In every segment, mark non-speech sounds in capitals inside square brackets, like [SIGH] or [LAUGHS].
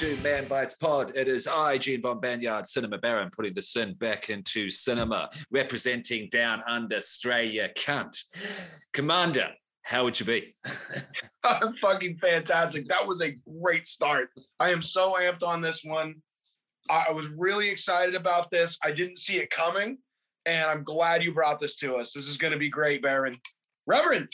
To Man Bites Pod. It is I, Gene Von Banyard, Cinema Baron, putting the sin back into cinema, representing down under Australia cunt. Commander, how would you be? [LAUGHS] I'm fucking fantastic. That was a great start. I am so amped on this one. I I was really excited about this. I didn't see it coming, and I'm glad you brought this to us. This is going to be great, Baron. Reverend,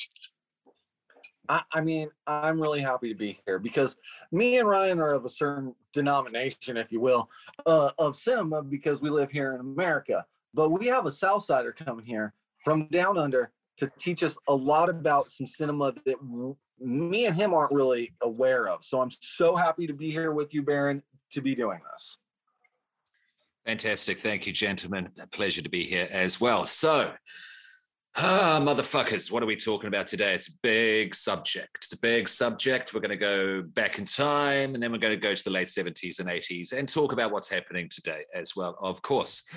I, I mean, I'm really happy to be here because me and Ryan are of a certain denomination, if you will, uh, of cinema because we live here in America. But we have a Southsider coming here from down under to teach us a lot about some cinema that w- me and him aren't really aware of. So I'm so happy to be here with you, Baron, to be doing this. Fantastic. Thank you, gentlemen. A pleasure to be here as well. So, ah, motherfuckers, what are we talking about today? It's a big subject. It's a big subject. We're going to go back in time and then we're going to go to the late 70s and 80s and talk about what's happening today as well, of course.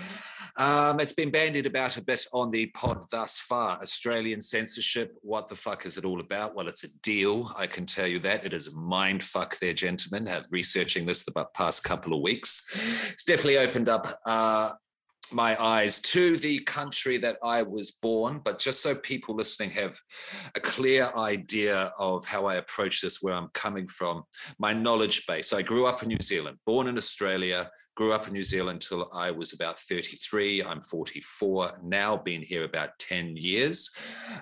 Um, it's been bandied about a bit on the pod thus far. Australian censorship, what the fuck is it all about? Well, it's a deal. I can tell you that. It is a mind fuck there, gentlemen. Have researching this the past couple of weeks. It's definitely opened up uh, my eyes to the country that I was born, but just so people listening have a clear idea of how I approach this, where I'm coming from, my knowledge base. I grew up in New Zealand, born in Australia, grew up in New Zealand till I was about 33. I'm 44 now, been here about 10 years.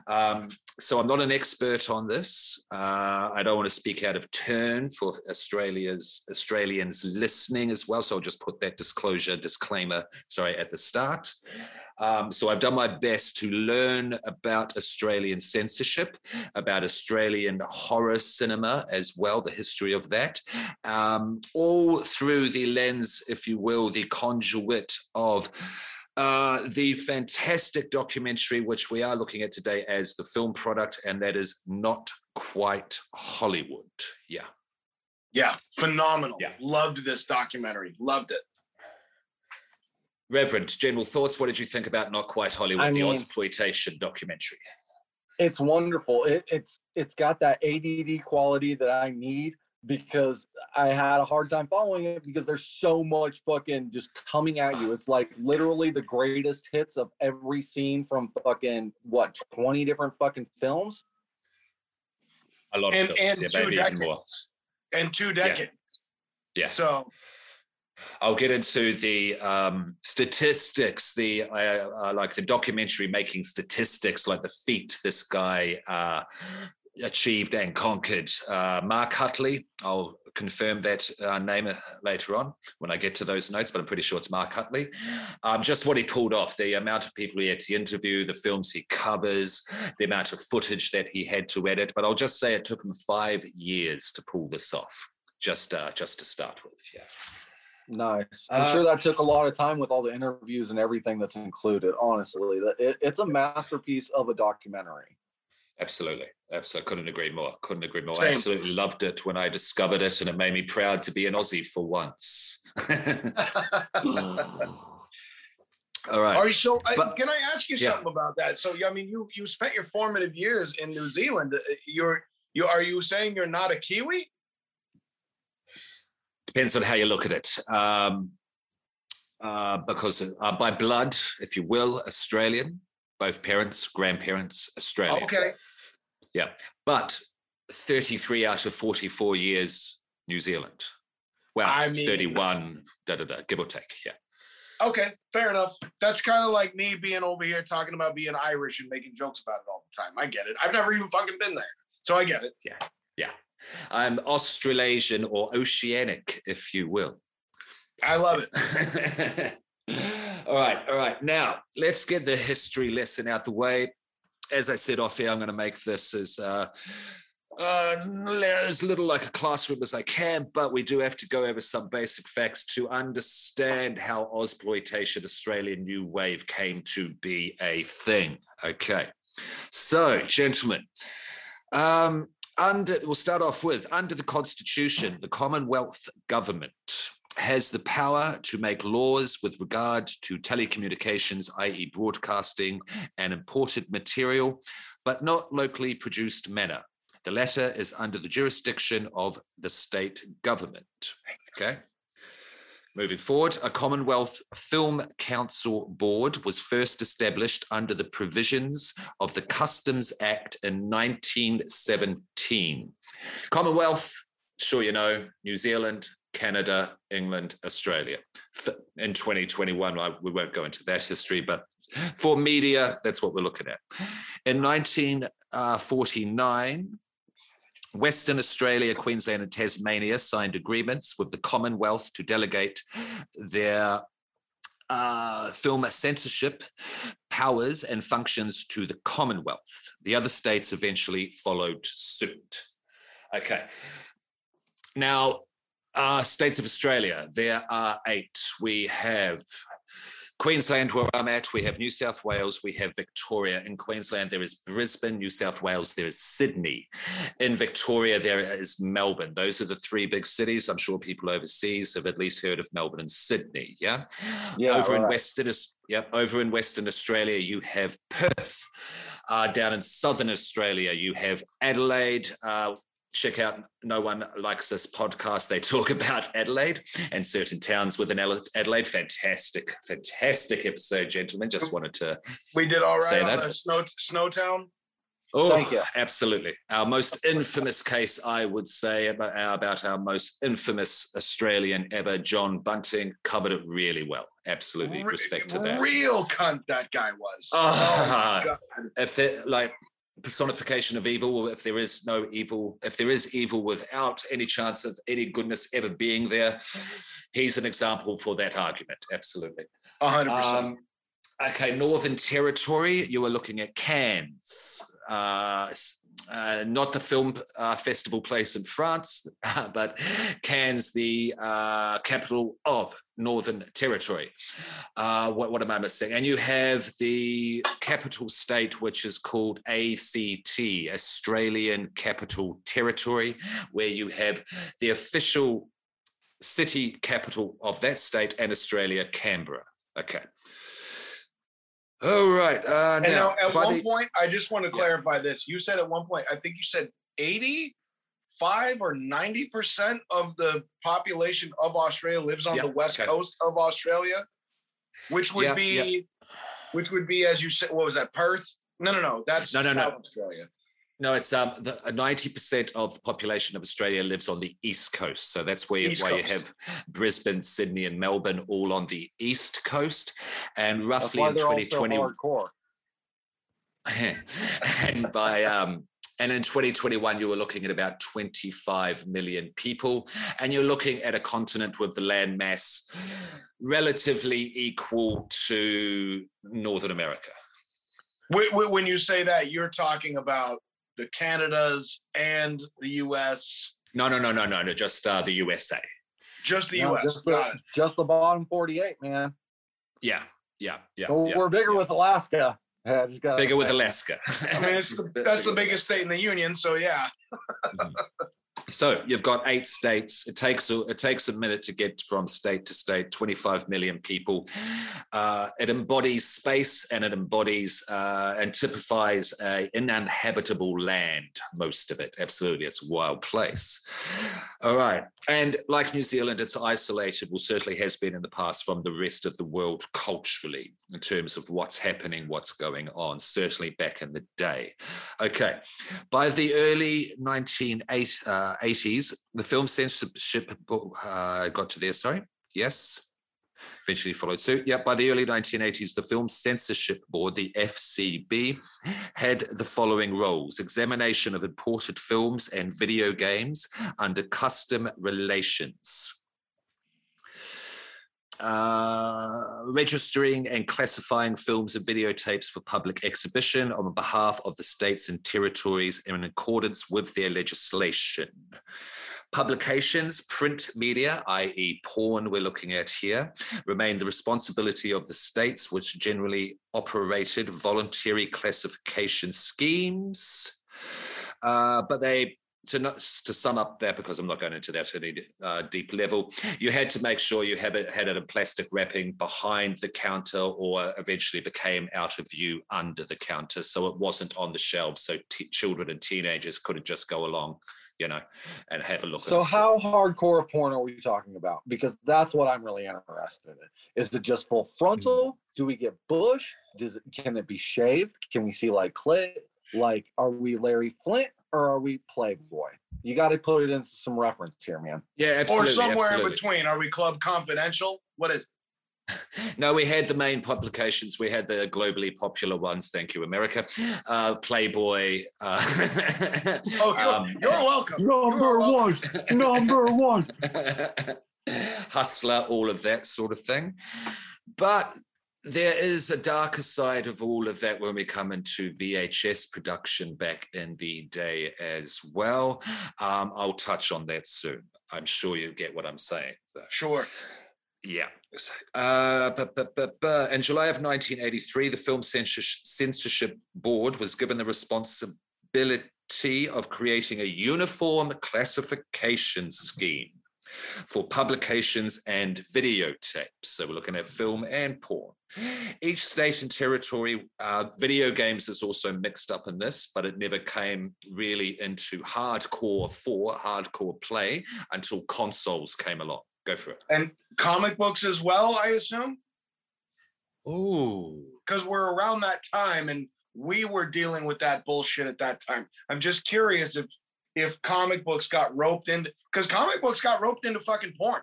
Um, so I'm not an expert on this. Uh, I don't want to speak out of turn for Australia's Australians listening as well. So I'll just put that disclosure, disclaimer, sorry, at the start. Um, so I've done my best to learn about Australian censorship, about Australian horror cinema as well, the history of that, um, all through the lens, if you will, the conduit of uh, the fantastic documentary, which we are looking at today as the film product, and that is not quite Hollywood. Yeah. yeah, phenomenal. Yeah. Loved this documentary. Loved it. Reverend, general thoughts. What did you think about Not Quite Hollywood, I the mean- exploitation documentary? It's wonderful. It, it's it's got that ADD quality that I need because I had a hard time following it because there's so much fucking just coming at you. It's like literally the greatest hits of every scene from fucking what 20 different fucking films. A lot And of and films, yeah, two maybe even more. decades. And two decades. Yeah. So I'll get into the um, statistics, the uh, uh, like the documentary making statistics, like the feat this guy uh, achieved and conquered. Uh, Mark Hartley, I'll confirm that uh, name uh, later on when I get to those notes, but I'm pretty sure it's Mark Hartley. Um, just what he pulled off, the amount of people he had to interview, the films he covers, the amount of footage that he had to edit. But I'll just say it took him five years to pull this off. Just, just to start with, yeah. Nice. I'm Uh, sure that took a lot of time with all the interviews and everything that's included. Honestly, it, it's a masterpiece of a documentary. Absolutely. Absolutely. Couldn't agree more. Couldn't agree more. I absolutely loved it when I discovered it, and it made me proud to be an Aussie for once. [LAUGHS] All right. Are you so? I- But- can I ask you yeah. something about that? So, I mean, you you spent your formative years in New Zealand. Uh, You're you are you saying you're not a Kiwi? Depends on how you look at it. Um, uh, because uh, by blood, if you will, Australian, both parents, grandparents, Australian. Okay. Yeah. But 33 out of 44 years, New Zealand. Well, I mean- 31, da da da, give or take. Yeah. Okay, fair enough. That's kind of like me being over here talking about being Irish and making jokes about it all the time. I get it. I've never even fucking been there, so I get it. Yeah, yeah. I'm Australasian or Oceanic, if you will. I love it. [LAUGHS] all right, all right. Now let's get the history lesson out the way. As I said off here, I'm going to make this as uh, uh, as little like a classroom as I can, but we do have to go over some basic facts to understand how Ozploitation Australian New Wave came to be a thing. Okay, so gentlemen, um, under we'll start off with under the Constitution, the Commonwealth government has the power to make laws with regard to telecommunications, i.e., broadcasting and imported material, but not locally produced manner. The latter is under the jurisdiction of the state government. Okay. Moving forward, a Commonwealth Film Council Board was first established under the provisions of the Customs Act in 1917. Commonwealth, sure you know, New Zealand, Canada, England, Australia. In 2021, we won't go into that history, but for media, that's what we're looking at. In 1949, Western Australia, Queensland, and Tasmania signed agreements with the Commonwealth to delegate their uh, film censorship powers and functions to the Commonwealth. The other states eventually followed suit. Okay. Now, uh, states of Australia, there are eight. We have Queensland, where I'm at, we have New South Wales, we have Victoria. In Queensland, there is Brisbane, New South Wales, there is Sydney. In Victoria, there is Melbourne. Those are the three big cities. I'm sure people overseas have at least heard of Melbourne and Sydney. Yeah. Yeah. Over in right. Western, yep. Over in Western Australia, you have Perth. Uh, down in southern Australia, you have Adelaide, uh, check out No One Likes Us podcast. They talk about Adelaide and certain towns within Adelaide. Fantastic, fantastic episode, gentlemen. Just wanted to. We did all right on that. Snow Snowtown. Oh, yeah, absolutely. Our most infamous case, I would say, about, uh, about our most infamous Australian ever, John Bunting, covered it really well. Absolutely, Re- respect to that. Real cunt that guy was. Ah, oh, oh if it, like personification of evil. If there is no evil if there is evil without any chance of any goodness ever being there he's an example for that argument. Absolutely. 100% um, okay northern territory you were looking at cairns. Uh, uh, not the film uh, festival place in France, [LAUGHS] but Cairns, the uh, capital of Northern Territory. Uh, what, what, am I missing? And you have the capital state, which is called ACT, Australian Capital Territory, where you have the official city capital of that state and Australia, Canberra. Okay. All right. Uh, and now, now at one the, point, I just want to clarify yeah. this. You said at one point, I think you said 85 or 90% of the population of Australia lives on the west okay. coast of Australia, which would be, which would be, as you said, what was that, Perth? No, no, no. That's no, no, South no. Australia. No, it's um ninety percent of the population of Australia lives on the east coast, so that's where why you have Brisbane, Sydney, and Melbourne all on the east coast, and roughly in twenty twenty. [LAUGHS] and by um, and in 2021, you were looking at about 25 million people, and you're looking at a continent with the land mass relatively equal to Northern America. When you say that, you're talking about the Canadas and the U.S. No, no, no, no, no, no. Just uh, the USA. Just the no, U.S. Just the, just the, bottom forty-eight, man. Yeah, yeah, yeah. So yeah, we're bigger yeah. with Alaska. Yeah, bigger with Alaska. I mean, the, that's the biggest state in the union, so yeah. [LAUGHS] So you've got eight states. It takes a, it takes a minute to get from state to state. Twenty five million people. Uh, it embodies space and it embodies uh, and typifies an uninhabitable land. Most of it, absolutely, it's a wild place. All right, and like New Zealand, it's isolated. Well, certainly has been in the past from the rest of the world culturally in terms of what's happening, what's going on. Certainly back in the day. Okay, by the early nineteen eight. Uh, 80s, the film censorship uh, got to there. Sorry. Yes. eventually followed suit. Yeah, by the early 1980s, the Film Censorship Board, the FCB, had the following roles examination of imported films and video games under custom relations. Uh, registering and classifying films and videotapes for public exhibition on behalf of the states and territories in accordance with their legislation. Publications, print media, i.e., porn, we're looking at here, remain the responsibility of the states, which generally operated voluntary classification schemes. Uh, but they to, not, to sum up that, because I'm not going into that at any uh, deep level, you had to make sure you had it, had it in plastic wrapping behind the counter or eventually became out of view under the counter. So it wasn't on the shelves. So t- children and teenagers couldn't just go along, you know, and have a look So at it. So, how hardcore porn are we talking about? Because that's what I'm really interested in. Is it just full frontal? Do we get bush? Does it can it be shaved? Can we see like clit? Like are we Larry Flynt or are we Playboy? You got to put it into some reference here, man. Yeah, absolutely. or somewhere absolutely. in between. Are we Club Confidential? What is? [LAUGHS] No, we had the main publications. We had the globally popular ones. Thank you, America. Uh, Playboy. Uh, [LAUGHS] Oh, you're, um, you're welcome. Number You're welcome. one, number one. [LAUGHS] Hustler, all of that sort of thing. But there is a darker side of all of that when we come into VHS production back in the day as well. Um, I'll touch on that soon. I'm sure you get what I'm saying. Sure. Yeah. Uh, but, but, but, but in July of 1983, the Film Censorship Board was given the responsibility of creating a uniform classification scheme for publications and videotapes. So we're looking at film and porn. Each state and territory, uh, video games is also mixed up in this, but it never came really into hardcore for hardcore play until consoles came along. Go for it. And comic books as well, I assume, Ooh. because we're around that time and we were dealing with that bullshit at that time. I'm just curious if if comic books got roped into because comic books got roped into fucking porn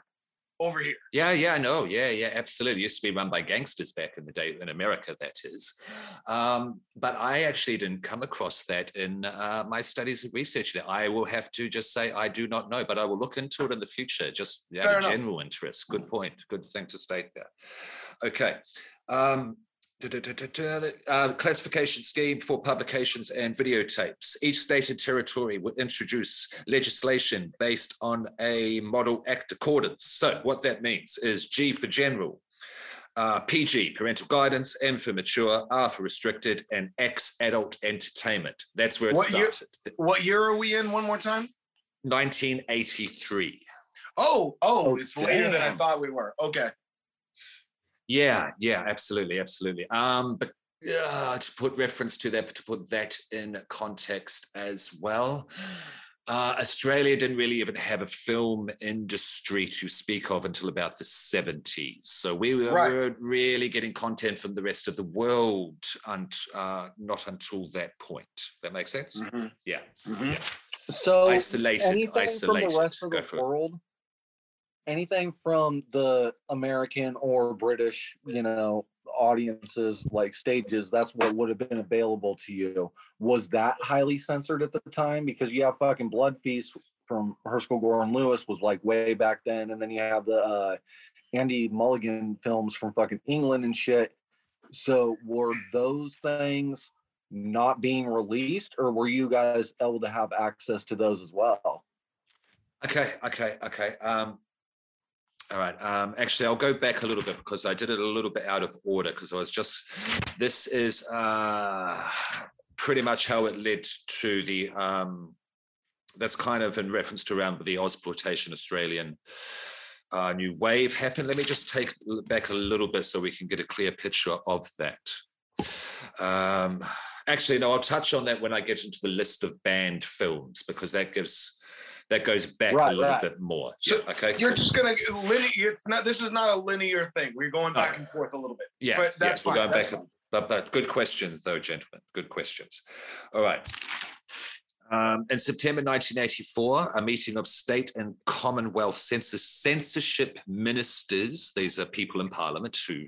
over here. Yeah, yeah, no, yeah, yeah, absolutely. Used to be run by gangsters back in the day in America, that is. Um, but I actually didn't come across that in uh, my studies and research. There, I will have to just say I do not know, but I will look into it in the future. Just out Fair of enough. general interest. Good point. Good thing to state there. Okay. Um, uh, classification scheme for publications and videotapes. Each state and territory would introduce legislation based on a model act accordance. So, what that means is G for general, uh, PG, parental guidance, M for mature, R for restricted, and X, adult entertainment. That's where it What year- started. What year are we in? One more time. 1983. Oh, oh, Oh, it's later than I thought we were. Okay. Yeah, yeah, absolutely, absolutely. Um, but uh, to put reference to that, to put that in context as well, uh, Australia didn't really even have a film industry to speak of until about the 70s. So we were, Right. weren't really getting content from the rest of the world, and uh, not until that point. That makes sense? Mhm. Yeah. Mhm. yeah. So Isolated, isolated. from the rest of Go the for it. world, anything from the American or British, you know, audiences like stages, that's what would have been available to you. Was that highly censored at the time? Because you have fucking Blood Feast from Herschell Gordon Lewis was like way back then, and then you have the uh, Andy Milligan films from fucking England and shit. So were those things not being released, or were you guys able to have access to those as well? Okay, okay, okay. Um, all right. Um, actually, I'll go back a little bit because I did it a little bit out of order because I was just. This is uh, pretty much how it led to the. Um, that's kind of in reference to around the Ozploitation Australian uh, new wave happened. Let me just take back a little bit so we can get a clear picture of that. Um, actually, no, I'll touch on that when I get into the list of banned films because that gives that goes back Right, a little right. bit more. So Yeah, okay. You're cool. just gonna linear. It's not. This is not a linear thing. We're going back No. and forth a little bit. yeah, but that's yeah, we're going that's back. But, but good questions, though, gentlemen. Good questions. All right. Um, in September 1984, a meeting of state and Commonwealth censors, censorship ministers, these are people in parliament who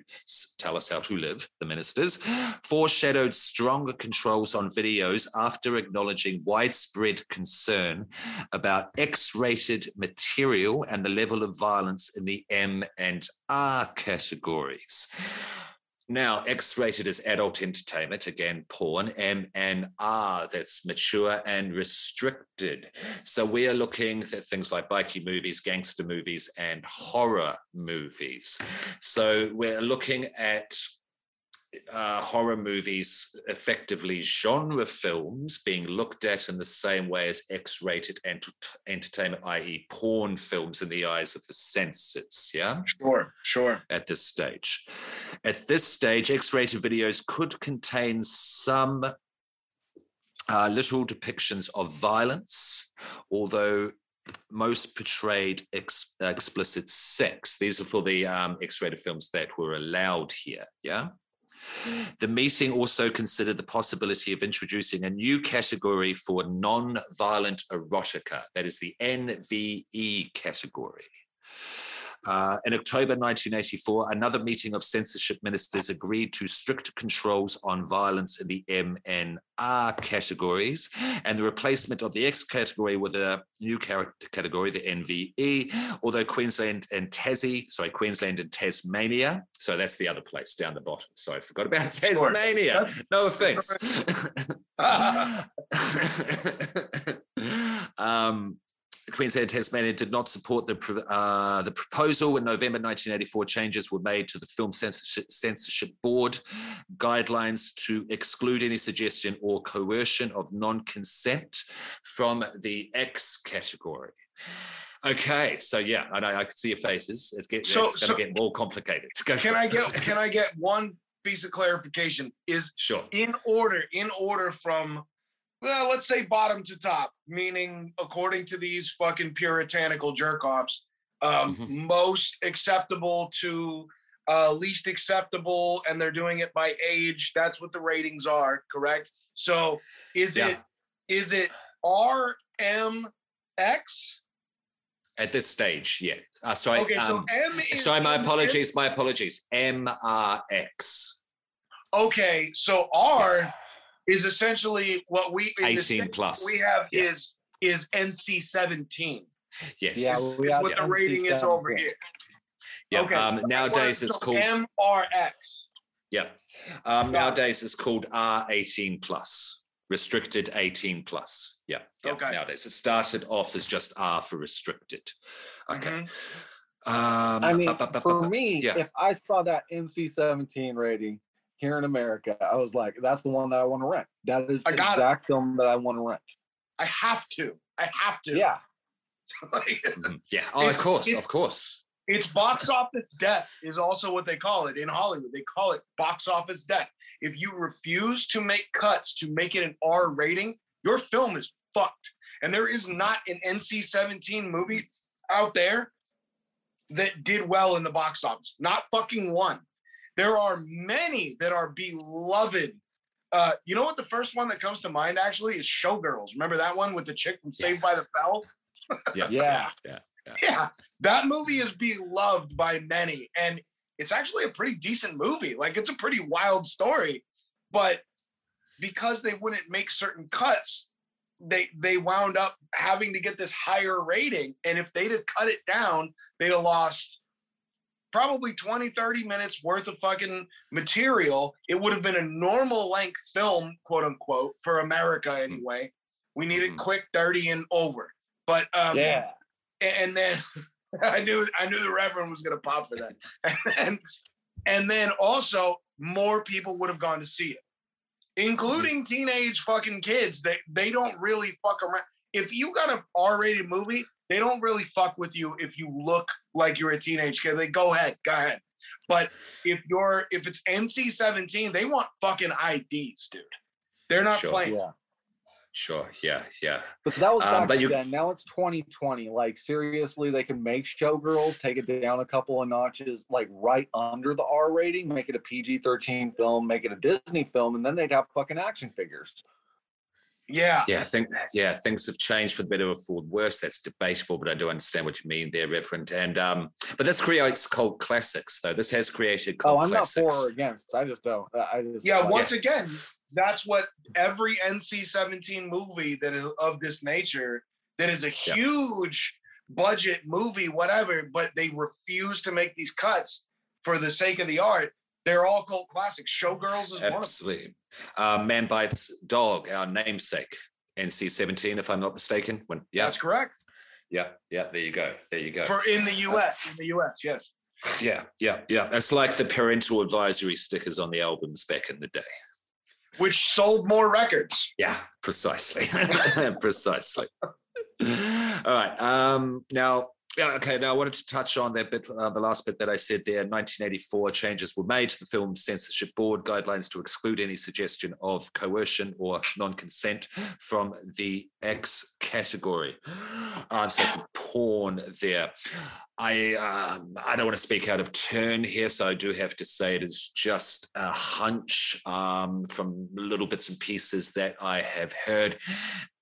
tell us how to live, the ministers, foreshadowed stronger controls on videos after acknowledging widespread concern about X rated material and the level of violence in the M and R categories. Now, X rated is adult entertainment, again, porn, M and R, that's mature and restricted. So we are looking at things like bikie movies, gangster movies, and horror movies. So we're looking at uh, horror movies, effectively genre films, being looked at in the same way as X rated ent- entertainment, i.e., porn films in the eyes of the censors. Yeah Sure, sure. at this stage. At this stage, X rated videos could contain some uh, literal depictions of violence, although most portrayed ex- explicit sex. These are for the um, X rated films that were allowed here. Yeah. The meeting also considered the possibility of introducing a new category for non violent erotica, that is the NVE category. Uh, in October 1984, another meeting of censorship ministers agreed to strict controls on violence in the MNR categories and the replacement of the X category with a new category, the NVE, although Queensland and Tassie, sorry, Queensland and Tasmania, so that's the other place down the bottom. So I forgot about Tasmania. No offense. [LAUGHS] [LAUGHS] [LAUGHS] um, Queensland and Tasmania did not support the, uh, the proposal. In November 1984, changes were made to the Film Censorship, Censorship Board guidelines to exclude any suggestion or coercion of non consent from the X category. Okay, so yeah, I know I can see your faces. It's, get, So- it's going to so- get more complicated. Go Can I get [LAUGHS] can I get one piece of clarification? Is Sure. in order, in order from well, let's say bottom to top, meaning according to these fucking puritanical jerk offs, um, Mhm. most acceptable to uh, least acceptable, and they're doing it by age. That's what the ratings are, correct? So is Yeah. it is it R M X? At this stage, yeah. Uh, sorry, Okay, so um, is sorry, my apologies. My apologies. MRX. Okay, so R is essentially what we in 18 States, plus. we have Yeah. is is NC seventeen. Yes. Yeah, Is we have what the NC rating is over 17. here. Yeah, Okay. um, nowadays it's called MRX. yeah. Um, nowadays it's called R18 plus, restricted 18 plus. Yeah, yeah. Okay. Nowadays it started off as just R for restricted. Okay. Mhm. Um, I mean, bu- bu- bu- for me, yeah. if I saw that NC-17 rating here in America, I was like, that's the one that I want to rent. That is the got it. exact film that I want to rent. I have to. I have to. Yeah. [LAUGHS] Like, Mhm. yeah. [LAUGHS] Oh, of course, of course. it's box office death is also what they call it in Hollywood. They call it box office death. If you refuse to make cuts to make it an R rating, your film is fucked. And there is not an NC-17 movie out there that did well in the box office. Not fucking one. There are many that are beloved. Uh, you know what? The first one that comes to mind actually is Showgirls. Remember that one with the chick from Saved by the Bell? [LAUGHS] Yeah. Yeah. Yeah. Yeah, that movie is beloved by many, and it's actually a pretty decent movie. Like it's a pretty wild story, but because they wouldn't make certain cuts, they they wound up having to get this higher rating. And if they'd have cut it down, they'd have lost probably 20, 30 minutes worth of fucking material. It would have been a normal length film, quote unquote, for America anyway. We needed Mhm. quick 30 and over. But um Yeah. and then [LAUGHS] I knew I knew the Reverend was gonna pop for that. [LAUGHS] And and then also more people would have gone to see it, including teenage fucking kids. that they don't really fuck around. If you got an R-rated movie, they don't really fuck with you if you look like you're a teenage kid. They go ahead, go ahead. But if you're if it's NC-17, they want fucking IDs, dude. They're not Sure. playing. Yeah. Sure. Yeah. Yeah. But that was Um, back but you- then. Now it's 2020. Like seriously, they can make Showgirls take it down a couple of notches, like right under the R rating, make it a PG-13 film, make it a Disney film, and then they'd have fucking action figures. Yeah. Yeah, I think yeah, things have changed for the better or for the worse. That's debatable, but I do understand what you mean there, Reverend. And um, but this creates cult classics, though. This has created cult Oh, I'm classics. not for or against. I just don't. I just Yeah, like- once again, that's what every NC-17 movie that is of this nature, that is a Yeah. huge budget movie, whatever, but they refuse to make these cuts for the sake of the art. They're all cult classics. Showgirls is one of them. Absolutely. Uh, Man Bites Dog, our namesake, NC-17, if I'm not mistaken. When yeah, That's correct. yeah, yeah. There you go. There you go. For in the US, in the US, yes. Yeah, yeah, yeah. It's like the parental advisory stickers on the albums back in the day. Which sold more records. Yeah, precisely. [LAUGHS] precisely. [LAUGHS] All right. Um, now, yeah, okay. Now, I wanted to touch on that bit, uh, the last bit that I said there. In 1984, changes were made to the film censorship board guidelines to exclude any suggestion of coercion or non-consent from the X category. Um, so for porn there. I um, I don't want to speak out of turn here, so I do have to say it is just a hunch um, from little bits and pieces that I have heard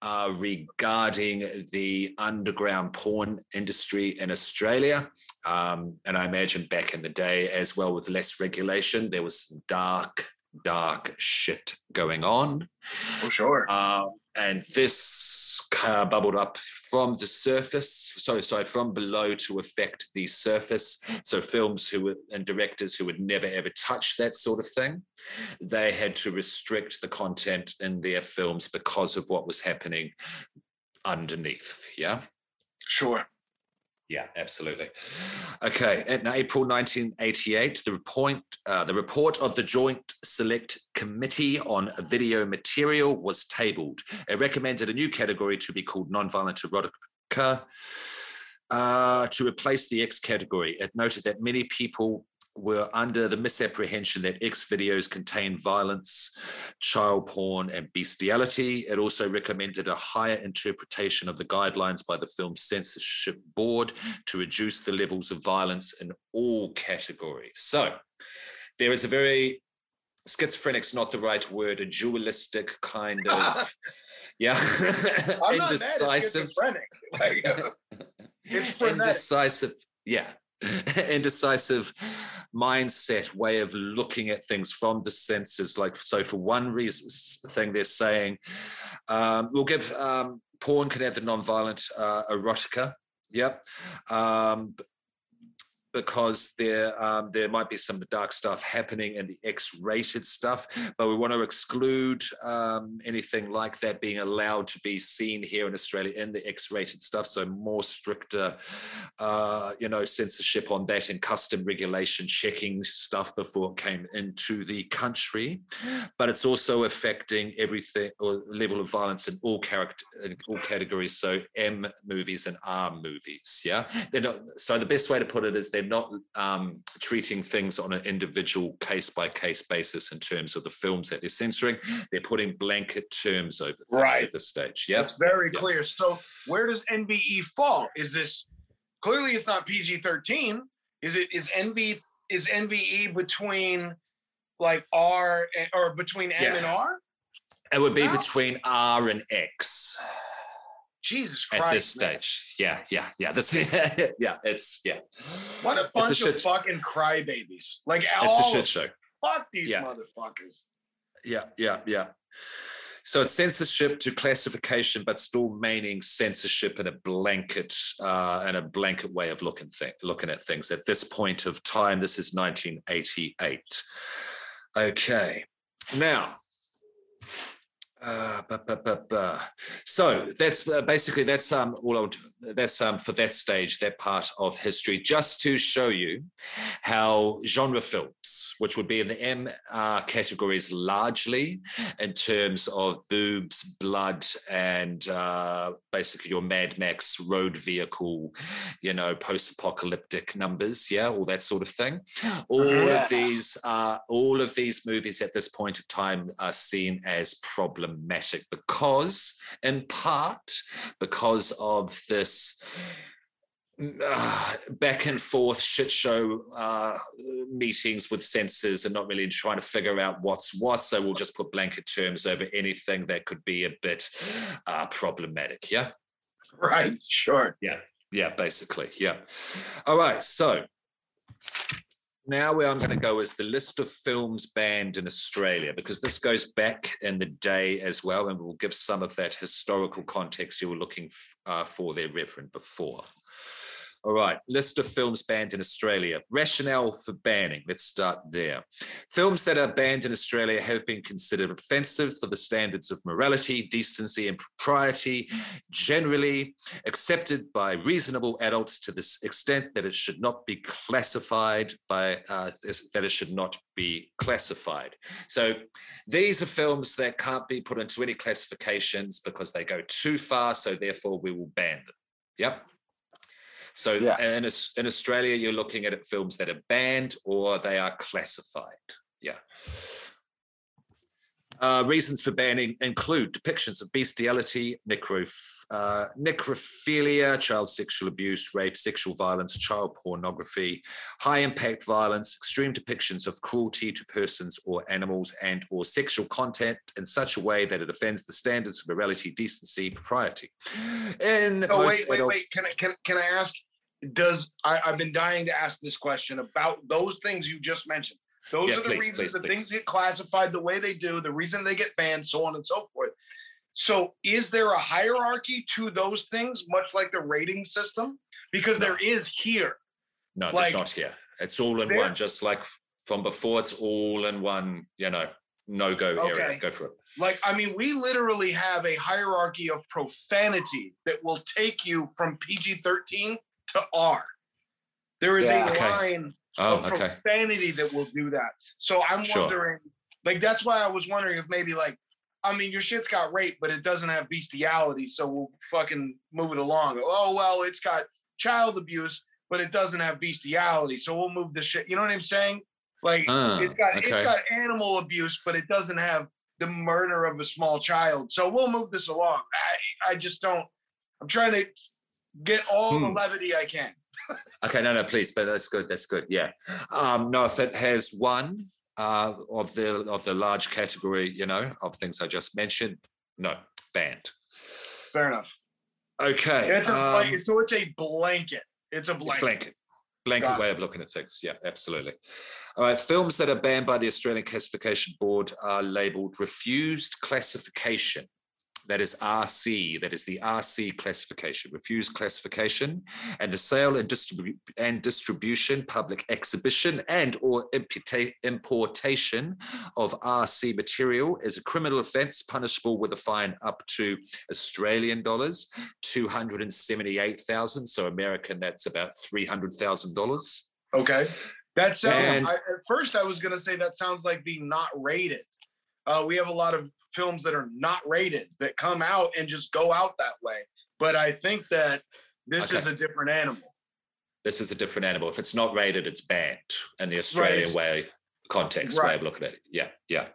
uh, regarding the underground porn industry in Australia. Um, and I imagine back in the day, as well with less regulation, there was some dark, dark shit going on. For sure. Um, and this uh, bubbled up from the surface, sorry, sorry, from below to affect the surface. So films who were and directors who would never ever touch that sort of thing, they had to restrict the content in their films because of what was happening underneath. Yeah. Sure. Yeah, absolutely. Okay, in April 1988, the report, uh, the report of the Joint Select Committee on Video Material was tabled. It recommended a new category to be called nonviolent erotica uh, to replace the X category. It noted that many people were under the misapprehension that X videos contain violence, child porn, and bestiality. It also recommended a higher interpretation of the guidelines by the Film Censorship Board to reduce the levels of violence in all categories. So there is a very schizophrenic's not the right word, a dualistic kind of [LAUGHS] yeah, indecisive. mad at schizophrenic. Like, [LAUGHS] it's indecisive yeah [LAUGHS] indecisive mindset way of looking at things from the senses. Like so for one reason thing they're saying um, we'll give um, porn can have the non-violent uh, erotica. Yep. Um, because there um, there might be some dark stuff happening in the X-rated stuff, but we want to exclude um, anything like that being allowed to be seen here in Australia in the X-rated stuff. So more stricter, uh, you know, censorship on that and custom regulation checking stuff before it came into the country. But it's also affecting everything or level of violence in all character in all categories. So M movies and R movies. Yeah, not. So the best way to put it is they're not um, treating things on an individual case by case basis in terms of the films that they're censoring. They're putting blanket terms over things Right. at this stage. Yeah. That's very Yeah. clear. So where does NBE fall? Is this clearly it's not PG thirteen? Is it is NB is NBE between like R or between M Yeah. and R? It would be No. between R and X Jesus Christ. at this man. stage. Yeah, yeah, yeah. This, [LAUGHS] yeah, it's yeah. What a It's a bunch of fucking crybabies. Like It's a shit show. fuck these Yeah. motherfuckers. Yeah, yeah, yeah. So it's censorship to classification, but still meaning censorship in a blanket uh, and a blanket way of looking thing, looking at things. At this point of time, this is 1988. Okay, now. Uh, ba, ba, ba. So that's uh, basically that's um all I'll do. that's um for that stage that part of history just to show you how genre films, which would be in the M uh, categories largely in terms of boobs, blood, and uh, basically your Mad Max road vehicle, you know, post-apocalyptic numbers, yeah, all that sort of thing. All Yeah. of these, uh, all of these movies at this point of time are seen as problematic because, in part, because of this uh, back and forth shit show uh, meetings with censors and not really trying to figure out what's what. So we'll just put blanket terms over anything that could be a bit uh, problematic. Yeah. Right. Sure. Yeah, Yeah. basically. Yeah. All right. So now where I'm going to go is the list of films banned in Australia, because this goes back in the day as well, and we'll give some of that historical context you were looking f- uh, for there, Reverend, before. All right, list of films banned in Australia. Rationale for banning. Let's start there. Films that are banned in Australia have been considered offensive for the standards of morality, decency, and propriety, generally accepted by reasonable adults to this extent that it should not be classified by uh, that it should not be classified. So these are films that can't be put into any classifications because they go too far. So therefore, we will ban them. Yep. So Yeah. in, in Australia, you're looking at films that are banned or they are classified. Yeah. Uh, reasons for banning include depictions of bestiality, necro, uh, necrophilia, child sexual abuse, rape, sexual violence, child pornography, high impact violence, extreme depictions of cruelty to persons or animals, and or sexual content in such a way that it offends the standards of morality, decency, propriety. [GASPS] In Oh, most wait, wait, adults, wait. Can I can, can I ask? Does I, I've been dying to ask this question about those things you just mentioned. Those Yeah, are the please, reasons please, the please. things get classified the way they do, the reason they get banned, so on and so forth. So, is there a hierarchy to those things, much like the rating system? Because No. there is here. No, Like- it's not here. It's all in There- one, just like from before. It's all in one. You know, no go area. Go for it. Like, I mean, we literally have a hierarchy of profanity that will take you from PG 13 to R. There is Yeah. a Okay. line Oh, of okay. profanity that will do that. So I'm Sure. wondering, like, that's why I was wondering if maybe, like, I mean, your shit's got rape, but it doesn't have bestiality, so we'll fucking move it along. Oh well, it's got child abuse, but it doesn't have bestiality, so we'll move the shit. You know what I'm saying? Like, Ah, it's got it's okay. got animal abuse, but it doesn't have the murder of a small child. So we'll move this along. I I just don't. I'm trying to get all the Hmm. levity I can. [LAUGHS] Okay, no, no, please, but that's good. That's good. Yeah. Um, no, if it has one uh, of the of the large category, you know, of things I just mentioned, no, banned. Fair enough. Okay. It's a um, blanket, so it's a blanket. It's a It's blanket. blanket. Blanket it. way of looking at things. Yeah, absolutely. All right. Films that are banned by the Australian Classification Board are labeled refused classification. That is RC. That is the RC classification, refused classification, and the sale and, distribu- and distribution, public exhibition, and or imputa- importation of RC material is a criminal offence punishable with a fine up to Australian dollars 278,000. So American, that's about $300,000. Okay. That sounds. And- I, at first, I was gonna say that sounds like the not rated. Uh, we have a lot of films that are not rated that come out and just go out that way. But I think that this is a different animal. This is a different animal. If it's not rated, it's banned in the Australian Right. way, context way of looking at it. Yeah, yeah.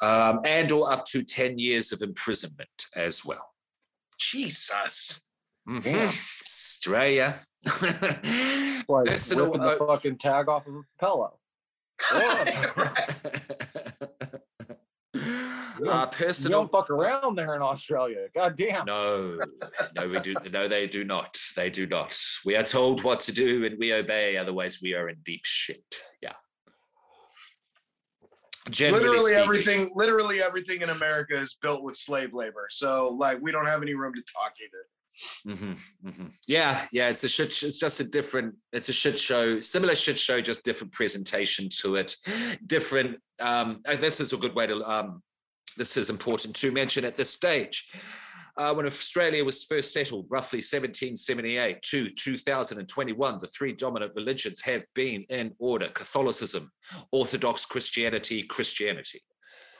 Um, and or up to 10 years of imprisonment as well. Jesus. Mhm. Damn. Australia. [LAUGHS] Like Personal, ripping the uh, fucking tag off of a pillow. [LAUGHS] [LAUGHS] uh, You personal don't fuck around there in Australia. God damn. No, no, we do. No, they do not. They do not. We are told what to do and we obey. Otherwise, we are in deep shit. Yeah. Generally literally speaking. everything. Literally everything in America is built with slave labor. So like we don't have any room to talk either. Mhm, mhm. Yeah, yeah. It's a shit. sh- It's just a different. It's a shit show. Similar shit show, just different presentation to it. Different. Um, uh, this is a good way to. Um, this is important to mention at this stage. Uh, when Australia was first settled, roughly 1778 to 2021, the three dominant religions have been in order Catholicism, Orthodox Christianity, Christianity,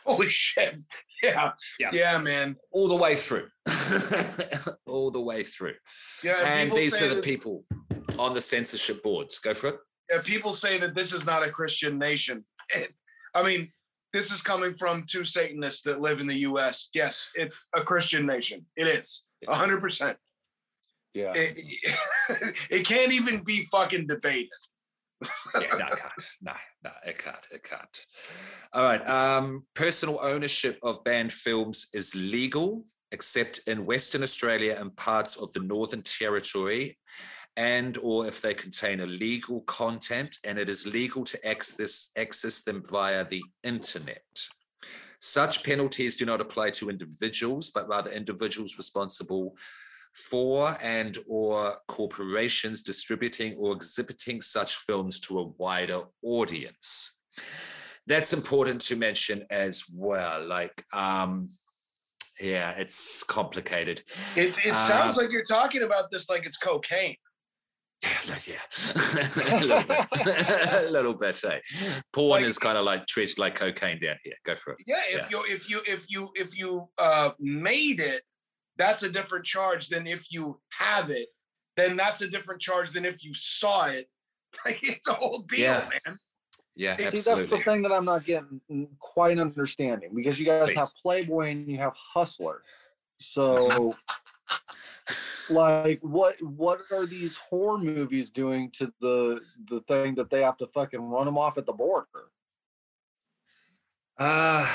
Holy shit. Yeah. Yeah. Yeah, man. all the way through. [LAUGHS] all the way through. Yeah. and these are the people on the censorship boards. Go for it. if people say that this is not a Christian nation, [LAUGHS] I mean, this is coming from two Satanists that live in the U.S. Yes, it's a Christian nation. It is hundred percent. Yeah. It, [LAUGHS] it can't even be fucking debated. yeah, no, it can't. No, no, it can't. It can't. All right. Um, personal ownership of banned films is legal, except in Western Australia and parts of the Northern Territory, and or if they contain illegal content, and it is legal to access access them via the internet. Such penalties do not apply to individuals, but rather individuals responsible for and or corporations distributing or exhibiting such films to a wider audience. That's important to mention as well. Like, um, yeah, it's complicated. It, it sounds Um, like you're talking about this like it's cocaine. Yeah, yeah. [LAUGHS] a little bit. [LAUGHS] a little bit. Eh? Porn Like- is kind of like treated like cocaine down here. Go for it. Yeah, if you if you if you if you uh made it, that's a different charge than if you have it. Then that's a different charge than if you saw it. [LAUGHS] Like it's a whole deal, Yeah. man. Yeah, See, that's the thing that I'm not getting mm, quite understanding because you guys have Playboy and you have Hustler. So, like, what what are these horror movies doing to the the thing that they have to fucking run them off at the border? Uh,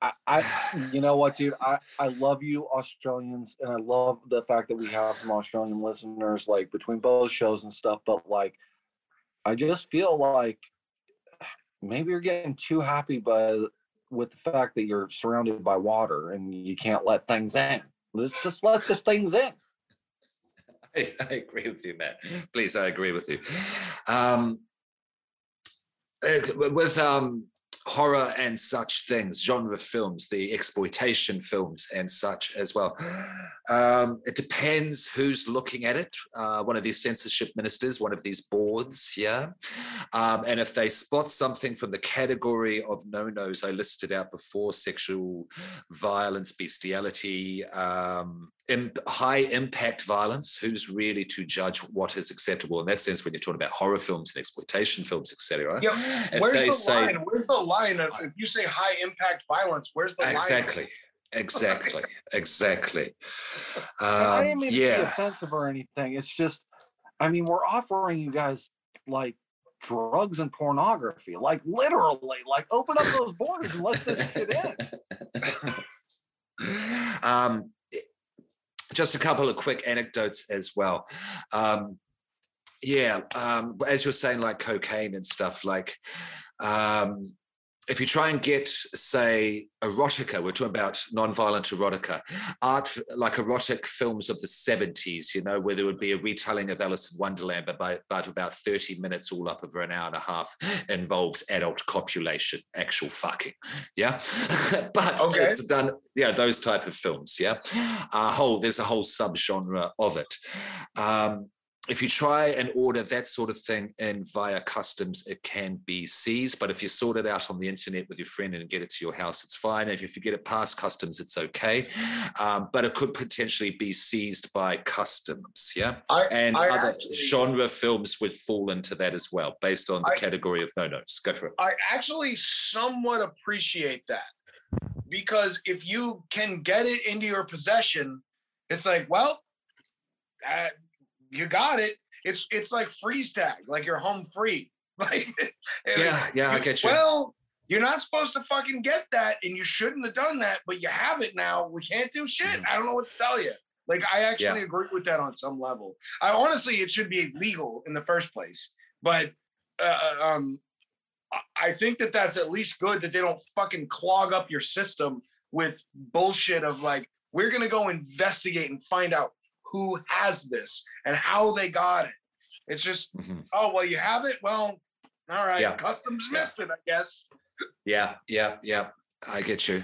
I, I you know what, dude? I I love you Australians, and I love the fact that we have some Australian listeners, like between both shows and stuff. But like, I just feel like maybe you're getting too happy by with the fact that you're surrounded by water and you can't let things in. Let's just let the things in. I, [LAUGHS] I agree with you, Matt. Please, I agree with you. Um, eh, with um, horror and such things, genre films, the exploitation films and such as well. Um, it depends who's looking at it. Uh, one of these censorship ministers, one of these boards, yeah. Um, and if they spot something from the category of no-nos I listed out before, sexual violence, bestiality, um, imp- high impact violence, who's really to judge what is acceptable in that sense when you're talking about horror films and exploitation films, etc. If where's they the say- line? Where's the line of if you say high impact violence? Where's the line? Exactly. Exactly. [LAUGHS] Exactly. And I Um, didn't mean to be yeah. offensive or anything. It's just, I mean, we're offering you guys like drugs and pornography, like literally, like open up those borders and let this shit in. [LAUGHS] um, just a couple of quick anecdotes as well. Um, yeah, um, as you're saying, like cocaine and stuff, like um, if you try and get, say, erotica, we're talking about non-violent erotica, art like erotic films of the 70s, you know, where there would be a retelling of Alice in Wonderland, but by, about about 30 minutes, all up over an hour and a half, involves adult copulation, actual fucking. Yeah. [LAUGHS] but Okay. it's done, yeah, those type of films. Yeah. A whole, there's a whole subgenre of it. Um, if you try and order that sort of thing in via customs, it can be seized. But if you sort it out on the internet with your friend and get it to your house, it's fine. If you get it past customs, it's okay. Um, but it could potentially be seized by customs. Yeah. I, And I other actually- genre films would fall into that as well, based on the I- category of no nos. Go for it. I actually somewhat appreciate that because if you can get it into your possession, it's like, well, uh, you got it. It's it's like freeze tag, like you're home free. [LAUGHS] Like, Yeah, yeah, I get you. Well, you're not supposed to fucking get that, and you shouldn't have done that, but you have it now. We can't do shit. Mhm. I don't know what to tell you. Like, I actually agree with that on some level. I honestly, it should be legal in the first place, but uh, um, I- I think that that's at least good that they don't fucking clog up your system with bullshit of like, we're gonna go investigate and find out who has this and how they got it. It's just, Mhm. oh well, you have it. Well, all right, Yeah. customs Yeah. missed it, I guess. Yeah, yeah, yeah. I get you.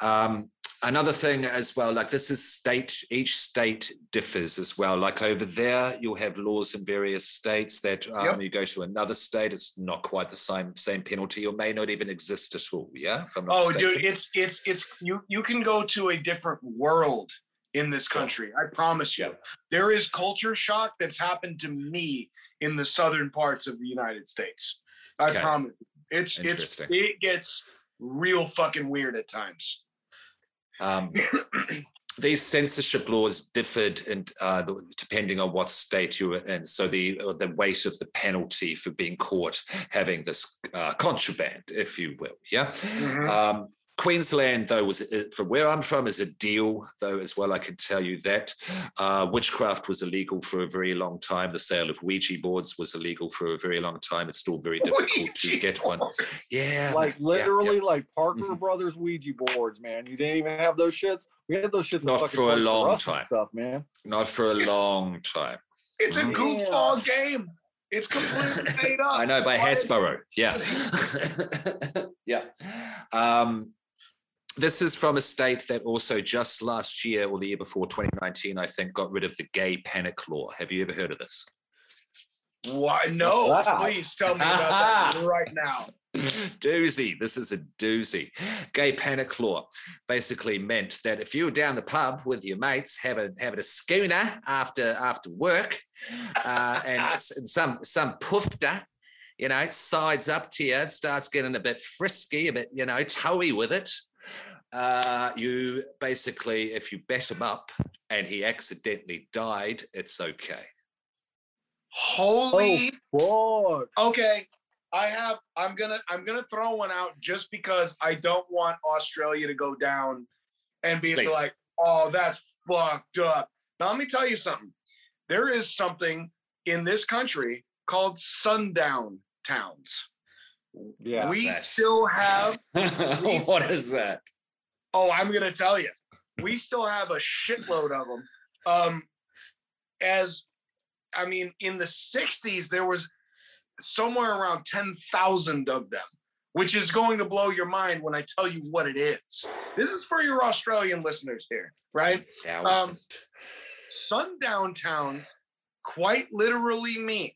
Um, another thing as well, like this is state, each state differs as well. Like over there, you'll have laws in various states that um, Yep. you go to another state, it's not quite the same same penalty or may not even exist at all. Yeah. If I'm not Oh, mistaken. dude, it's it's it's you you can go to a different world in this country. I promise you. There is culture shock that's happened to me in the southern parts of the United States. I Okay. promise. It's it's it gets real fucking weird at times. Um, [CLEARS THROAT] these censorship laws differed and uh, depending on what state you were in. So the uh, the weight of the penalty for being caught having this uh, contraband, if you will, yeah. Mhm. Um, Queensland, though, was uh, from where I'm from, is a deal, though, as well. I can tell you that uh, witchcraft was illegal for a very long time. The sale of Ouija boards was illegal for a very long time. It's still very difficult to Ouija get one. Yeah, like literally yeah. like Parker Mhm. Brothers Ouija boards, man. You didn't even have those shits. We had those shits. Not for a long time. Stuff, man. not for a long time. It's a Yeah. goofball game. It's completely [LAUGHS] made up. I know by Why- Hasbro. Yeah. [LAUGHS] yeah. Um, this is from a state that also just last year or the year before 2019, I think, got rid of the gay panic law. Have you ever heard of this? Why? No, Wow. please tell me about that [LAUGHS] right now. doozy. This is a doozy. Gay panic law basically meant that if you were down the pub with your mates having having a schooner after after work, uh, and, and some some poofter, you know, sides up to you, starts getting a bit frisky, a bit you know, toey with it. Uh, you basically, if you bet him up and he accidentally died, it's okay. Holy Fuck. okay. I have I'm gonna I'm gonna throw one out just because I don't want Australia to go down and be Please. like, oh, that's fucked up. Now let me tell you something. There is something in this country called sundown towns. Yeah. we that? still have [LAUGHS] what is that? Oh, I'm gonna tell you, we still have a shitload of them. Um, as I mean, in the '60s, there was somewhere around ten thousand of them, which is going to blow your mind when I tell you what it is. This is for your Australian listeners here, right? Thousand. Sundown towns quite literally mean,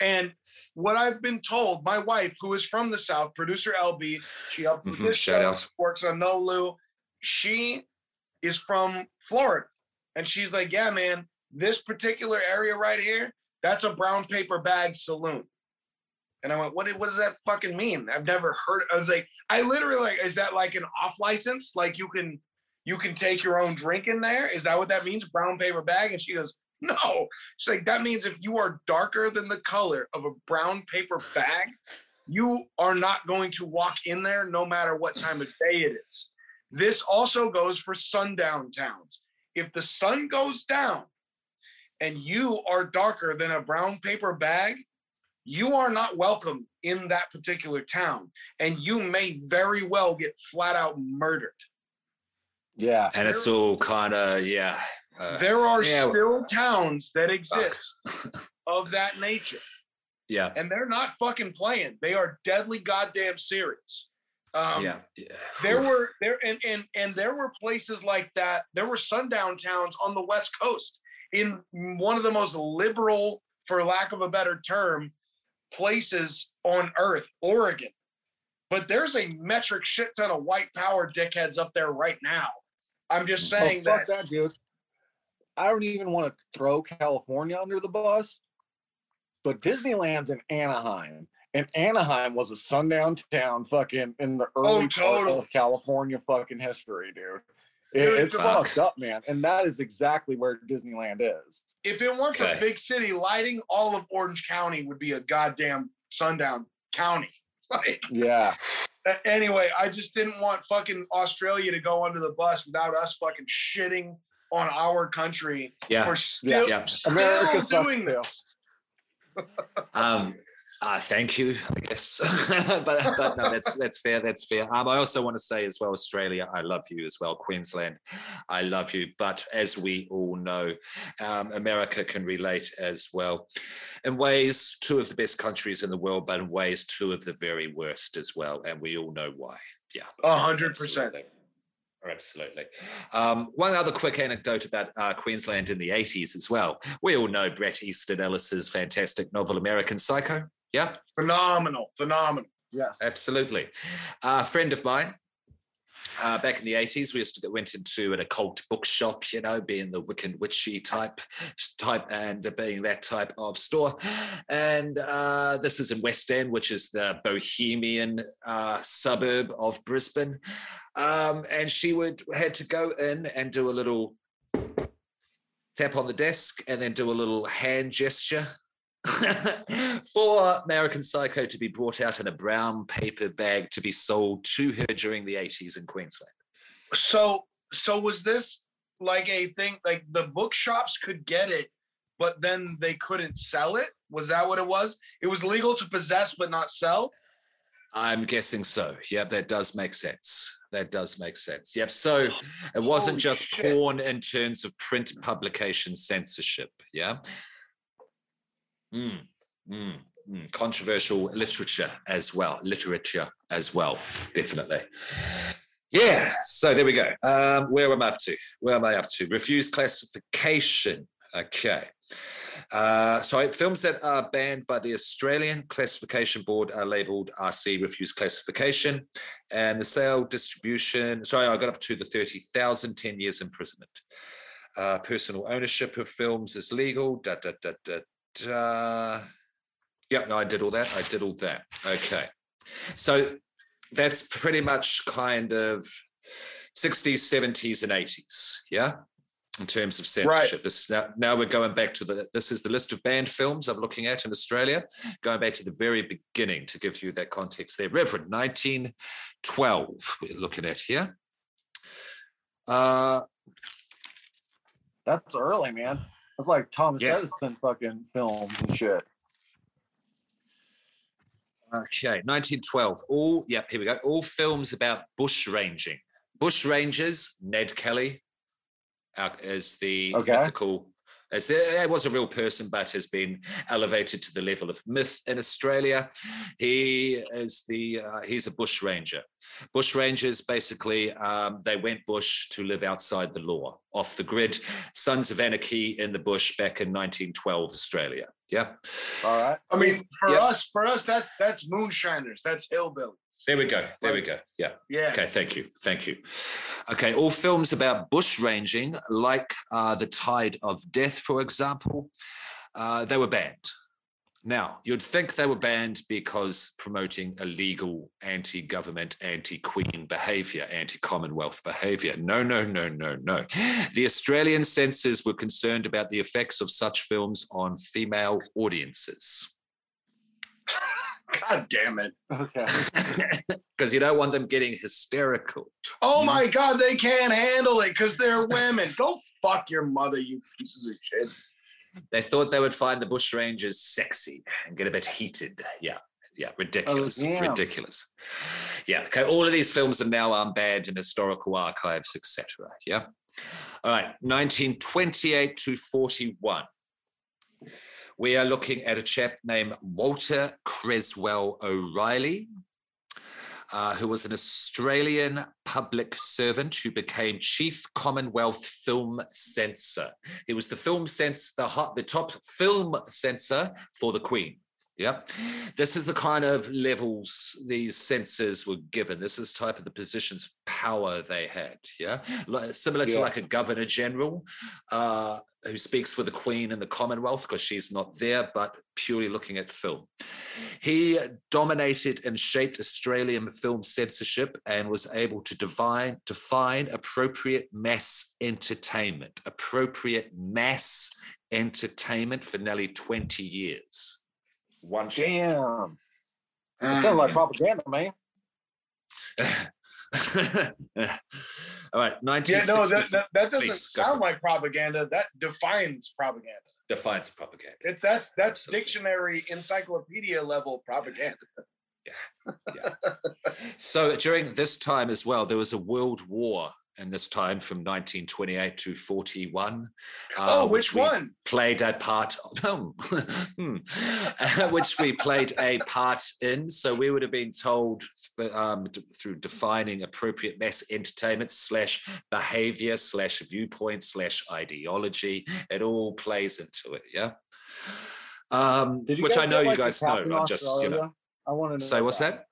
and what I've been told, my wife, who is from the South, producer LB, she helped with Mhm, this shout show, out. works on No Lou. She is from Florida. And she's like, Yeah, man, this particular area right here, that's a brown paper bag saloon. And I went, What, what does that fucking mean? I've never heard. I was like, I literally like, is that like an off license? Like you can you can take your own drink in there? Is that what that means? Brown paper bag? And she goes, [LAUGHS] No. She's like, that means if you are darker than the color of a brown paper bag, you are not going to walk in there no matter what time of day it is. This also goes for sundown towns. If the sun goes down and you are darker than a brown paper bag, you are not welcome in that particular town. And you may very well get flat out murdered. Yeah. and it's all kind of yeah. Uh, there are yeah. still towns that exist [LAUGHS] of that nature. yeah, and they're not fucking playing. They are deadly goddamn serious. Um, yeah, yeah. There were there and and and there were places like that. There were sundown towns on the west coast in one of the most liberal, for lack of a better term, places on earth, Oregon. But there's a metric shit ton of white power dickheads up there right now. I'm just Oh, saying fuck that that, dude. I don't even want to throw California under the bus, but Disneyland's in Anaheim, and Anaheim was a sundown town, fucking in the oh, early part totally. of California fucking history, dude. It- Dude, it's fuck. fucked up, man, and that is exactly where Disneyland is. if it weren't Okay. for big city lighting, all of Orange County would be a goddamn sundown county. [LAUGHS] Like Yeah, Anyway, I just didn't want fucking Australia to go under the bus without us fucking shitting on our country yeah. for still, Yeah. still America doing this. Um, uh, thank you, I guess. [LAUGHS] but but no, that's that's fair. That's fair. Um, I also want to say as well, Australia, I love you as well. Queensland, I love you. But as we all know, um, America can relate as well. In ways, two of the best countries in the world, but in ways, two of the very worst as well. And we all know why. Yeah. A hundred percent. Absolutely. Um, one other quick anecdote about uh, Queensland in the 80s as well. We all know Bret Easton Ellis's fantastic novel American Psycho. Yeah, Phenomenal, phenomenal. Yeah. absolutely. A friend of mine uh, back in the 80s, we used to go, went into an occult bookshop, you know, being the Wiccan Witchy type, type and being that type of store. And uh, this is in West End, which is the bohemian uh, suburb of Brisbane. Um, and she would had to go in and do a little tap on the desk and then do a little hand gesture [LAUGHS] for American Psycho to be brought out in a brown paper bag to be sold to her during the 80s in Queensland. So, so was this like a thing? Like the bookshops could get it, but then they couldn't sell it. Was that what it was? It was legal to possess but not sell. I'm guessing so. Yeah, that does make sense. That does make sense. Yep. So it wasn't Holy just shit. porn in terms of print publication censorship. Yeah. Mm, mm, mm. Controversial literature as well. Literature as well. Definitely. Yeah. So there we go. Um, where am I up to? Where am I up to? Refuse classification. Okay. Uh, so films that are banned by the Australian Classification Board are labelled RC refuse classification, and the sale, distribution. Sorry, I got up to the 30,000, 10 years imprisonment. Uh, personal ownership of films is legal. Da da da da da. Yep, no, I did all that. I did all that. Okay, so that's pretty much kind of 60s, 70s, and 80s. Yeah in terms of censorship. This now, now we're going back to the this is the list of banned films I'm looking at in Australia, going back to the very beginning to give you that context there. Reverend, 1912, we're looking at here. Uh That's early, man. That's like Thomas Yeah. Edison fucking films and shit. okay, 1912. All yep, here we go. All films about bush ranging. Bush rangers, Ned Kelly, uh, is the Okay. mythical. As there was a real person, but has been elevated to the level of myth in Australia. He is the uh, he's a bush ranger. Bush rangers basically um, they went bush to live outside the law, off the grid. Sons of Anarchy in the bush back in 1912 Australia. Yeah, All right. I mean, for Yep. us, for us, that's that's moonshiners. That's hillbillies. there we go. There we go. Yeah. Yeah. Okay, thank you. Thank you. Okay, all films about bush ranging, like uh, The Tide of Death, for example, uh, they were banned. Now, you'd think they were banned because promoting illegal anti government, anti Queen behavior, anti Commonwealth behavior. No, no, no, no, no. The Australian censors were concerned about the effects of such films on female audiences. [LAUGHS] God damn it. Okay. [LAUGHS] Because you don't want them getting hysterical. Oh my God, they can't handle it because they're women. Go fuck your mother, you pieces of shit. They thought they would find the bush rangers sexy and get a bit heated. Yeah, yeah, ridiculous, damn. ridiculous. Yeah, okay. All of these films are now um, banned in historical archives, etc. Yeah. All right, 1928 to 41. We are looking at a chap named Walter Cresswell O'Reilly, uh, who was an Australian public servant who became Chief Commonwealth Film Censor. He was the film censor, the, hot, the top film censor for the Queen. Yep. This is the kind of levels these censors were given. This is type of the positions of power they had. Yeah. Li- Similar to like a governor general uh, who speaks for the Queen and the Commonwealth because she's not there, but purely looking at film. He dominated and shaped Australian film censorship and was able to define, define appropriate mass entertainment, appropriate mass entertainment for nearly 20 years. One shot. Damn. That mm. sounds like propaganda, man. [LAUGHS] [LAUGHS] All right, Yeah, no, that, that, that doesn't Please, sound like propaganda. That defines propaganda. defines propaganda. It, that's that's Absolutely. dictionary encyclopedia level propaganda. Yeah. yeah. so during this time as well, there was a world war in this time from 1928 to 41. uh, oh, which we one? Played a part, [LAUGHS] hmm, which we played a part in. So we would have been told um, through defining appropriate mass entertainment slash behavior slash viewpoint slash ideology. It all plays into it, yeah. Um, which I know you guys know. I'm just you know. I want to know. Say what's about that?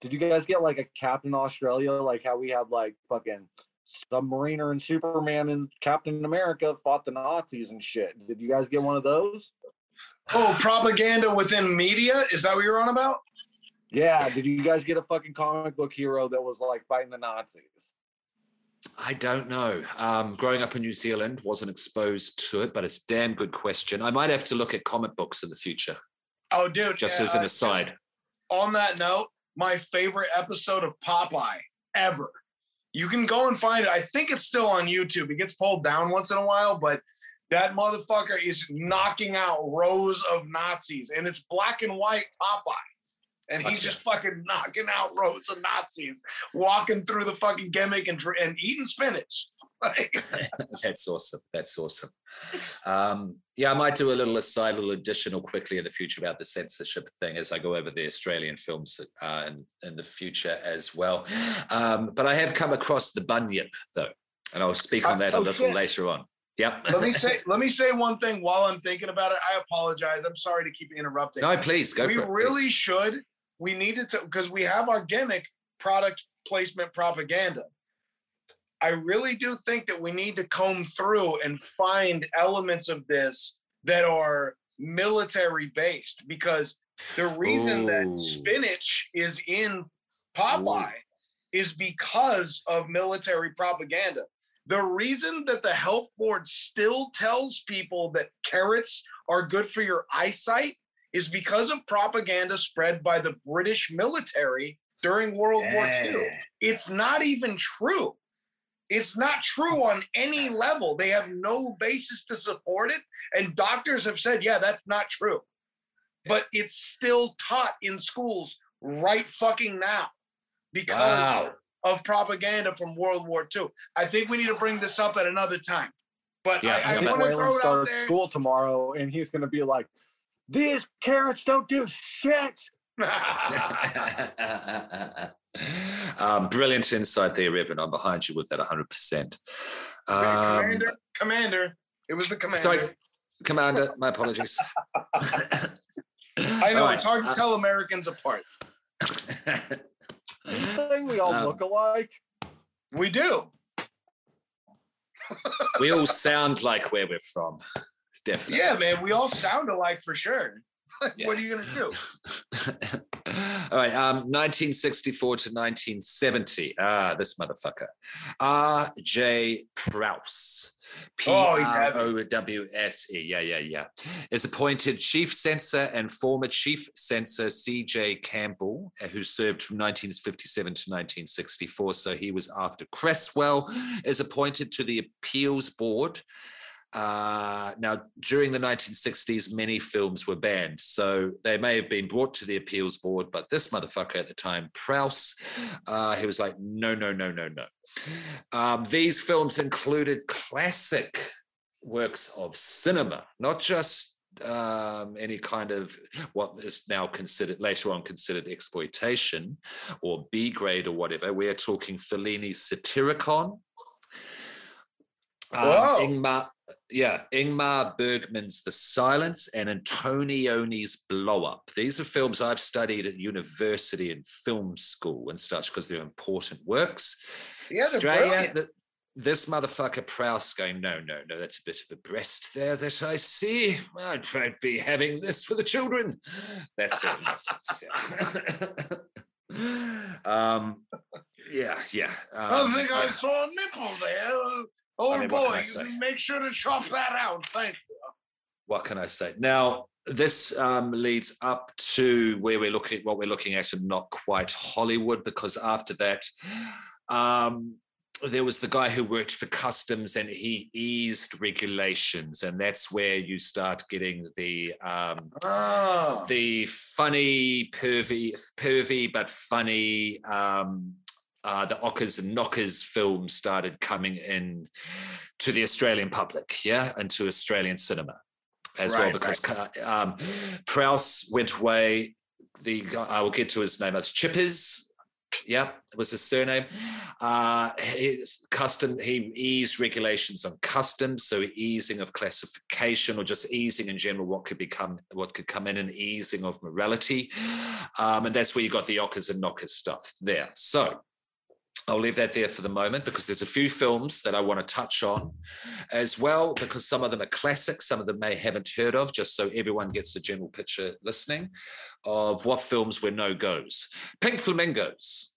Did you guys get like a Captain Australia, like how we have like fucking Submariner and Superman and Captain America fought the Nazis and shit? Did you guys get one of those? Oh, propaganda within media? Is that what you're on about? Yeah. Did you guys get a fucking comic book hero that was like fighting the Nazis? I don't know. Um, growing up in New Zealand, wasn't exposed to it, but it's a damn good question. I might have to look at comic books in the future, Oh, dude. just yeah, as an uh, aside. on that note, my favorite episode of Popeye ever. You can go and find it. I think it's still on YouTube. It gets pulled down once in a while, but that motherfucker is knocking out rows of Nazis, and it's black and white Popeye. And he's just fucking knocking out rows of Nazis, walking through the fucking gimmick and, and eating spinach. [LAUGHS] That's awesome. That's awesome. Um, yeah, I might do a little aside, a little additional quickly in the future about the censorship thing as I go over the Australian films uh, in, in the future as well. Um, but I have come across the bunyip though, and I'll speak on Uh, that a oh, little shit. later on. Yep. let me say, [LAUGHS] let me say one thing while I'm thinking about it. I apologize. I'm sorry to keep interrupting. no, please go we for it. please. really should. We needed to because we have our gimmick product placement propaganda. I really do think that we need to comb through and find elements of this that are military based because the reason Ooh. that spinach is in Popeye is because of military propaganda. The reason that the health board still tells people that carrots are good for your eyesight is because of propaganda spread by the British military during World War II. Eh. It's not even true. It's not true on any level. They have no basis to support it. And doctors have said, yeah, that's not true. But it's still taught in schools right fucking now because Wow. of propaganda from World War II. I think we need to bring this up at another time. But Yeah, I, I yeah, I think want to throw it out there. school tomorrow, and he's gonna be like, "These carrots don't do shit." [LAUGHS] um, brilliant insight there, Evan. I'm behind you with that 100%. Um, commander, commander. It was the commander. sorry, Commander, my apologies. [LAUGHS] [LAUGHS] I know All it's hard to right, tell Americans apart. uh, You saying we all Um, look alike? We do. we all sound like where we're from. Definitely. Yeah, man. We all sound alike for sure. Yeah. [LAUGHS] What are you gonna do? [LAUGHS] All right, um, 1964 to 1970. Ah, this motherfucker. R.J. Prowse. P Oh, R. O W S E. Yeah, yeah, yeah. Is appointed chief censor and former chief censor C.J. Campbell, uh, who served from 1957 to 1964. So he was after Cresswell, is appointed to the appeals board. Uh, now, during the 1960s, many films were banned, so they may have been brought to the appeals board. But this motherfucker at the time, Prowse, uh, he was like, no, no, no, no, no. Um, these films included classic works of cinema, not just um, any kind of what is now considered later on considered exploitation or B grade or whatever. We are talking Fellini's Satyricon. Um, Ingmar, yeah, Ingmar Bergman's The Silence and Antonioni's Blow Up. These are films I've studied at university and film school and such because they're important works. Yeah, Australia, brilliant. th- this motherfucker Prowse going, no, no, no, that's a bit of a breast there that I see. I'd probably be having this for the children. That's it. nonsense, yeah. [LAUGHS] um, yeah, yeah. I um, think I yeah. saw a nipple there. Oh I mean, boy, make sure to chop that out. Thank you. what can I say? Now, this um, leads up to where we're looking, what we're looking at, and not quite Hollywood, because after that, um, there was the guy who worked for customs, and he eased regulations, and that's where you start getting the um, Oh. the funny, pervy, pervy but funny. Um, uh, the Ockers and Knockers films started coming in to the Australian public, yeah, and to Australian cinema as well, Right, because um, Prowse went away. The I will get to his name. It's Chippers. Yeah, it was his surname. Uh, his custom, he eased regulations on customs, so easing of classification or just easing in general what could become what could come in and easing of morality. Um, and that's where you got the Ockers and Knockers stuff there. So I'll leave that there for the moment because there's a few films that I want to touch on as well, because some of them are classics, some of them may haven't heard of, just so everyone gets the general picture listening of what films were no goes. Pink Flamingos.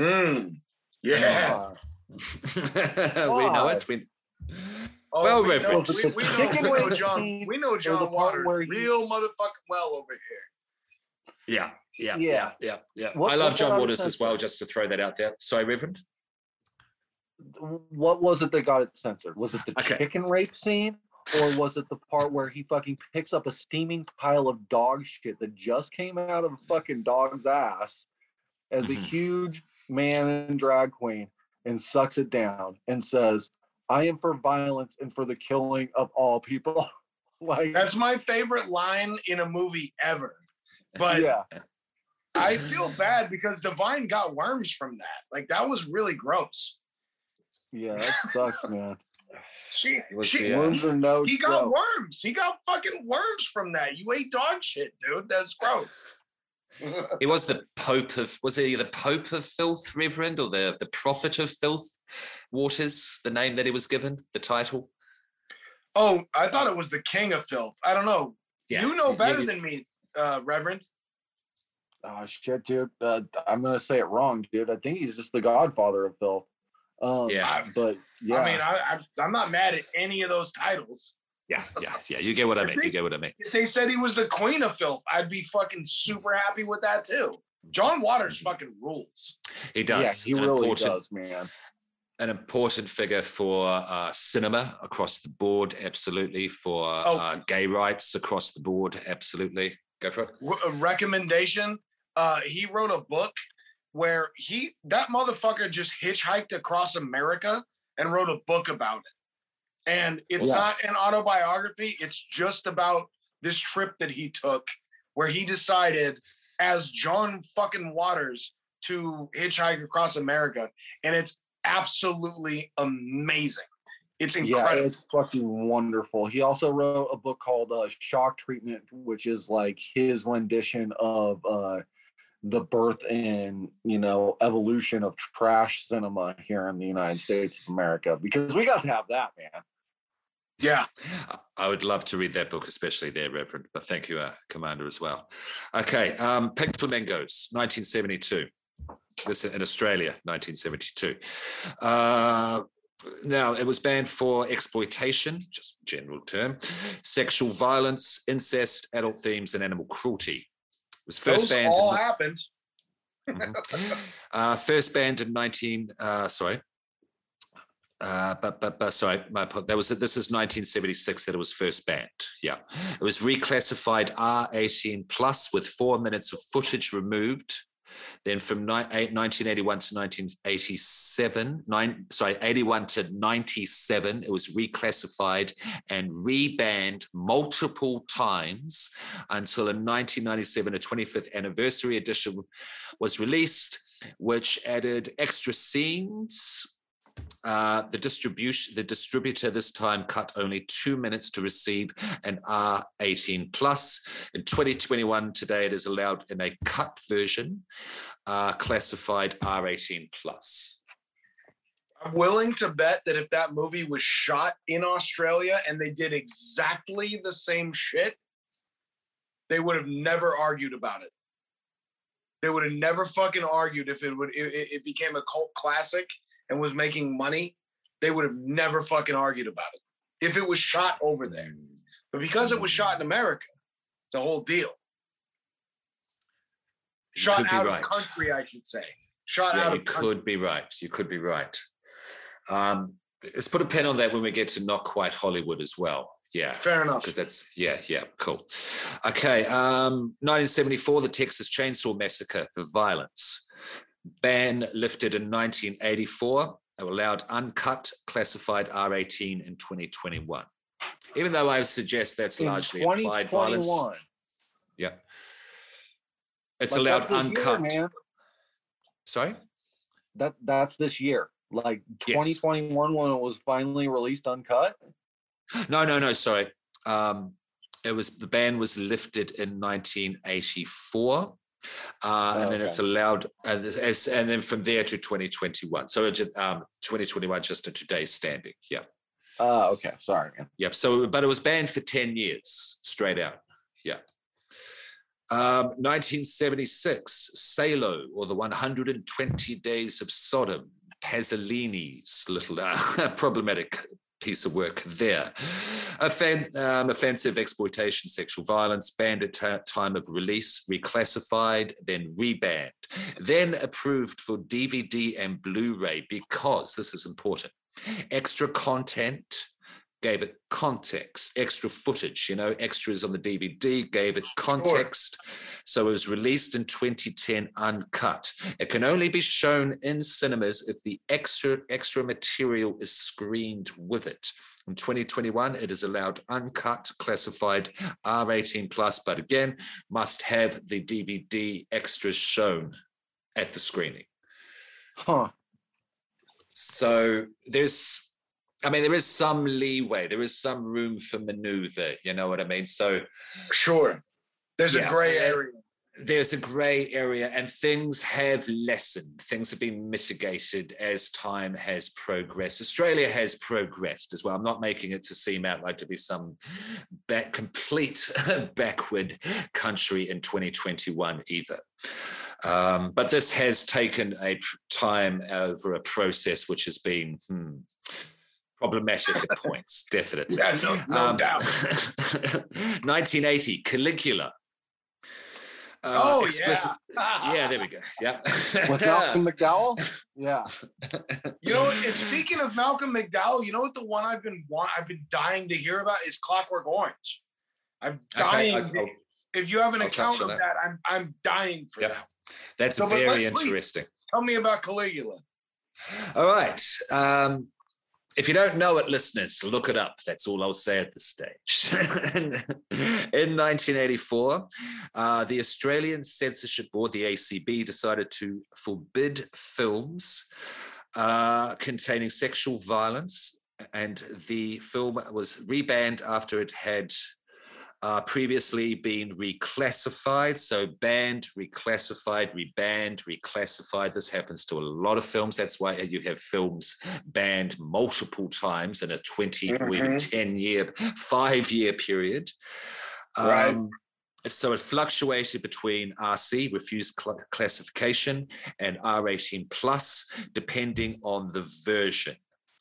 Mm. Yeah. Uh, [LAUGHS] we know it. We, Oh, Well, we, know, we, we, know, we know John. We know John part Waters real motherfucking well over here. yeah, yeah, Yeah. yeah, yeah. What- I love John Waters as well, just to throw that out there. Sorry, Reverend. what was it that got it censored? Was it the Okay. chicken rape scene? Or was it the part where he fucking picks up a steaming pile of dog shit that just came out of a fucking dog's ass as a Mhm. huge man and drag queen and sucks it down and says, I am for violence and for the killing of all people. [LAUGHS] like That's my favorite line in a movie ever. But yeah. I feel bad because Divine got worms from that. Like that was really gross. Yeah, that sucks, [LAUGHS] man. She, It was she Worms are no he got joke. worms. He got fucking worms from that. You ate dog shit, dude. That's gross. [LAUGHS] [LAUGHS] He was the Pope of was he the Pope of Filth, Reverend, or the the Prophet of Filth? Waters, the name that he was given, the title. oh, I thought it was the king of filth. I don't know. Yeah, You know yeah, better you- than me, uh, Reverend. Oh shit, dude. Uh, I'm gonna say it wrong, dude. I think he's just the godfather of filth. Um, Yeah. but yeah, I mean, I, I, I'm not mad at any of those titles. Yes, yes, yeah. You get what I I mean. You get what I mean. If they said he was the queen of filth, I'd be fucking super happy with that too. John Waters fucking rules. He yeah, does. he an really does, man. An important figure for uh, cinema across the board, absolutely. For Oh. uh, gay rights across the board, absolutely. Go for it. W- a recommendation. Uh, he wrote a book where he that motherfucker just hitchhiked across America and wrote a book about it. And it's Yeah. not an autobiography. It's just about this trip that he took where he decided as John fucking Waters to hitchhike across America. And it's absolutely amazing. It's incredible. Yeah, it's fucking wonderful. He also wrote a book called uh, Shock Treatment, which is like his rendition of uh, the birth and you know evolution of trash cinema here in the United States of America. Because we got to have that, man. yeah. I- would love to read that book, especially there, Reverend. But thank you, uh, Commander, as well. Okay, um, Pink Flamingos, 1972. This in Australia, 1972. Uh, now, it was banned for exploitation, just general term, sexual violence, incest, adult themes, and animal cruelty. It was first Those banned. all ni- happened. Mhm. [LAUGHS] uh, first banned in 19, uh, sorry. Uh, but but but sorry, my that was this is 1976 that it was first banned. Yeah, it was reclassified R18 plus with four minutes of footage removed. Then from 1981 to 1987, nine sorry 81 to 97, it was reclassified and rebanned multiple times until in 1997 a 25th anniversary edition was released, which added extra scenes. Uh, the distribution, the distributor this time cut only two minutes to receive an R18 plus. In 2021, today it is allowed in a cut version, uh, classified R18 plus. I'm willing to bet that if that movie was shot in Australia and they did exactly the same shit, they would have never argued about it. They would have never fucking argued if it would it, it it became a cult classic and was making money. They would have never fucking argued about it if it was shot over there. But because it was shot in America, it's a whole deal. You Shot could be out right. of country, I should say. Shot Yeah, out you of country. could be right. You could be right. Um, let's put a pin on that when we get to not quite Hollywood as well. Yeah. Fair enough. because that's yeah yeah cool okay um 1974 the texas chainsaw massacre for violence ban lifted in 1984 They allowed uncut classified r18 in 2021 even though i would suggest that's In largely applied violence yeah it's Like, allowed the year, uncut. Sorry. That that's this year, like Yes. 2021 when it was finally released uncut. No, no, no. Sorry. Um, it was the ban was lifted in 1984, uh, and then it's allowed, uh, as, and then from there to 2021. So um, 2021 just to today's standing. Yeah. Uh, okay, sorry, man. Yep. So, but it was banned for 10 years straight out. Yeah. Um, 1976, Salo, or the 120 Days of Sodom, Pasolini's little uh, [LAUGHS] problematic piece of work there. Offen- um, offensive exploitation, sexual violence, banned at ta- time of release, reclassified, then rebanned, then approved for DVD and Blu ray because this is important extra content gave it context, extra footage, you know, extras on the DVD gave it context. So it was released in 2010 uncut. It can only be shown in cinemas if the extra extra material is screened with it. In 2021, it is allowed uncut, classified R18 plus, but again, must have the DVD extras shown at the screening. Huh. So there's, I mean, there is some leeway, there is some room for maneuver. You know what I mean? So Sure. There's Yeah. a gray area. there's a gray area, and things have lessened. Things have been mitigated as time has progressed. Australia has progressed as well. I'm not making it to seem out like to be some back, complete [LAUGHS] backward country in 2021 either. Um, but this has taken a time over a process which has been hmm, problematic at points, [LAUGHS] definitely. Yeah, no, no Um, doubt. [LAUGHS] 1980, Caligula. Uh, Oh, explicit- yeah. yeah, there we go. Yeah. [LAUGHS] With Malcolm McDowell? Yeah. You know, and speaking of Malcolm McDowell, you know what the one I've been want, I've been dying to hear about is Clockwork Orange. I'm Okay, dying. I'll- to- I'll- if you have an I'll account of that. that. I'm I'm dying for Yeah. that. that's So, very let- please. interesting. Tell me about Caligula. All right. Um, if you don't know it, listeners, look it up. That's all I'll say at this stage. [LAUGHS] In 1984, uh, the Australian Censorship Board, the ACB, decided to forbid films uh, containing sexual violence, and the film was rebanned after it had uh, previously been reclassified. So banned, reclassified, rebanned, reclassified. This happens to a lot of films. That's why you have films banned multiple times in a 20 or even 10 year, five year period. Right. Um, so it fluctuated between RC, refused cl- classification, and R18 plus, depending on the version.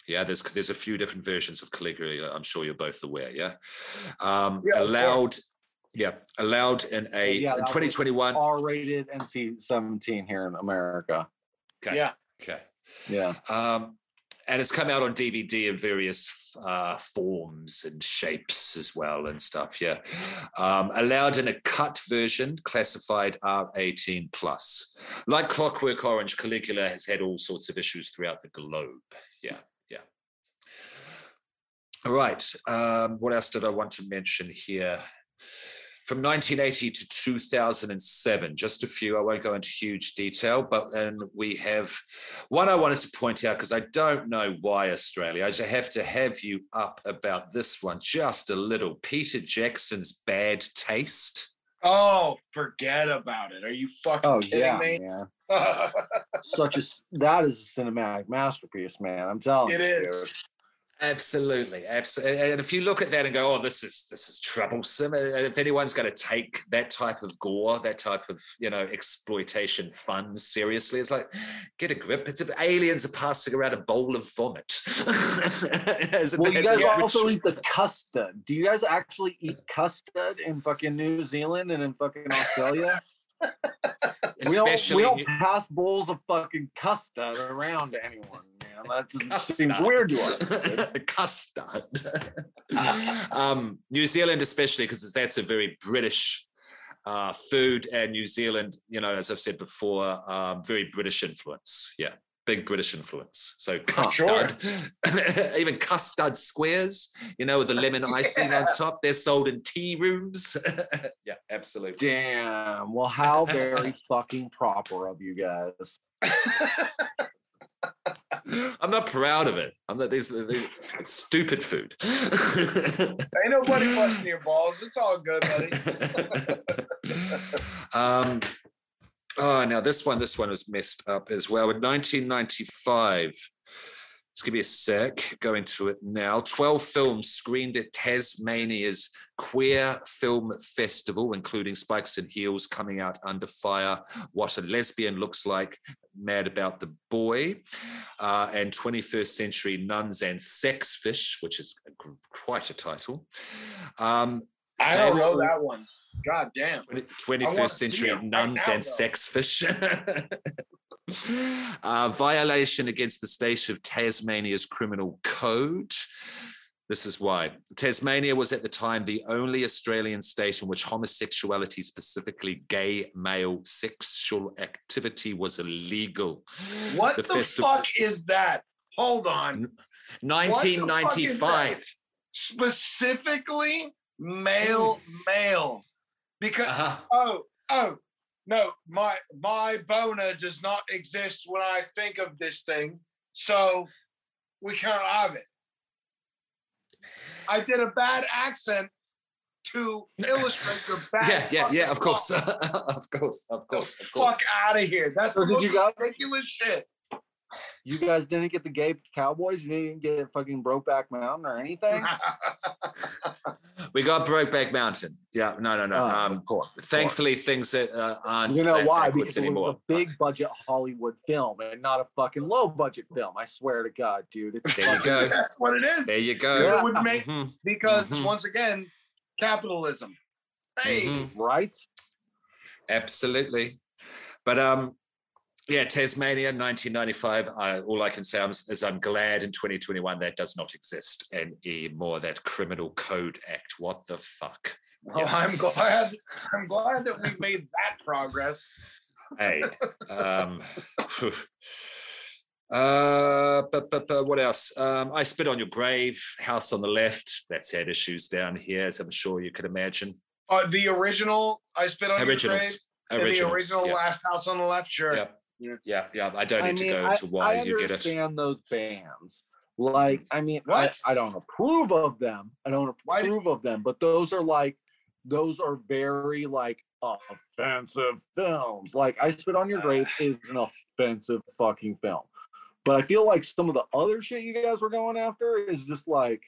Yeah, there's there's a few different versions of Caligula. I'm sure you're both aware. Yeah, um, Yeah, allowed. Yeah, allowed in a Yeah, in 2021. R-rated NC-17 here in America. Okay. Yeah. Okay. Yeah. Um, and it's come out on DVD in various uh, forms and shapes as well and stuff. Yeah, um, allowed in a cut version, classified R18 plus. Like Clockwork Orange, Caligula has had all sorts of issues throughout the globe. Yeah, yeah. All right. Um, what else did I want to mention here? From 1980 to 2007, just a few. I won't go into huge detail, but then we have one I wanted to point out because I don't know why Australia. I just have to have you up about this one just a little. Peter Jackson's Bad Taste. Oh, forget about it. Are you fucking Oh kidding yeah, me? man. [LAUGHS] Such a s- that is a cinematic masterpiece, man. I'm telling It you. is. Absolutely, absolutely. And if you look at that and go, "Oh, this is this is troublesome," uh, and if anyone's going to take that type of gore, that type of you know exploitation fun seriously, it's like get a grip. It's aliens are passing around a bowl of vomit. [LAUGHS] As a- Well, you guys also eat the custard. Do you guys actually eat custard in fucking New Zealand and in fucking Australia? [LAUGHS] we don't, we don't pass bowls of fucking custard around to anyone, That [LAUGHS] seems weird to us. [LAUGHS] custard. [LAUGHS] um, New Zealand, especially because that's a very British uh, food, and New Zealand, you know, as I've said before, um, very British influence. Yeah, big British influence. So Sure. custard, even custard squares, you know, with the lemon icing on top. They're sold in tea rooms. yeah, absolutely. Damn. Well, how very fucking proper of you guys. [LAUGHS] I'm not proud of it. I'm not. These, it's stupid food. [LAUGHS] Ain't nobody busting your balls. It's all good, buddy. [LAUGHS] um, oh, now this one, this one was messed up as well. In 1995, Let's give me a sec. Go into it now. 12 films screened at Tasmania's Queer Film Festival, including Spikes and Heels, Coming Out Under Fire, What a Lesbian Looks Like, Mad About the Boy, uh, and 21st Century Nuns and Sex Fish, which is quite a title. Um, I don't know that one. God damn. 21st Century Nuns now, and though. Sex Fish. [LAUGHS] uh, violation against the state of Tasmania's criminal code. This is why. Tasmania was at the time the only Australian state in which homosexuality, specifically gay male sexual activity, was illegal. What the, the fuck is that? Hold on. 1995. Specifically, male, male. Because, uh-huh. oh, oh, no, my my boner does not exist when I think of this thing, so we can't have it. I did a bad accent to [LAUGHS] illustrate your bad. Yeah, yeah, yeah. [LAUGHS] Of course, of course, of course, of course. Fuck out of here! That's the most you got? ridiculous shit. You guys didn't get the gay Cowboys. You didn't get fucking Brokeback Mountain or anything. [LAUGHS] we got Brokeback Mountain. Yeah, no, no, no. Uh, um, of course. Thankfully, course. things that uh, aren't. You know why? Because anymore. it was a big budget Hollywood film and not a fucking low budget film. I swear to God, dude. It's there you go. That's what it is. There you go. Yeah. It would make mm-hmm. because mm-hmm. once again, capitalism. Hey, mm-hmm. right? Absolutely. But um, yeah, Tasmania, 1995. I, all I can say is I'm glad in 2021 that does not exist anymore. That Criminal Code Act. What the fuck? Well, yeah. I'm glad. I'm glad that we've made that progress. Hey, um, [SIGHS] uh, but, but, but what else? Um, I spit on your grave. House on the left. That's had issues down here, as I'm sure you could imagine. Uh, the original. I spit on Originals. your grave. Originals, the original last house on the left. Sure. Yep. Yeah, yeah. I don't need I mean, to go into why I you get it. understand those bands. Like, I mean, I, I, don't approve of them. I don't approve of them, but those are like, those are very like offensive films. Like, I Spit on Your Grave [SIGHS] is an offensive fucking film. But I feel like some of the other shit you guys were going after is just like,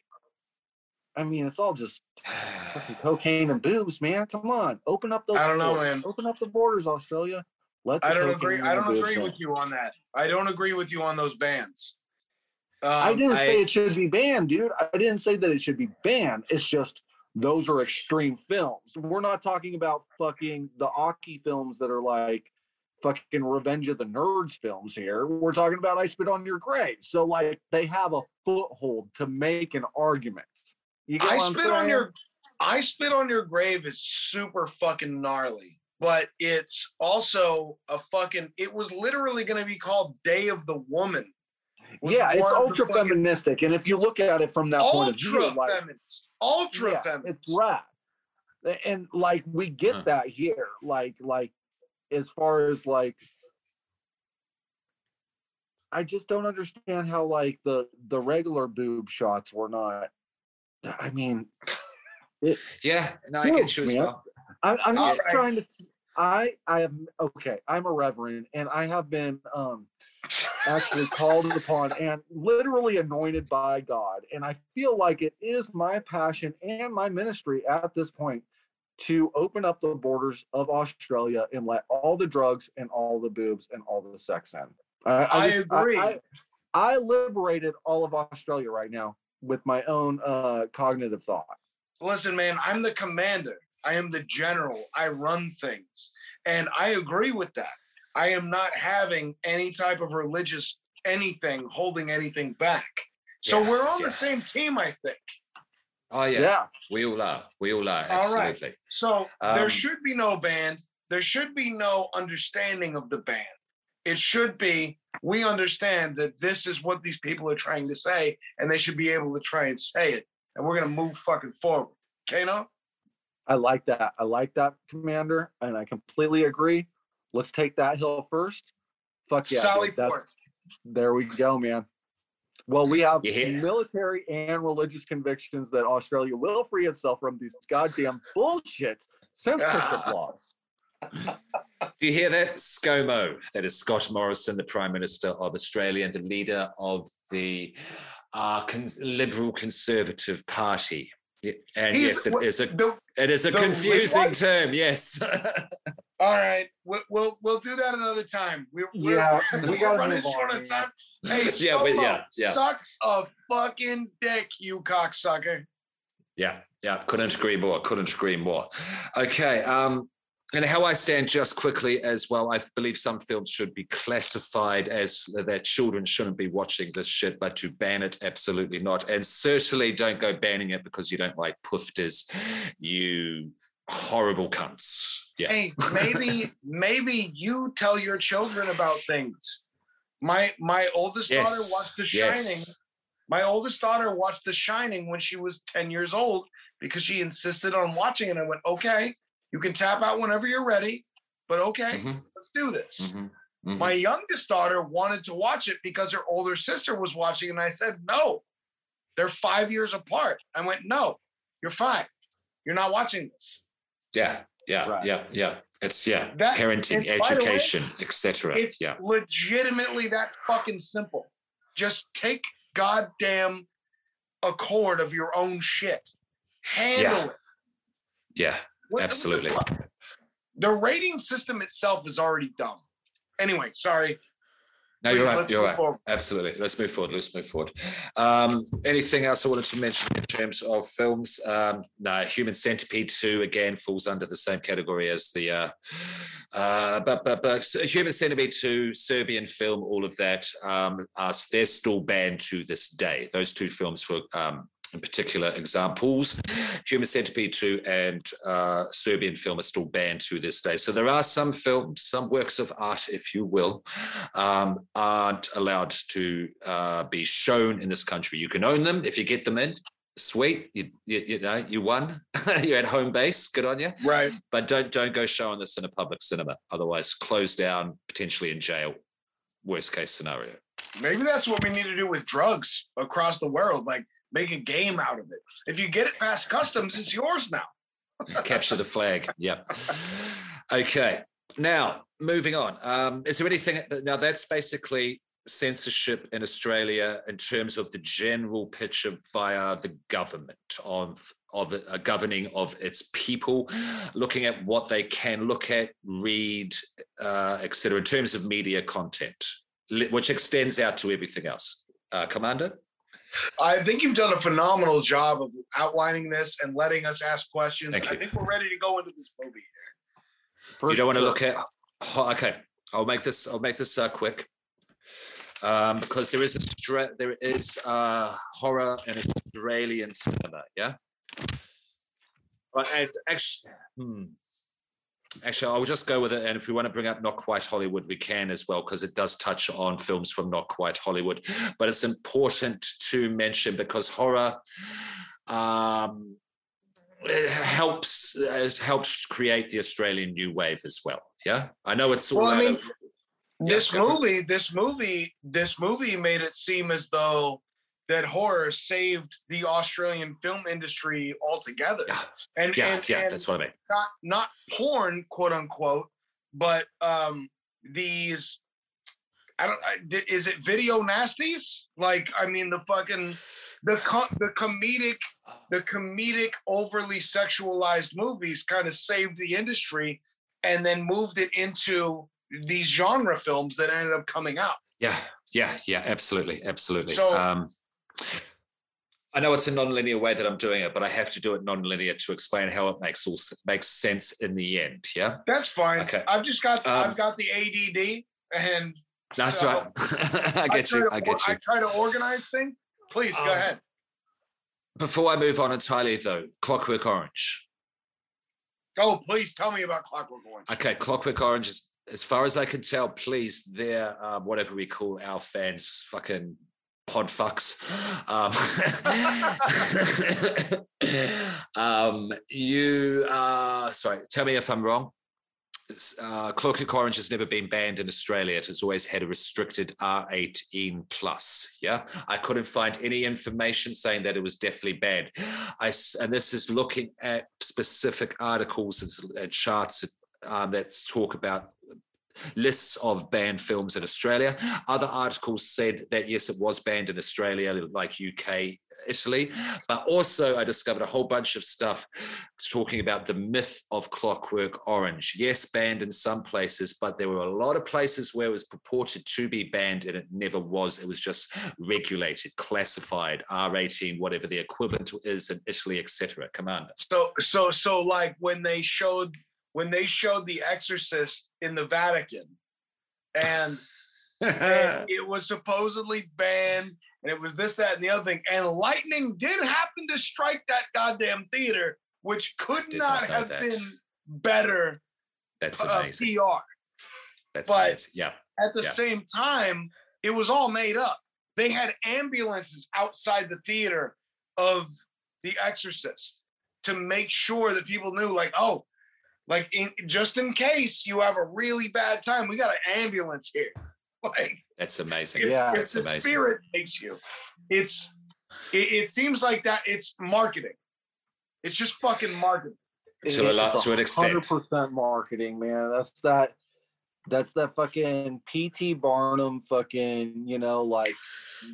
I mean, it's all just [SIGHS] fucking cocaine and boobs, man. Come on, open up those. I don't know, man. Open up the borders, Australia. Let I don't agree. I don't agree with you on that. I don't agree with you on those bans. Um, I didn't I, say it should be banned, dude. I didn't say that it should be banned. It's just those are extreme films. We're not talking about fucking the Ocker films that are like fucking Revenge of the Nerds films here. We're talking about I Spit on Your Grave. So like they have a foothold to make an argument. You get I spit on your I spit on your grave is super fucking gnarly but it's also a fucking it was literally going to be called day of the woman. Yeah it's ultra fucking, feministic and if you look at it from that point of view like, feminist ultra yeah, feminist. it's rad and like we get huh. that here like like as far as like i just don't understand how like the the regular boob shots were not i mean it, yeah no i get you as well I'm, I'm not right. trying to. I I am okay. I'm a reverend, and I have been um actually called upon and literally anointed by God, and I feel like it is my passion and my ministry at this point to open up the borders of Australia and let all the drugs and all the boobs and all the sex in. I, I, I just, agree. I, I, liberated all of Australia right now with my own uh, cognitive thought. Listen, man, I'm the commander. I am the general. I run things. And I agree with that. I am not having any type of religious anything holding anything back. So yeah, we're on yeah. the same team, I think. Oh yeah. yeah. We all are. We all are. All Absolutely. Right. So um, there should be no band. There should be no understanding of the band. It should be we understand that this is what these people are trying to say, and they should be able to try and say it. And we're gonna move fucking forward. Okay, no? I like that. I like that, Commander, and I completely agree. Let's take that hill first. Fuck yeah. Sally Forth. There we go, man. Well, we have You hear- military and religious convictions that Australia will free itself from these goddamn bullshit censorship [LAUGHS] laws. Do you hear that? ScoMo. That is Scott Morrison, the Prime Minister of Australia and the leader of the uh, cons- Liberal Conservative Party. Yeah, And He's- yes, it is a The- it is a the confusing what? term. Yes. [LAUGHS] all right, we'll, we'll we'll do that another time. We, we're, Yeah, we're we gotta running short on, on time. Hey, [LAUGHS] Yeah, but Solo, yeah, yeah. suck a fucking dick, you cocksucker. Yeah, yeah, couldn't agree more. Couldn't agree more. Okay, um, and how I stand just quickly as well. I believe some films should be classified as that children shouldn't be watching this shit, but to ban it, absolutely not. And certainly don't go banning it because you don't like poofters, you horrible cunts. Yeah, Hey, maybe [LAUGHS] maybe you tell your children about things. My my oldest daughter watched The Shining. yes. My oldest daughter watched The Shining when she was 10 years old because she insisted on watching it. I went, okay, you can tap out whenever you're ready, but okay, Mhm, let's do this. mhm, mhm. My youngest daughter wanted to watch it because her older sister was watching, and I said, no, they're five years apart. I went, no, you're five. You're not watching this. Yeah, yeah, Right. yeah, yeah. It's yeah, That- parenting, and by the way, education, etc. Yeah, legitimately that fucking simple. Just take goddamn a cord of your own shit. Handle Yeah. it. yeah, What- what the absolutely. The rating system itself is already dumb. Anyway, sorry. No, you're right. You're right. forward. Absolutely. Let's move forward. Let's move forward. Um, anything else I wanted to mention in terms of films? Um, no, Human Centipede 2 again falls under the same category as the uh, uh, but but but Human Centipede 2, Serbian film, all of that. Um, are, they're still banned to this day. Those two films were um, particular examples. Human Centipede 2 and uh, Serbian film are still banned to this day. So there are some films, some works of art, if you will, um, aren't allowed to uh, be shown in this country. You can own them if you get them in. Sweet, you, you, you know you won. [LAUGHS] You're at home base. Good on you. Right. But don't don't go showing this in a public cinema. Otherwise, close down, potentially in jail. Worst case scenario. Maybe that's what we need to do with drugs across the world. Like make a game out of it. If you get it past customs, it's yours now. [LAUGHS] capture the flag. Yep. Okay. Now, moving on. Um, is there anything? Now, that's basically censorship in Australia in terms of the general picture via the government of of a governing of its people, looking at what they can look at, read, uh, etc. In terms of media content, which extends out to everything else. Uh, Commander. I think you've done a phenomenal job of outlining this and letting us ask questions. Thank I you. think we're ready to go into this movie. For you don't want to look at okay i'll make this i'll make this uh, quick um, because there is a stra- there is uh, horror in australian cinema yeah Right, and actually hmm. Actually i'll just go with it and if we want to bring up not quite hollywood we can as well because it does touch on films from not quite hollywood but it's important to mention because horror um, it helps it helps create the Australian new wave as well. Yeah, I know it's all Well, I mean, of This it. movie, this movie, this movie made it seem as though that horror saved the Australian film industry altogether. yeah, And yeah, and, yeah. and That's what I mean. not not porn, quote unquote, but um these I don't I, is it video nasties? Like I mean the fucking the the comedic the comedic overly sexualized movies kind of saved the industry and then moved it into these genre films that ended up coming out. Yeah, yeah, yeah. Absolutely, absolutely. So- um, I know it's a non-linear way that I'm doing it, but I have to do it non-linear to explain how it makes all makes sense in the end. Yeah, That's fine. Okay. I've just got Um, I've got the ADD and that's so right. [LAUGHS] I get try you. to I get you. I try to organize things. Please go Um, ahead. Before I move on entirely, though, Clockwork Orange. Oh, please tell me about Clockwork Orange. Okay, Clockwork Orange is, as far as I can tell, please, they're um, whatever we call our fans, fucking pod fucks. Um, [LAUGHS] um, you, uh, sorry, tell me if I'm wrong. uh, Clockwork Orange has never been banned in Australia. It has always had a restricted R18 plus. Yeah, I couldn't find any information saying that it was definitely banned. I and this is looking at specific articles and charts um, that talk about lists of banned films in Australia. Other articles said that yes, it was banned in Australia, like UK, Italy. But also, I discovered a whole bunch of stuff talking about the myth of Clockwork Orange. Yes, banned in some places, but there were a lot of places where it was purported to be banned and it never was. It was just regulated, classified, R18, whatever the equivalent is in Italy, etc. Commander. So, so, so, like when they showed when they showed The Exorcist in the Vatican, and, and [LAUGHS] it was supposedly banned, and it was this, that, and the other thing, and lightning did happen to strike that goddamn theater, which could not, not have that. been better. That's uh, amazing. PR. That's but amazing. Yeah. At the yeah. same time, it was all made up. They had ambulances outside the theater of The Exorcist to make sure that people knew, like, oh, like in, just in case you have a really bad time, we got an ambulance here. [LAUGHS] Like that's amazing. If, yeah, if that's the amazing. spirit takes you. It's it, it, seems like that it's marketing. It's just fucking marketing. To a lot to an extent. Hundred percent marketing, man. That's that that's that fucking PT Barnum fucking, you know, like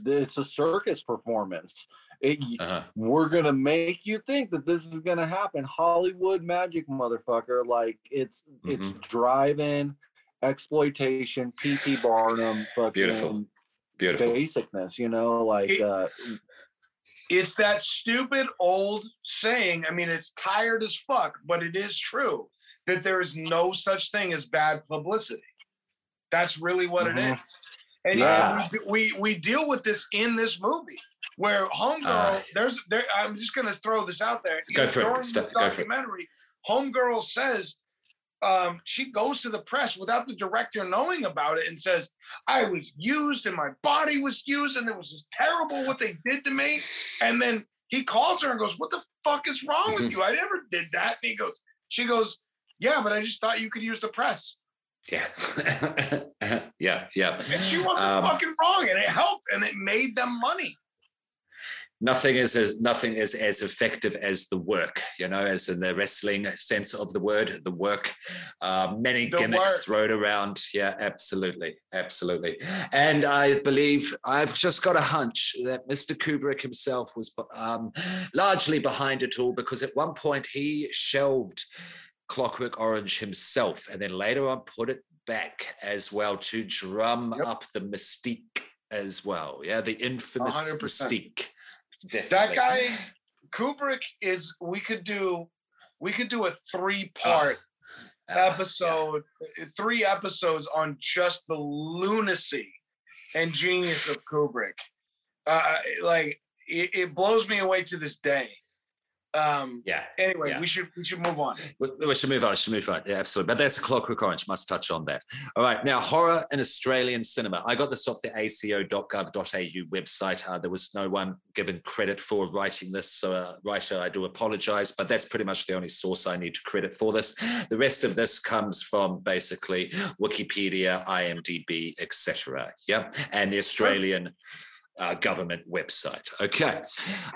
it's a circus performance. It, uh-huh. We're gonna make you think that this is gonna happen. Hollywood magic, motherfucker. Like it's mm-hmm. it's driving exploitation, PT Barnum, fucking beautiful, beautiful basicness. You know, like it, uh, it's that stupid old saying. I mean, it's tired as fuck, but it is true that there is no such thing as bad publicity. That's really what mm-hmm. it is. And yeah. we, we we deal with this in this movie where Homegirl, uh, there's there. I'm just gonna throw this out there. Go for it. Steph, documentary, Homegirl says um, she goes to the press without the director knowing about it and says, "I was used and my body was used and it was just terrible what they did to me." And then he calls her and goes, "What the fuck is wrong with mm-hmm. you? I never did that." And he goes, "She goes, yeah, but I just thought you could use the press." Yeah, [LAUGHS] yeah, yeah. And she wasn't um, fucking wrong, and it helped, and it made them money nothing is as nothing is as effective as the work you know as in the wrestling sense of the word the work uh, many the gimmicks work. thrown around yeah absolutely absolutely and i believe i've just got a hunch that mr kubrick himself was um, largely behind it all because at one point he shelved clockwork orange himself and then later on put it back as well to drum yep. up the mystique as well yeah the infamous 100%. mystique Definitely. That guy Kubrick is. We could do. We could do a three-part uh, episode, yeah. three episodes on just the lunacy and genius of Kubrick. Uh, like it, it blows me away to this day. Um, yeah. Anyway, yeah. we should we should move on. We, we, should move on. We should move on. Yeah, absolutely. But that's a Clockwork Orange. Must touch on that. All right. Now, horror in Australian cinema. I got this off the ACO.gov.au website. Uh, there was no one given credit for writing this. So, uh, writer, I do apologize, but that's pretty much the only source I need to credit for this. The rest of this comes from basically Wikipedia, IMDb, etc. Yeah, and the Australian uh, government website. Okay,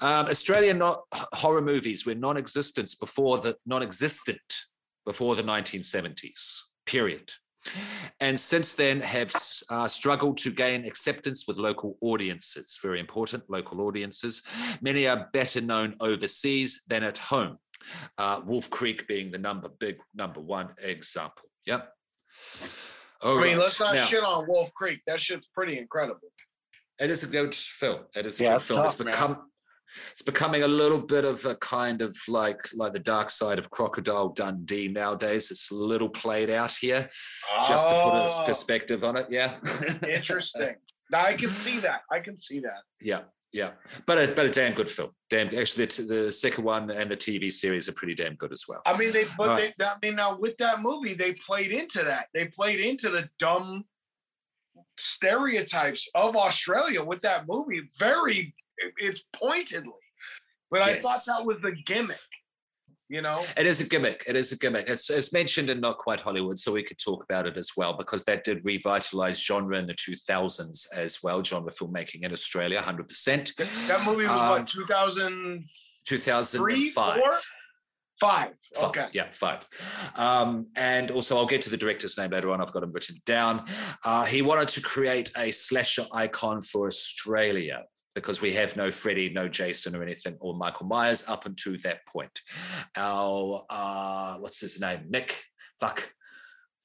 um, Australian not, horror movies were non-existent before the non-existent before the 1970s. Period. And since then, have uh, struggled to gain acceptance with local audiences. Very important, local audiences. Many are better known overseas than at home. Uh, Wolf Creek being the number big number one example. Yep. All I mean, right. let's not now, shit on Wolf Creek. That shit's pretty incredible it is a good film. It is a yeah, good film. Tough, it's become man. it's becoming a little bit of a kind of like like the dark side of Crocodile Dundee nowadays. It's a little played out here, oh, just to put a oh. perspective on it. Yeah, [LAUGHS] interesting. Now I can see that. I can see that. Yeah, yeah, but a but a damn good film. Damn, actually, the, the second one and the TV series are pretty damn good as well. I mean, they but right. they. I mean, now with that movie, they played into that. They played into the dumb stereotypes of Australia with that movie very it's pointedly. But yes. I thought that was the gimmick. you know. It is a gimmick. It is a gimmick. It's, it's mentioned in Not Quite Hollywood, so we could talk about it as well because that did revitalize genre in the 2000s as well, genre filmmaking in Australia, 100%. That movie was Um, what 2003, 2005. four? Five. Five, Okay. Yeah, five. Um, and also, I'll get to the director's name later on. I've got him written down. Uh, he wanted to create a slasher icon for Australia because we have no Freddy, no Jason, or anything, or Michael Myers up until that point. Our, uh, what's his name? Mick, fuck.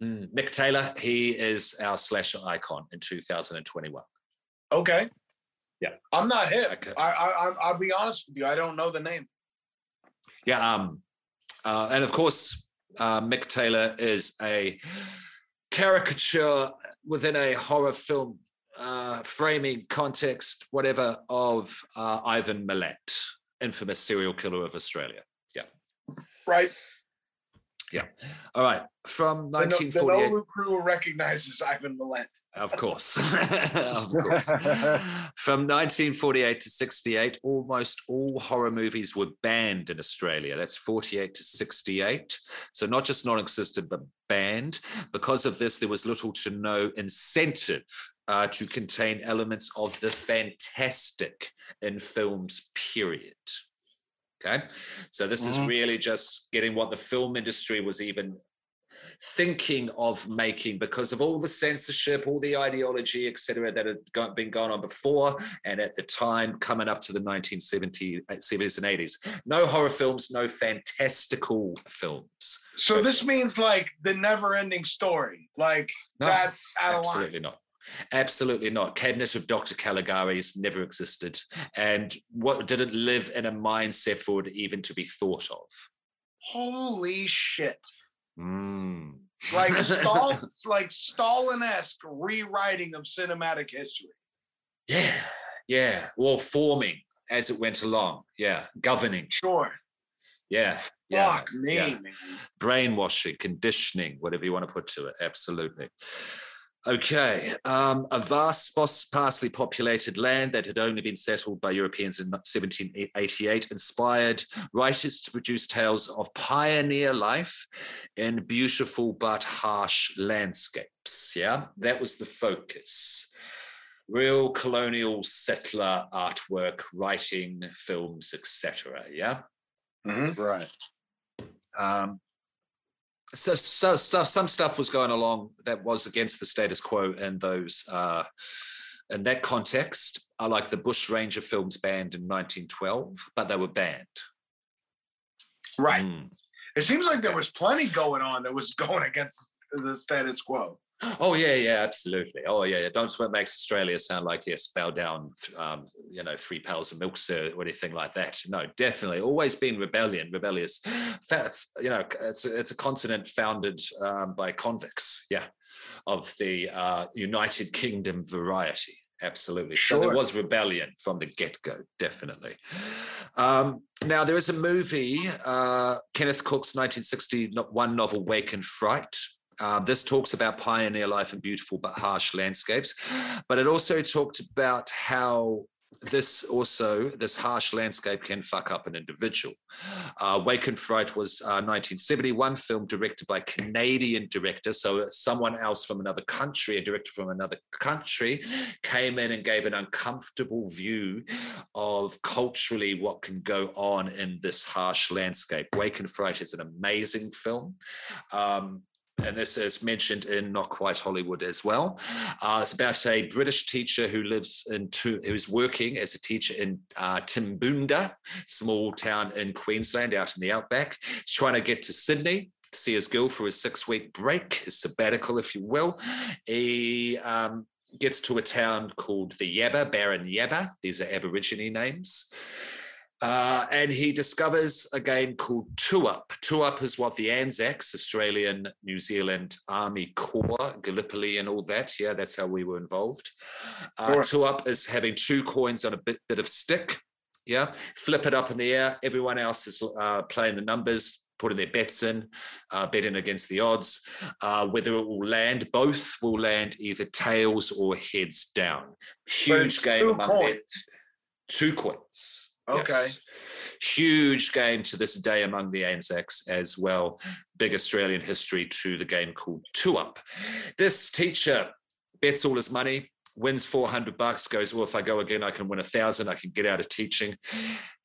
Hmm, Mick Taylor, he is our slasher icon in 2021. Okay. Yeah. I'm not hip. Okay. I, I, I'll be honest with you. I don't know the name. Yeah, um, uh, and of course, uh, Mick Taylor is a caricature within a horror film uh, framing context, whatever, of uh, Ivan Milat, infamous serial killer of Australia. Yeah. Right. Yeah. All right, from The, no, the 1948. Nolu crew recognizes Ivan Milat. Of course. [LAUGHS] of course. [LAUGHS] From 1948 to 68, almost all horror movies were banned in Australia. That's 48 to 68. So not just non existent, but banned. Because of this, there was little to no incentive uh, to contain elements of the fantastic in films, period. Okay. So this is Mhm. really just getting what the film industry was even thinking of making because of all the censorship, all the ideology, etc., that had go- been going on before and at the time coming up to the 1970s uh, and 80s. No horror films, no fantastical films. So this means like the never-ending story. Like No, that's out of line. Absolutely not. Absolutely not. Cabinet of Dr. Caligari's never existed. And what didn't live in a mindset for it even to be thought of. Holy shit! Mm. Like Stal- [LAUGHS] like Stalin-esque rewriting of cinematic history. Yeah, yeah. Well, forming as it went along. Yeah, governing. Sure. Yeah, yeah. Fuck me, yeah. Brainwashing, conditioning, whatever you want to put to it. Absolutely. Okay, um, a vast, sparsely populated land that had only been settled by Europeans in 1788 inspired writers to produce tales of pioneer life in beautiful but harsh landscapes. Yeah, that was the focus. Real colonial settler artwork, writing, films, etc. Yeah. right. Um, so, so stuff, some stuff was going along that was against the status quo in those, uh, in that context. I like the Bush Ranger films banned in 1912, but they were banned. Right. Mm. It seems like there was plenty going on that was [LAUGHS] going against the status quo. Oh yeah, yeah, absolutely. Oh yeah, yeah. Don't what makes Australia sound like yes, bow down, um, you know, three pails of milk, sir, or anything like that. No, definitely, always been rebellion, rebellious. You know, it's a, it's a continent founded um, by convicts. Yeah, of the uh, United Kingdom variety. Absolutely. So there was rebellion from the get go, definitely. Um, now, there is a movie, uh, Kenneth Cook's 1961 novel, Wake in Fright. Uh, this talks about pioneer life in beautiful but harsh landscapes, but it also talked about how this also this harsh landscape can fuck up an individual. Uh, Wake in Fright was a 1971 film directed by Canadian director, so someone else from another country, a director from another country, came in and gave an uncomfortable view of culturally what can go on in this harsh landscape. Wake in Fright is an amazing film. Um, and this is mentioned in Not Quite Hollywood as well. Uh, it's about a British teacher who lives in, Tu- who's working as a teacher in uh, Tiboonda, small town in Queensland, out in the outback. He's trying to get to Sydney to see his girl for his six-week break, his sabbatical, if you will. He um, gets to a town called the Yabba, Bundanyabba. These are Aborigine names. Uh, and he discovers a game called Two Up. Tuup is what the Anzacs, Australian, New Zealand Army Corps, Gallipoli, and all that. Yeah, that's how we were involved. Uh, Two Up is having two coins on a bit, bit of stick. Yeah, flip it up in the air. Everyone else is uh, playing the numbers, putting their bets in, uh, betting against the odds. Uh, whether it will land, both will land either tails or heads down. Huge game among coins. bets. Two coins. Okay. Yes. Huge game to this day among the Anzacs as well. Big Australian history to the game called Two Up. This teacher bets all his money, wins 400 bucks, goes, well, if I go again, I can win a thousand, I can get out of teaching,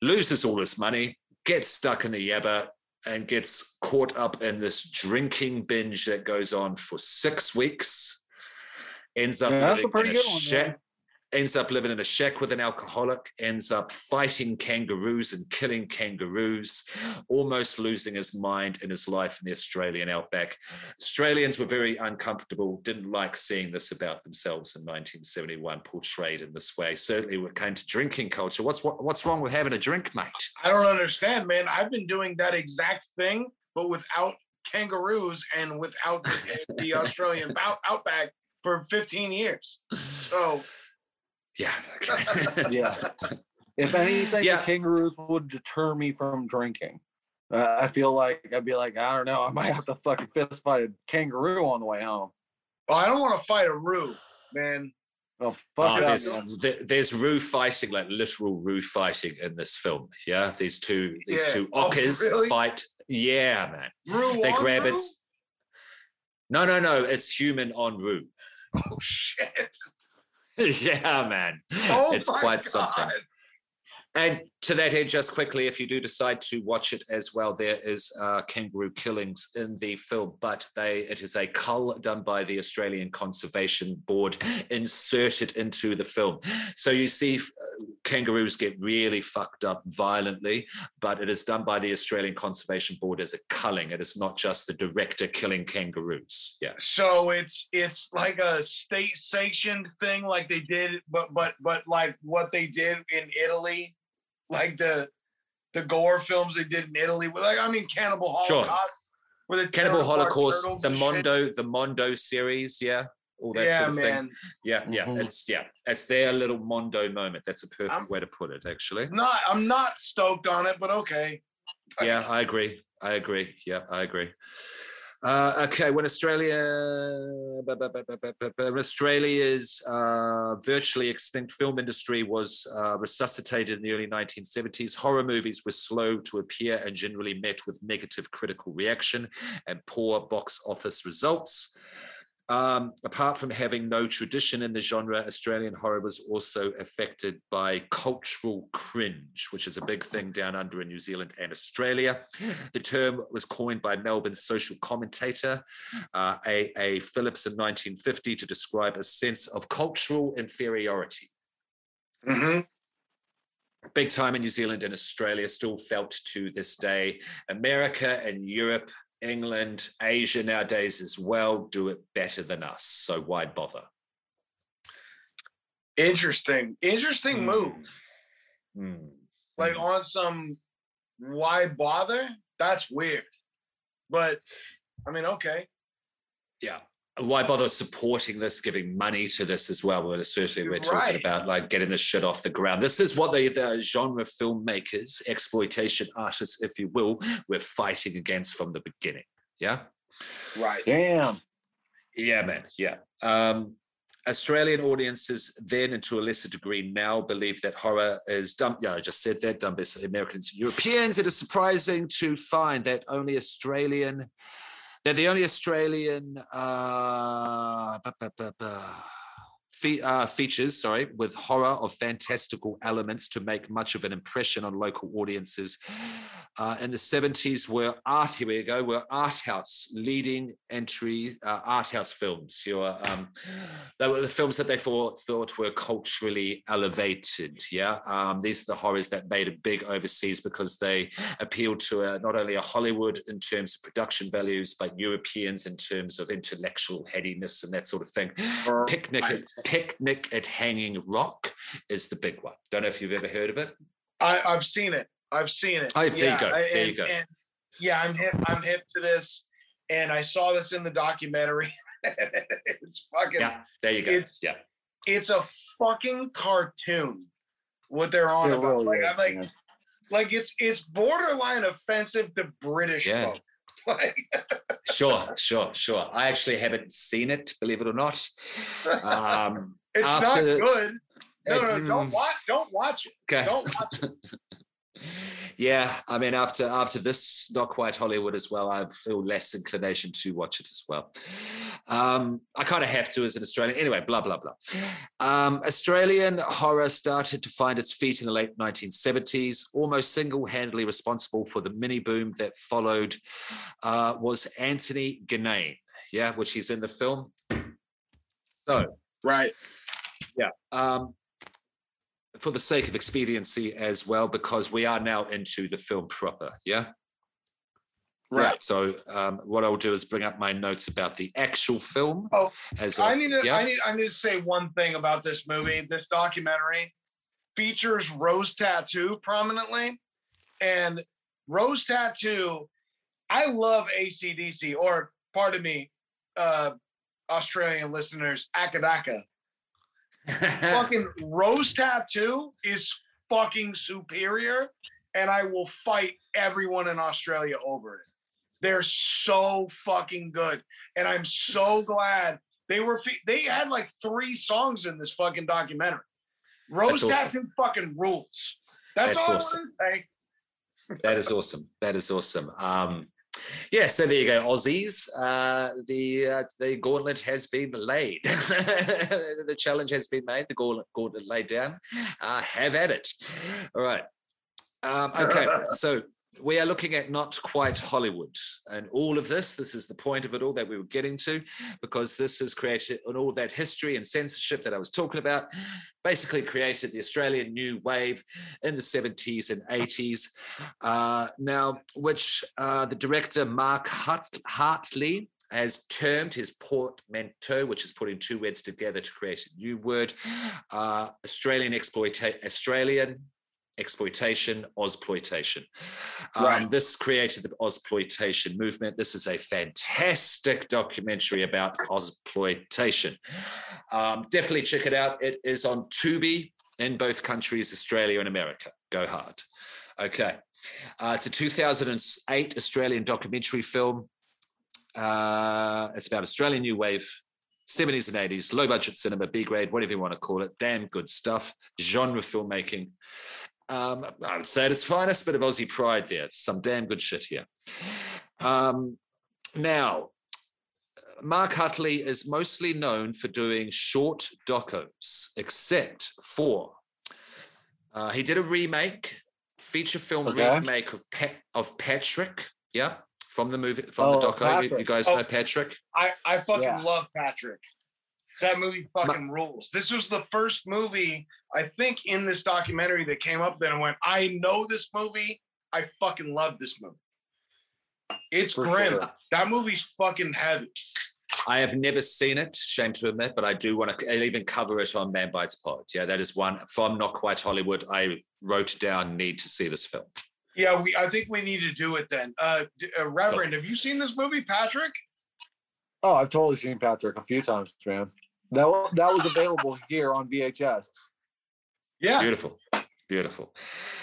loses all his money, gets stuck in the yabba, and gets caught up in this drinking binge that goes on for six weeks. Ends up Yeah, that's a pretty good one. Ends up living in a shack with an alcoholic, ends up fighting kangaroos and killing kangaroos, almost losing his mind in his life in the Australian outback. Australians were very uncomfortable, didn't like seeing this about themselves in 1971 portrayed in this way. Certainly when it came to drinking culture. What's what, what's wrong with having a drink, mate? I don't understand, man. I've been doing that exact thing, but without kangaroos and without the, the Australian out, outback for 15 years. So Yeah. [LAUGHS] Yeah. If anything, Yeah. the kangaroos would deter me from drinking. Uh, I feel like I'd be like, I don't know, I might have to fucking fist fight a kangaroo on the way home. well, I don't want to fight a roo, man. Oh, Oh, fuck that, there's, there's roo fighting, like literal roo fighting in this film. Yeah, these two, these Yeah. two Oh, ockers really? fight. Yeah, man. Roo They on grab roo? it. No, no, no. It's human on roo. Oh shit! [LAUGHS] yeah, man. Oh it's quite something. And to that end, just quickly, if you do decide to watch it as well, there is uh, kangaroo killings in the film, but they it is a cull done by the Australian Conservation Board inserted into the film. So you see uh, kangaroos get really fucked up violently, but it is done by the Australian Conservation Board as a culling. It is not just the director killing kangaroos. Yeah. So it's it's like a state sanctioned thing, like they did, but but but like what they did in Italy, like the the gore films they did in Italy. Like I mean, Cannibal Sure. Holocaust, where they Cannibal Holocaust, the and shit. Mondo, the Mondo series, yeah, all that yeah, sort of thing. man. Yeah, yeah, Mhm. it's yeah, it's their little Mondo moment. That's a perfect I'm- way to put it, actually. Not I'm not stoked on it, but okay. Yeah, I agree. I agree. Yeah, I agree. Uh, okay, when Australia, when Australia's uh, virtually extinct film industry was uh, resuscitated in the early 1970s, horror movies were slow to appear and generally met with negative critical reaction and poor box office results. Um, apart from having no tradition in the genre, Australian horror was also affected by cultural cringe, which is a big thing down under in New Zealand and Australia. The term was coined by Melbourne social commentator, uh, A. A. Phillips in 1950 to describe a sense of cultural inferiority. Mhm. Big time in New Zealand and Australia, still felt to this day. America and Europe, England, Asia nowadays as well do it better than us. So why bother? Interesting. Interesting move. Hmm. Like on some why bother? That's weird. But I mean, okay. yeah why bother supporting this giving money to this as well well certainly we're You're talking right. about like getting this shit off the ground this is what they the genre filmmakers exploitation artists if you will were fighting against from the beginning yeah Right. Damn. yeah man yeah um Australian audiences then, and to a lesser degree now, believe that horror is dumb. Yeah, I just said that Dumb by Americans Europeans. It is surprising to find that only Australian they're the only Australian uh, fe- uh, features, sorry, with horror of fantastical elements to make much of an impression on local audiences. Uh, in the 70s were art, here we go, were art house leading entry uh, art house films. Your, um, they were the films that they thought, thought were culturally elevated. Yeah. Um, these are the horrors that made it big overseas because they appealed to uh, not only a Hollywood in terms of production values, but Europeans in terms of intellectual headiness and that sort of thing. Picnic. Picnic at Hanging Rock is the big one. Don't know if you've ever heard of it. I, I've seen it. I've seen it. Oh, there you go, I- there you go. and- yeah, I'm hip. I'm hip to this, and I saw this in the documentary. [LAUGHS] it's fucking. Yeah, there you go. It's- yeah. It's a fucking cartoon. What they're on It about? really like is, I'm like, man. like it's it's borderline offensive to British Yeah. folk. Like, [LAUGHS] Sure, sure, sure. I actually haven't seen it, believe it or not. Um, [LAUGHS] it's After- not good. No, no, no, don't mm. watch. Don't watch it. okay. Don't watch it. [LAUGHS] Yeah, I mean, after after this, not quite Hollywood as well. I feel less inclination to watch it as well. Um, I kind of have to as an Australian. Anyway, blah blah blah. Um, Australian horror started to find its feet in the late 1970s. Almost single-handedly responsible for the mini boom that followed uh, was Anthony Ginnane. Yeah, which he's in the film. So Right. yeah. Um, for the sake of expediency as well, because we are now into the film proper. Yeah. Right. So um, what I'll do is bring up my notes about the actual film. Oh, as I need to yeah. I need I need to say one thing about this movie. This documentary features Rose Tattoo prominently. And Rose Tattoo, I love ACDC, or pardon me, uh Australian listeners, Acca Dacca. Fucking Rose Tattoo is fucking superior, and I will fight everyone in Australia over it. They're so fucking good, and I'm so glad they were. fe- They had like three songs in this fucking documentary. Rose That's awesome. Tattoo fucking rules. That's, That's all awesome. I want to say. that is awesome. That is awesome. Um, yeah, so there you go, Aussies. Uh, the uh, the gauntlet has been laid. [LAUGHS] the challenge has been made. The gauntlet, gauntlet laid down. Uh, have at it. All right. Um, okay, so we are looking at not quite Hollywood, and all of this. This is the point of it all that we were getting to, because this has created and all of that history and censorship that I was talking about. Basically, created the Australian New Wave in the 70s and 80s. Uh, now, which uh, the director Mark Hart- Hartley has termed his portmanteau, which is putting two words together to create a new word, uh, Australian exploitation, Australian exploitation, Ozploitation. Um, This created the Ozploitation movement. This is a fantastic documentary about Ozploitation. Um, definitely check it out. It is on Tubi in both countries, Australia and America. Go hard. Okay. Uh, it's a 2008 Australian documentary film. Uh, it's about Australian New Wave, 70s and 80s, low budget cinema, B grade, whatever you want to call it. Damn good stuff. Genre filmmaking. Um, I would say at its finest, bit of Aussie pride there. Some damn good shit here. Um, now, Mark Hartley is mostly known for doing short docos, except for uh, he did a remake, feature film Okay. remake of Pat, of Patrick. Yeah, from the movie from Oh, the doco. You, you guys Oh. know Patrick. I, I fucking Yeah. love Patrick. That movie fucking rules. This was the first movie, I think, in this documentary that came up then and went, I know this movie. I fucking love this movie. It's For grim. sure. That movie's fucking heavy. I have never seen it, shame to admit, but I do want to I'll even cover it on Man Bites Pod. Yeah, that is one from Not Quite Hollywood. I wrote down need to see this film. Yeah, we. I think we need to do it then. Uh, uh Reverend, have you seen this movie, Patrick? Oh, I've totally seen Patrick a few times, man. That that was available here on VHS. Yeah. Beautiful. Beautiful.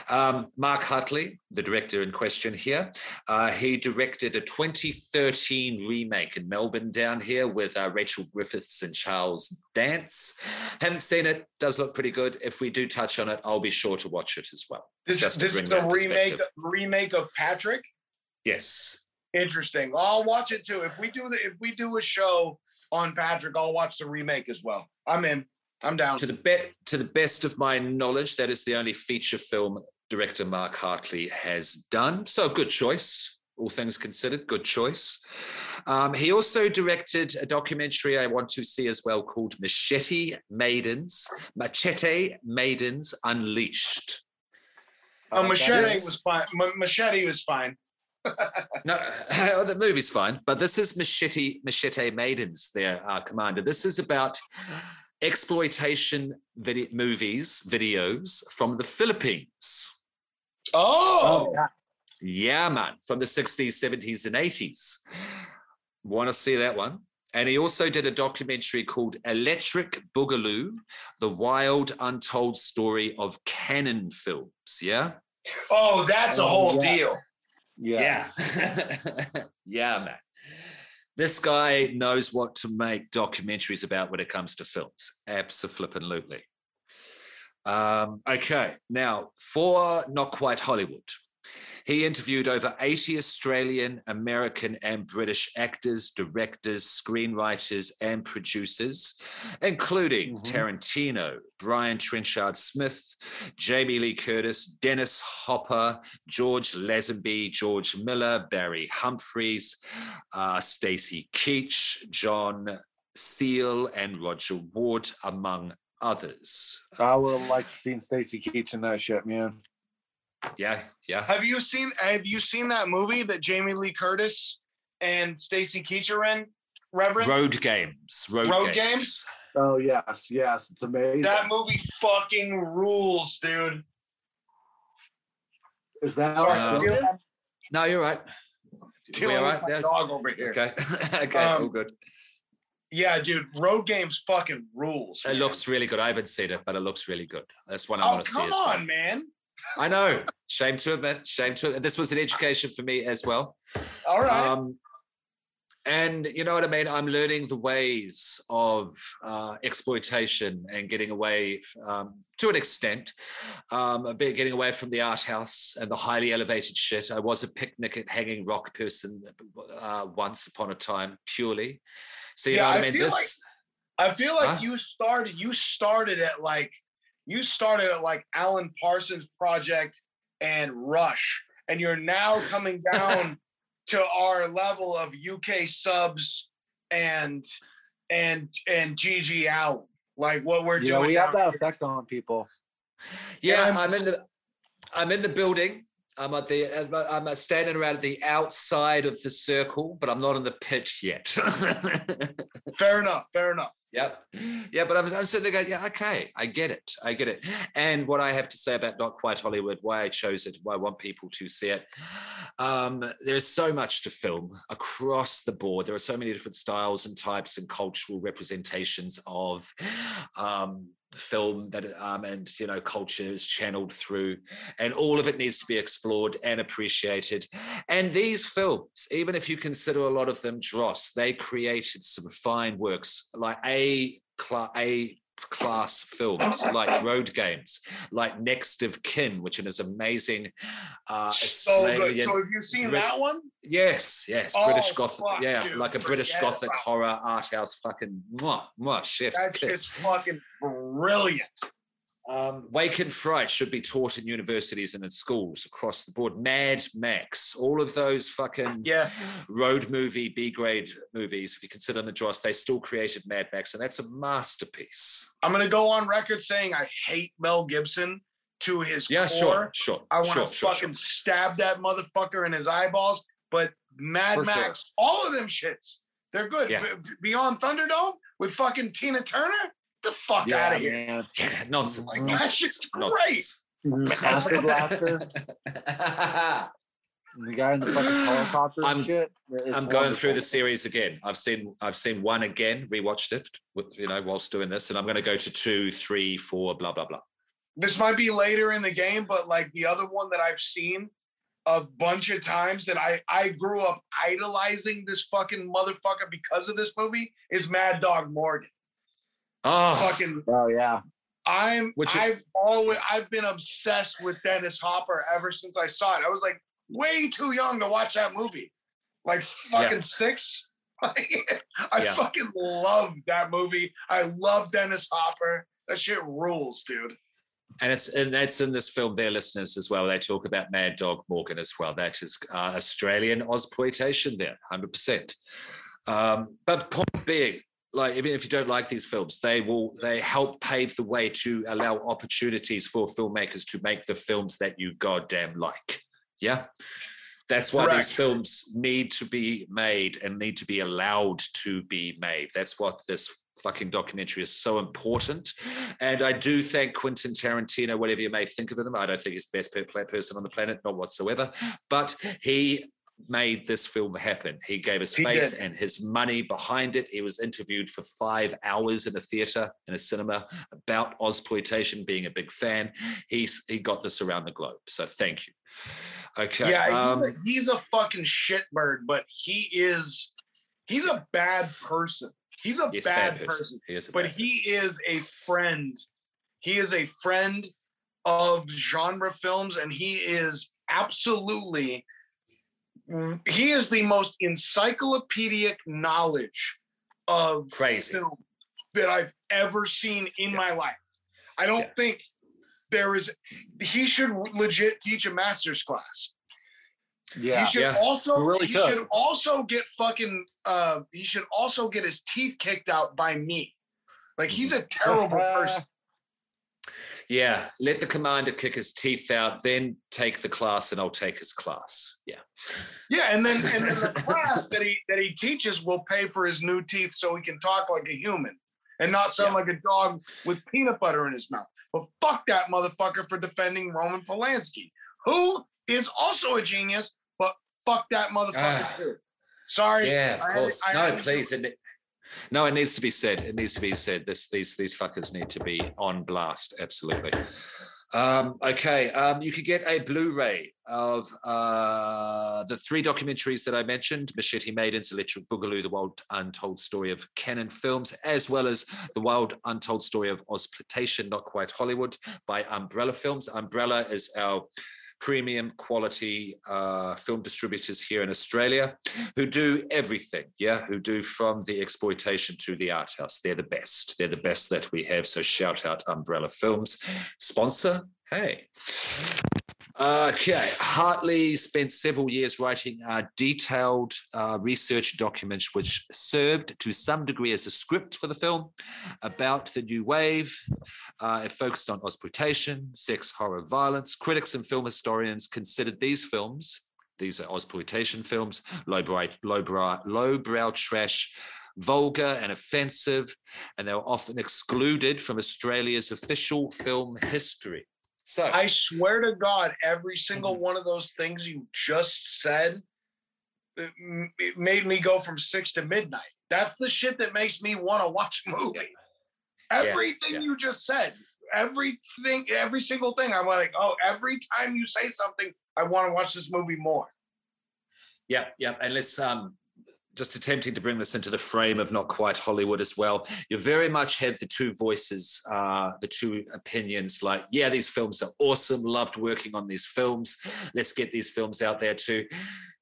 Um, Mark Hartley, the director in question here, uh, he directed a 2013 remake in Melbourne down here with uh, Rachel Griffiths and Charles Dance. Haven't seen it, does look pretty good. If we do touch on it, I'll be sure to watch it as well. This, Just to this is bring a remake remake of Patrick. Yes, Interesting. I'll watch it too. If we do the if we do a show on Patrick, I'll watch the remake as well. I'm in. I'm down. to the be- to the best of my knowledge, that is the only feature film director Mark Hartley has done. So good choice, all things considered, good choice. Um, he also directed a documentary I want to see as well called Machete Maidens, Machete Maidens Unleashed. Uh, Uh, machete that is- was fine. Ma- machete was fine. No, [LAUGHS] the movie's fine, but this is Machete Machete Maidens, their uh, commander. This is about exploitation video movies, videos from the Philippines. Oh, yeah. Yeah, man, from the 60s, 70s, and 80s. Want to see that one? And he also did a documentary called Electric Boogaloo The Wild Untold Story of Cannon Films. Yeah? oh, that's a Oh, whole yeah. deal. Yeah. Yeah. [LAUGHS] yeah, man. This guy knows what to make documentaries about when it comes to films. Absolutely. Um, okay, now for Not Quite Hollywood, He interviewed over 80 Australian, American, and British actors, directors, screenwriters, and producers, including Mhm. Tarantino, Brian Trenchard Smith, Jamie Lee Curtis, Dennis Hopper, George Lazenby, George Miller, Barry Humphries, uh, Stacy Keach, John Seale, and Roger Ward, among others. I would have liked to seen Stacy Keach in that shit, man. Yeah, yeah. Have you seen Have you seen that movie that Jamie Lee Curtis and Stacy Keach are in? Reverend. Road games. Road, Road games. Games? Oh yes, yes, it's amazing. That movie fucking rules, dude. Is that Sorry, I'm dealing, I'm No, you're right. dealing We all with right my dog over here. Okay. [LAUGHS] okay, all Um, good. Yeah, dude. Road Games fucking rules. It looks really good. I haven't seen it, but it looks really good. That's one I Oh want to see come as well. on, man. I know. Shame to admit. Shame to admit. This was an education for me as well. All right. Um, and you know what I mean? I'm learning the ways of uh, exploitation and getting away um, to an extent, um, a bit getting away from the art house and the highly elevated shit. I was a picnic at Hanging Rock person uh, once upon a time, purely. So you Yeah, know what I I mean? This, I feel like Huh? you started. You started at like you started at like Alan Parsons Project and Rush, and you're now [LAUGHS] coming down to our level of UK subs and and and GG Allin. Like what we're Yeah, doing. we have now. that effect on people. yeah, I'm- I'm in the, I'm in the building. I'm at the, I'm standing around at the outside of the circle, but I'm not on the pitch yet. [LAUGHS] Fair enough. Fair enough. Yep. Yeah, but I'm, I'm sitting there going, yeah, okay, I get it. I get it. And what I have to say about Not Quite Hollywood, why I chose it, why I want people to see it, um, there's so much to film across the board. There are so many different styles and types and cultural representations of um, film that um, and you know culture is channeled through and all of it needs to be explored and appreciated and these films even if you consider a lot of them dross they created some fine works like a a class films like road games like next of kin which is amazing uh So. Australian- So have you seen Brit- that one? Yes, yes, Oh, British Gothic. yeah, dude, like a British Gothic horror art house. Fucking mwah, mwah, chef's That's kiss. fucking brilliant. Um, Wake in Fright should be taught in universities and in schools across the board. Mad Max, all of those fucking Yeah. road movie, B grade movies, if you consider them the Joss, they still created Mad Max, and that's a masterpiece. I'm gonna go on record saying I hate Mel Gibson to his Yeah, core. sure, sure. I want to sure, sure, fucking sure. stab that motherfucker in his eyeballs. But Mad For sure. Max, all of them shits, they're good. Yeah. Beyond Thunderdome with fucking Tina Turner, the fuck Yeah, out of here. man. [LAUGHS] Yeah, nonsense. Like, that nonsense, shit's great. nonsense. Acid laughter. The guy in the fucking [LAUGHS] helicopter I'm- shit. I'm going through the series again. I've seen I've seen one again, rewatched it, with, you know, whilst doing this, and I'm going to go to two, three, four, blah blah blah. This might be later in the game, but like the other one that I've seen a bunch of times that I I grew up idolizing this fucking motherfucker because of this movie is Mad Dog Morgan. Oh, Fucking Oh yeah. I'm Which- I've always I've been obsessed with Dennis Hopper ever since I saw it. I was like way too young to watch that movie. Like fucking six. [LAUGHS] I Yeah. fucking love that movie. I love Dennis Hopper. That shit rules, dude. and it's and that's in this film. Their listeners as well. They talk about Mad Dog Morgan as well. That is uh, Australian Ozploitation there, hundred percent. Um, but point being, like even if you don't like these films, they will they help pave the way to allow opportunities for filmmakers to make the films that you goddamn like. Yeah. That's why Correct. these films need to be made and need to be allowed to be made. That's what this fucking documentary is so important. And I do thank Quentin Tarantino, whatever you may think of him. I don't think he's the best per- per- person on the planet, not whatsoever. But he made this film happen. He gave his He face did. and his money behind it. He was interviewed for five hours in a theater, in a cinema, about Ozploitation, being a big fan. He's he got this around the globe. So thank you. Okay. Yeah, um, he's, a, he's a fucking shitbird, but he is he's a bad person. He's a he's a bad, person. He is a but bad he person. is a friend. He is a friend of genre films, and he is absolutely he is the most encyclopedic knowledge of Crazy. film that I've ever seen in my life. I don't Yeah. think there is he should legit teach a master's class. Yeah. He should Yeah. also He really he could. should also get fucking uh he should also get his teeth kicked out by me. Like he's a terrible [LAUGHS] person. Yeah, let the commander kick his teeth out, then take the class, and I'll take his class. Yeah, Yeah, and then and then the class that he that he teaches will pay for his new teeth so he can talk like a human and not sound like a dog with peanut butter in his mouth. But fuck that motherfucker for defending Roman Polanski, who is also a genius, but fuck that motherfucker Ah. too. Sorry. yeah, of I- course. I- no, please. It, no, it needs to be said. It needs to be said. This, these, these fuckers need to be on blast. Absolutely. Um, okay, um, you could get a Blu-ray of uh, the three documentaries that I mentioned: Machete Maidens, Electric Boogaloo, The Wild Untold Story of Cannon Films, as well as The Wild Untold Story of Ozploitation, Not Quite Hollywood, by Umbrella Films. Umbrella is our premium quality uh, film distributors here in Australia who do everything, yeah, who do from the exploitation to the art house. They're the best. They're the best that we have. So shout out Umbrella Films. Sponsor? Hey. Okay, Hartley spent several years writing uh, detailed uh, research documents which served to some degree as a script for the film about the new wave. Uh, it focused on exploitation, sex, horror, violence. Critics and film historians considered these films, these are exploitation films, lowbrow, lowbrow, lowbrow trash, vulgar and offensive, and they were often excluded from Australia's official film history. So, I swear to God, every single Mm-hmm. one of those things you just said, it, it made me go from six to midnight. That's the shit that makes me want to watch [LAUGHS] a movie. Yeah, Everything yeah. you just said, everything, every single thing. I'm like, oh, every time you say something, I want to watch this movie more. Yeah, yeah, and let's um just attempting to bring this into the frame of not quite Hollywood as well. You very much had the two voices, uh, the two opinions. Like, yeah, these films are awesome. Loved working on these films. Let's get these films out there too.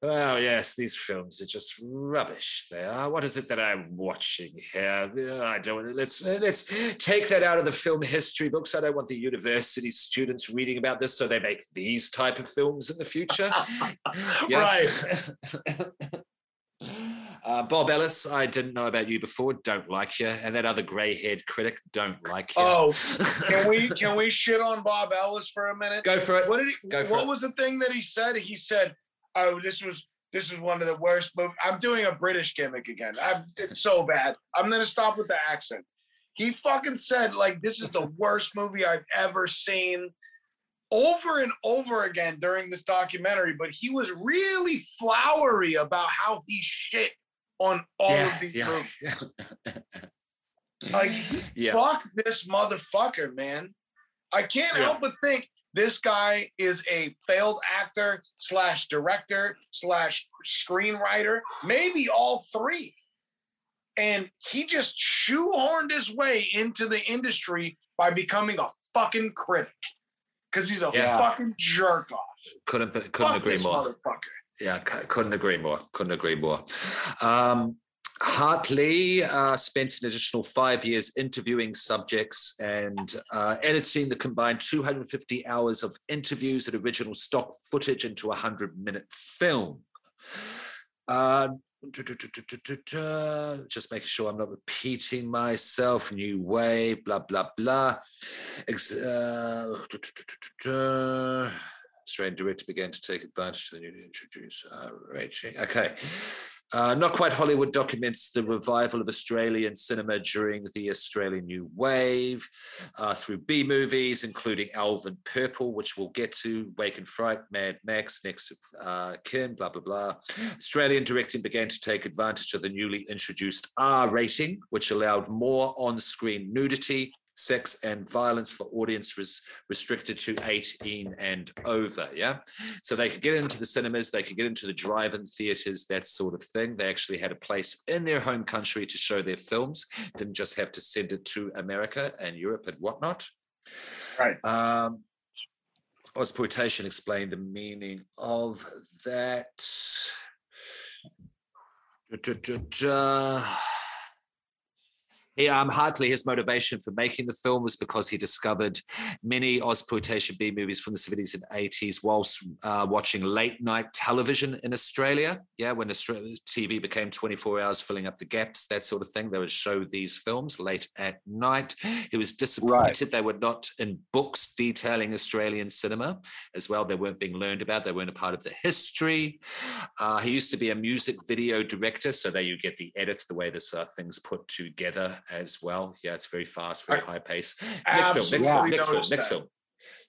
Oh yes, these films are just rubbish. They are. What is it that I'm watching here? I don't. Let's let's take that out of the film history books. I don't want the university students reading about this, so they make these type of films in the future. [LAUGHS] Yeah. Right. [LAUGHS] Uh, Bob Ellis, I didn't know about you before. Don't like you, and that other grey-haired critic, don't like you. Oh, [LAUGHS] can we can we shit on Bob Ellis for a minute? go for it. What did he? Go for what it. was the thing that he said? He said, "Oh, this was this is one of the worst movies." I'm doing a British gimmick again. I'm, it's so bad. I'm gonna stop with the accent. He fucking said like this is the worst movie I've ever seen. Over and over again during this documentary, but he was really flowery about how he shit on all yeah, of these yeah, movies. [LAUGHS] Like, yeah. fuck this motherfucker, man. I can't help but think this guy is a failed actor slash director slash screenwriter, maybe all three. And he just shoehorned his way into the industry by becoming a fucking critic. Because he's a fucking jerk off. Couldn't couldn't Fuck agree more. motherfucker. Yeah, couldn't agree more. Couldn't agree more. Um, Hartley uh, spent an additional five years interviewing subjects and uh, editing the combined 250 hours of interviews and original stock footage into a 100 minute film. Uh, just making sure I'm not repeating myself. New wave, blah, blah, blah. Uh, Australian director began to take advantage of the newly introduced uh, rating. Okay. Uh, Not Quite Hollywood documents the revival of Australian cinema during the Australian New Wave uh, through B movies, including Alvin Purple, which we'll get to, Wake in Fright, Mad Max, Next uh, Kin, blah, blah, blah. Australian directing began to take advantage of the newly introduced R rating, which allowed more on screen nudity, sex, and violence for audience res- restricted to 18 and over. Yeah. So they could get into the cinemas, they could get into the drive in theaters, that sort of thing. They actually had a place in their home country to show their films, didn't just have to send it to America and Europe and whatnot. Right. Um, Ozploitation explained the meaning of that. Da, da, da. He, um, Hartley, his motivation for making the film was because he discovered many Ozploitation B movies from the 70s and 80s whilst uh, watching late night television in Australia. Yeah, when Australia, TV became 24 hours, filling up the gaps, that sort of thing. They would show these films late at night. He was disappointed they were not in books detailing Australian cinema as well. They weren't being learned about, they weren't a part of the history. Uh, he used to be a music video director, so there you get the edit, the way this uh, thing's put together as well. Yeah, it's very fast, very I high pace. [GASPS] Next film, next film, next film, next film.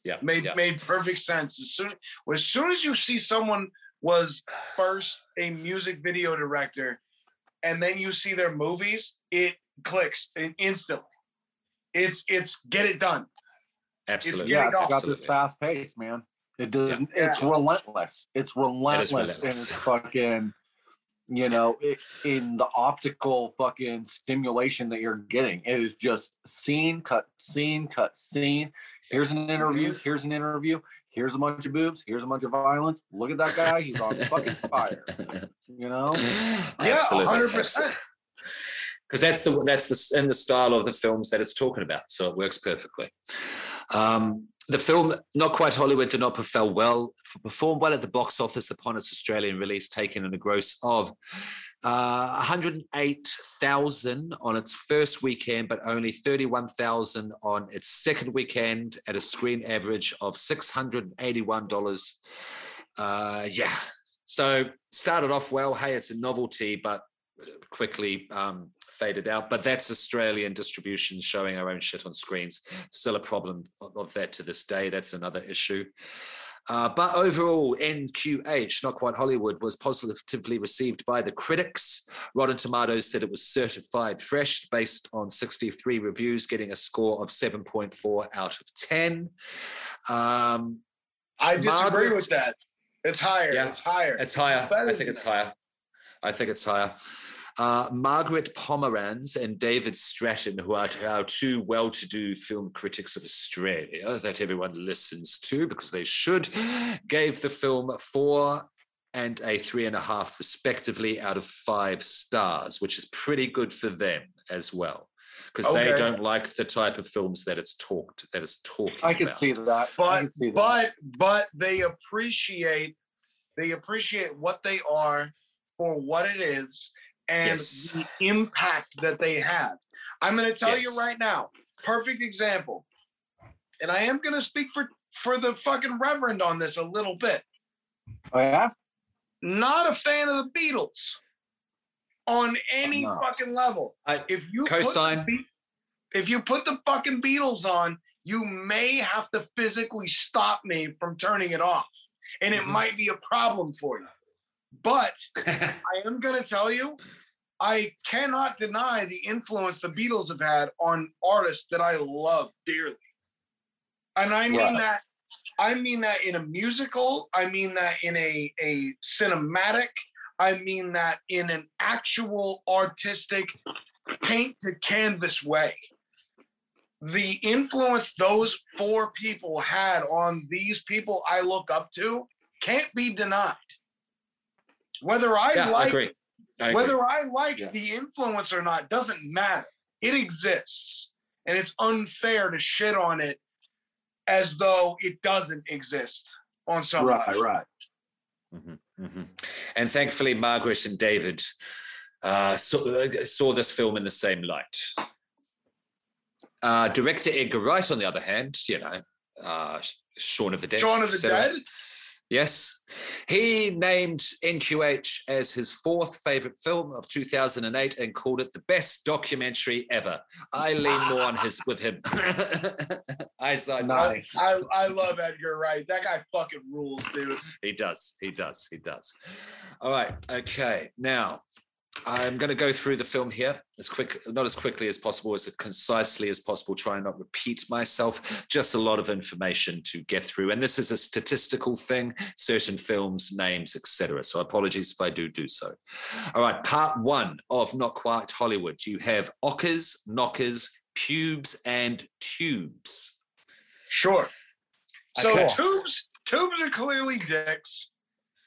Yeah, made yeah. made perfect sense. As soon as soon as you see someone was first a music video director, and then you see their movies, it clicks instantly. It's it's get it done. absolutely. Yeah, yeah, it it's got this fast pace, man. It does. Yeah. It's relentless. It's relentless, in relentless. its [LAUGHS] fucking, you know, in the optical fucking stimulation that you're getting. It is just scene, cut, scene, cut, scene. Here's an interview. Mm-hmm. Here's an interview. Here's a bunch of boobs. Here's a bunch of violence. Look at that guy. He's on fucking fire. You know. [LAUGHS] Yeah, 100%. because that's the that's the in the style of the films that it's talking about, so it works perfectly. Um, the film, not quite Hollywood, did not perform well, well at the box office upon its Australian release, taking in a gross of uh, 108,000 on its first weekend, but only 31,000 on its second weekend at a screen average of $681. Uh, yeah. So started off well. Hey, it's a novelty, but quickly um, faded out. But that's Australian distribution showing our own shit on screens. Still a problem of that to this day. That's another issue. Uh, but overall, NQH, Not Quite Hollywood, was positively received by the critics. Rotten Tomatoes said it was certified fresh based on 63 reviews, getting a score of 7.4 out of 10. Um, I disagree Margaret- with that. It's higher. Yeah, it's higher. it's higher. I think it's that. higher. I think it's higher. Uh, Margaret Pomeranz and David Stratton, who are our two well to do film critics of Australia that everyone listens to because they should, gave the film four and a three and a half, respectively, out of five stars, which is pretty good for them as well. Because they don't like the type of films that it's talked that it's talking I can about. see that. I but can see that. but but they appreciate they appreciate what they are for what it is and Yes. the impact that they have. I'm going to tell you right now, perfect example. And I am going to speak for for the fucking reverend on this a little bit. oh yeah. Not a fan of the Beatles on any No. fucking level. I- If you put the Cosign. Be- if you put the fucking Beatles on, you may have to physically stop me from turning it off, and it Mhm. might be a problem for you. But [LAUGHS] I am going to tell you, I cannot deny the influence the Beatles have had on artists that I love dearly. And I mean that I mean that in a musical, I mean that in a, a cinematic, I mean that in an actual artistic paint to canvas way. The influence those four people had on these people I look up to can't be denied. Whether I yeah, I like agree. I agree. whether I like Yeah. the influence or not doesn't matter. It exists. And it's unfair to shit on it as though it doesn't exist on some Right. level. Right. Mhm, mhm. And thankfully, Margaret and David uh, saw, uh, saw this film in the same light. Uh, director Edgar Wright, on the other hand, you know, uh, Shaun of the Dead. Shaun of the etc. Dead. Yes. He named NQH as his fourth favorite film of 2008 and called it the best documentary ever. I lean more on his with him. [LAUGHS] I side Nice. I, I love Edgar Wright. That guy fucking rules, dude. He does. He does. He does. All right. Okay. Now, I'm going to go through the film here as quick, not as quickly as possible, as concisely as possible. Try and not repeat myself. Just a lot of information to get through, and this is a statistical thing. Certain films, names, etc. So apologies if I do do so. All right. Part one of Not Quite Hollywood. You have ockers, knockers, pubes, and tubes. Sure. So Okay. tubes, tubes are clearly dicks.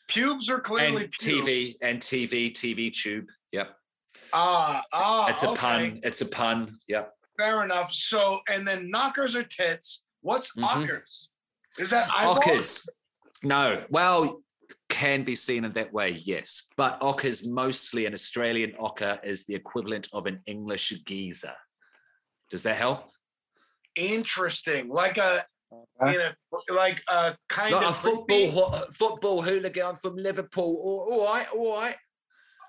Pubes are clearly and pubes. TV and TV, TV tube. Yep. Ah, ah, It's a okay. pun. It's a pun. Yep. Fair enough. So, and then knockers or tits. What's Mhm. ockers? Is that eyeballs? Ockers. No. Well, can be seen in that way, yes. But ockers mostly an Australian ocker is the equivalent of an English geezer. Does that help? Interesting. Like a, you know, like a kind Not of a football creepy- ho- football hooligan from Liverpool. All, all right, all right.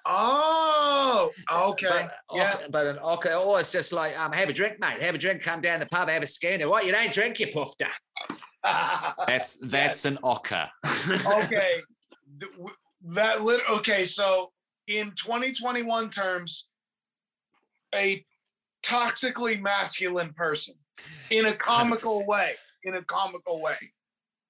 Oh, okay. But, yeah. but an ocker, oh, it's just like, um, have a drink, mate. Have a drink. Come down the pub, have a schooner. What? You don't drink, you pufter. [LAUGHS] That's that's an ocker. [LAUGHS] okay. That lit. Okay, so in 2021 terms, a toxically masculine person in a comical 100%. way. In a comical way.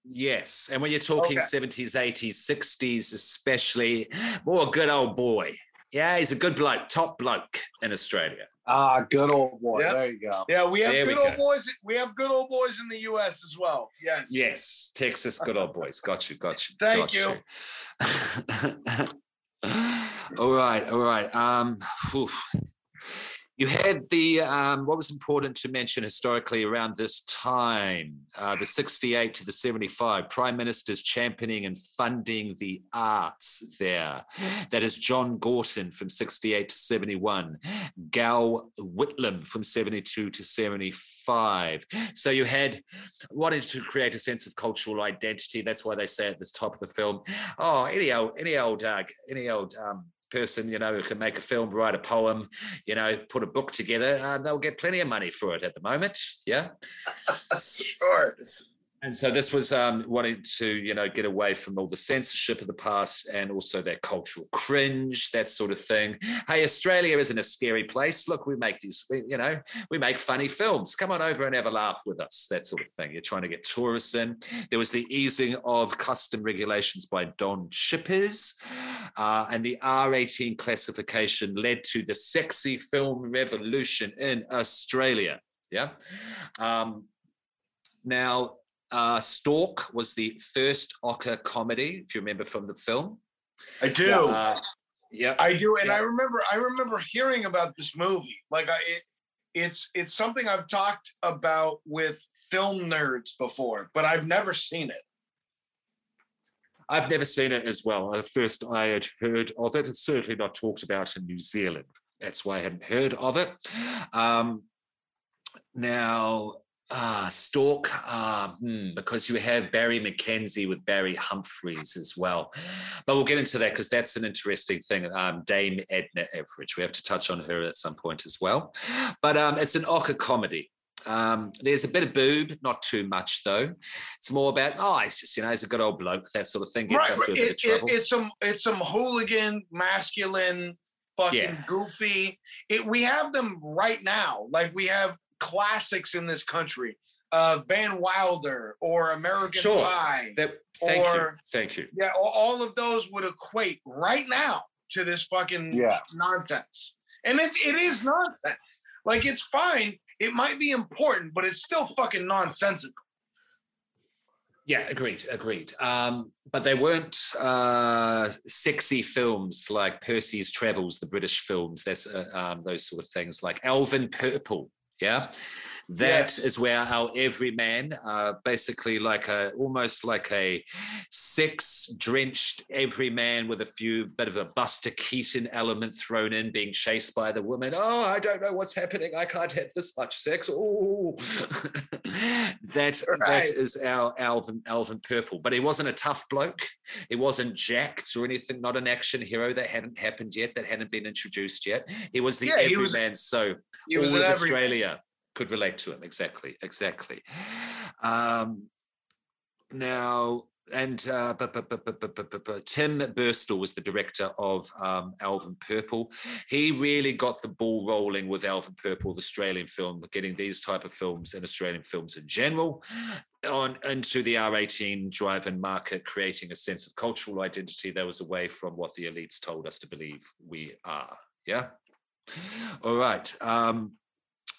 Yes, and when you're talking Okay. 70s, 80s, 60s, especially, more a good old boy. Yeah, he's a good bloke, top bloke in Australia. Ah, good old boy. Yep. There you go. Yeah, we have There we good old go. boys. We have good old boys in the U.S. as well. Yes. Yes, Texas, good old boys. Got you, got you. Thank got you. [LAUGHS] all right, all right. Um, whew. You had the um, what was important to mention historically around this time, uh, the 68 to the 75, prime ministers championing and funding the arts there. That is John Gorton from 68 to 71, Gough Whitlam from 72 to 75. So you had wanted to create a sense of cultural identity. That's why they say at the top of the film, oh, any old, any old, uh, any old um, person, you know, who can make a film, write a poem, you know, put a book together, uh, they'll get plenty of money for it at the moment. Yeah. [LAUGHS] Sure. And so this was um, wanting to, you know, get away from all the censorship of the past and also that cultural cringe, that sort of thing. Hey, Australia isn't a scary place. Look, we make these, you know, we make funny films. Come on over and have a laugh with us, that sort of thing. You're trying to get tourists in. There was the easing of custom regulations by Don Shippers, uh, and the R18 classification led to the sexy film revolution in Australia. Yeah. Um, now, uh, Stork was the first Ocker comedy, if you remember from the film. I do. Uh, yeah. I do, and Yeah. I remember. I remember hearing about this movie. Like, I, it, it's it's something I've talked about with film nerds before, but I've never seen it. I've never seen it as well. At first, I had heard of it. It's certainly not talked about in New Zealand. That's why I hadn't heard of it. Um, now, uh, Stork, uh, hmm, because you have Barry McKenzie with Barry Humphries as well. But we'll get into that because that's an interesting thing. Um, Dame Edna Everage. We have to touch on her at some point as well. But um, it's an Ocker comedy. Um, there's a bit of boob, not too much though. It's more about oh, it's just you know he's a good old bloke, that sort of thing. Gets right. up to a bit of It, it, it's some it's some hooligan, masculine, fucking Yeah. goofy. It, we have them right now. Like we have classics in this country. Uh, Van Wilder or American Sure. Pie. That- thank you, or- thank you. Yeah, all, all of those would equate right now to this fucking Yeah. nonsense. And it's it is nonsense. Like it's fine. It might be important, but it's still fucking nonsensical. Yeah, agreed, agreed. Um, but they weren't uh, sexy films like Percy's Travels, the British films. That's uh, um, those sort of things like Alvin Purple. Yeah, that is where our everyman, uh, basically like a almost like a sex-drenched everyman with a few bit of a Buster Keaton element thrown in, being chased by the woman. Oh, I don't know what's happening. I can't have this much sex. Oh, [LAUGHS] that that Right. is our Alvin Alvin Purple. But he wasn't a tough bloke. He wasn't jacked or anything. Not an action hero that hadn't happened yet. That hadn't been introduced yet. He was the Yeah, he was- everyman. so He all was of every- Australia could relate to him exactly exactly um, now and uh, Tim Burstall was the director of um, Alvin Purple. He really got the ball rolling with Alvin Purple, the Australian film, getting these type of films and Australian films in general on into the R18 drive-in market, creating a sense of cultural identity that was away from what the elites told us to believe we are. Yeah. All right. Um,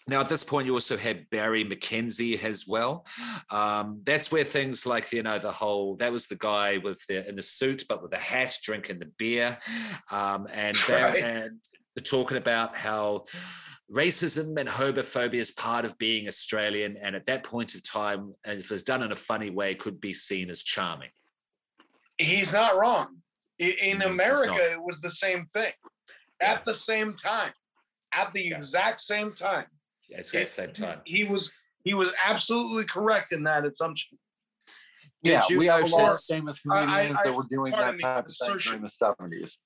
now, at this point, you also had Barry McKenzie as well. Um, that's where things like, you know, the whole, that was the guy with the, in the suit, but with the hat, drinking the beer. Um, and, [LAUGHS] Right. and talking about how racism and homophobia is part of being Australian. And at that point of time, if it was done in a funny way, could be seen as charming. He's not wrong. In he's America, it was the same thing Yeah. at the same time, at the Yeah. exact same time. At the It- same time. He was he was absolutely correct in that assumption. Did yeah, you we have a lot of famous I- I- comedians I- that were doing that type of thing assertion. during the seventies.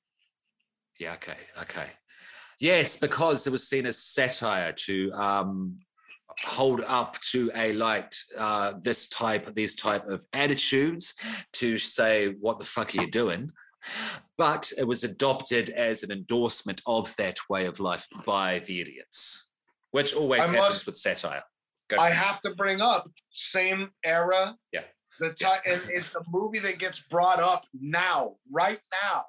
Yeah, okay, okay. Yes, because it was seen as satire to um, hold up to a light uh, this type, these type of attitudes to say, "What the fuck are you doing?" But it was adopted as an endorsement of that way of life by the idiots, which always I happens must- with satire. Go I it. have to bring up same era. Yeah. The time and it's the movie that gets brought up now, right now.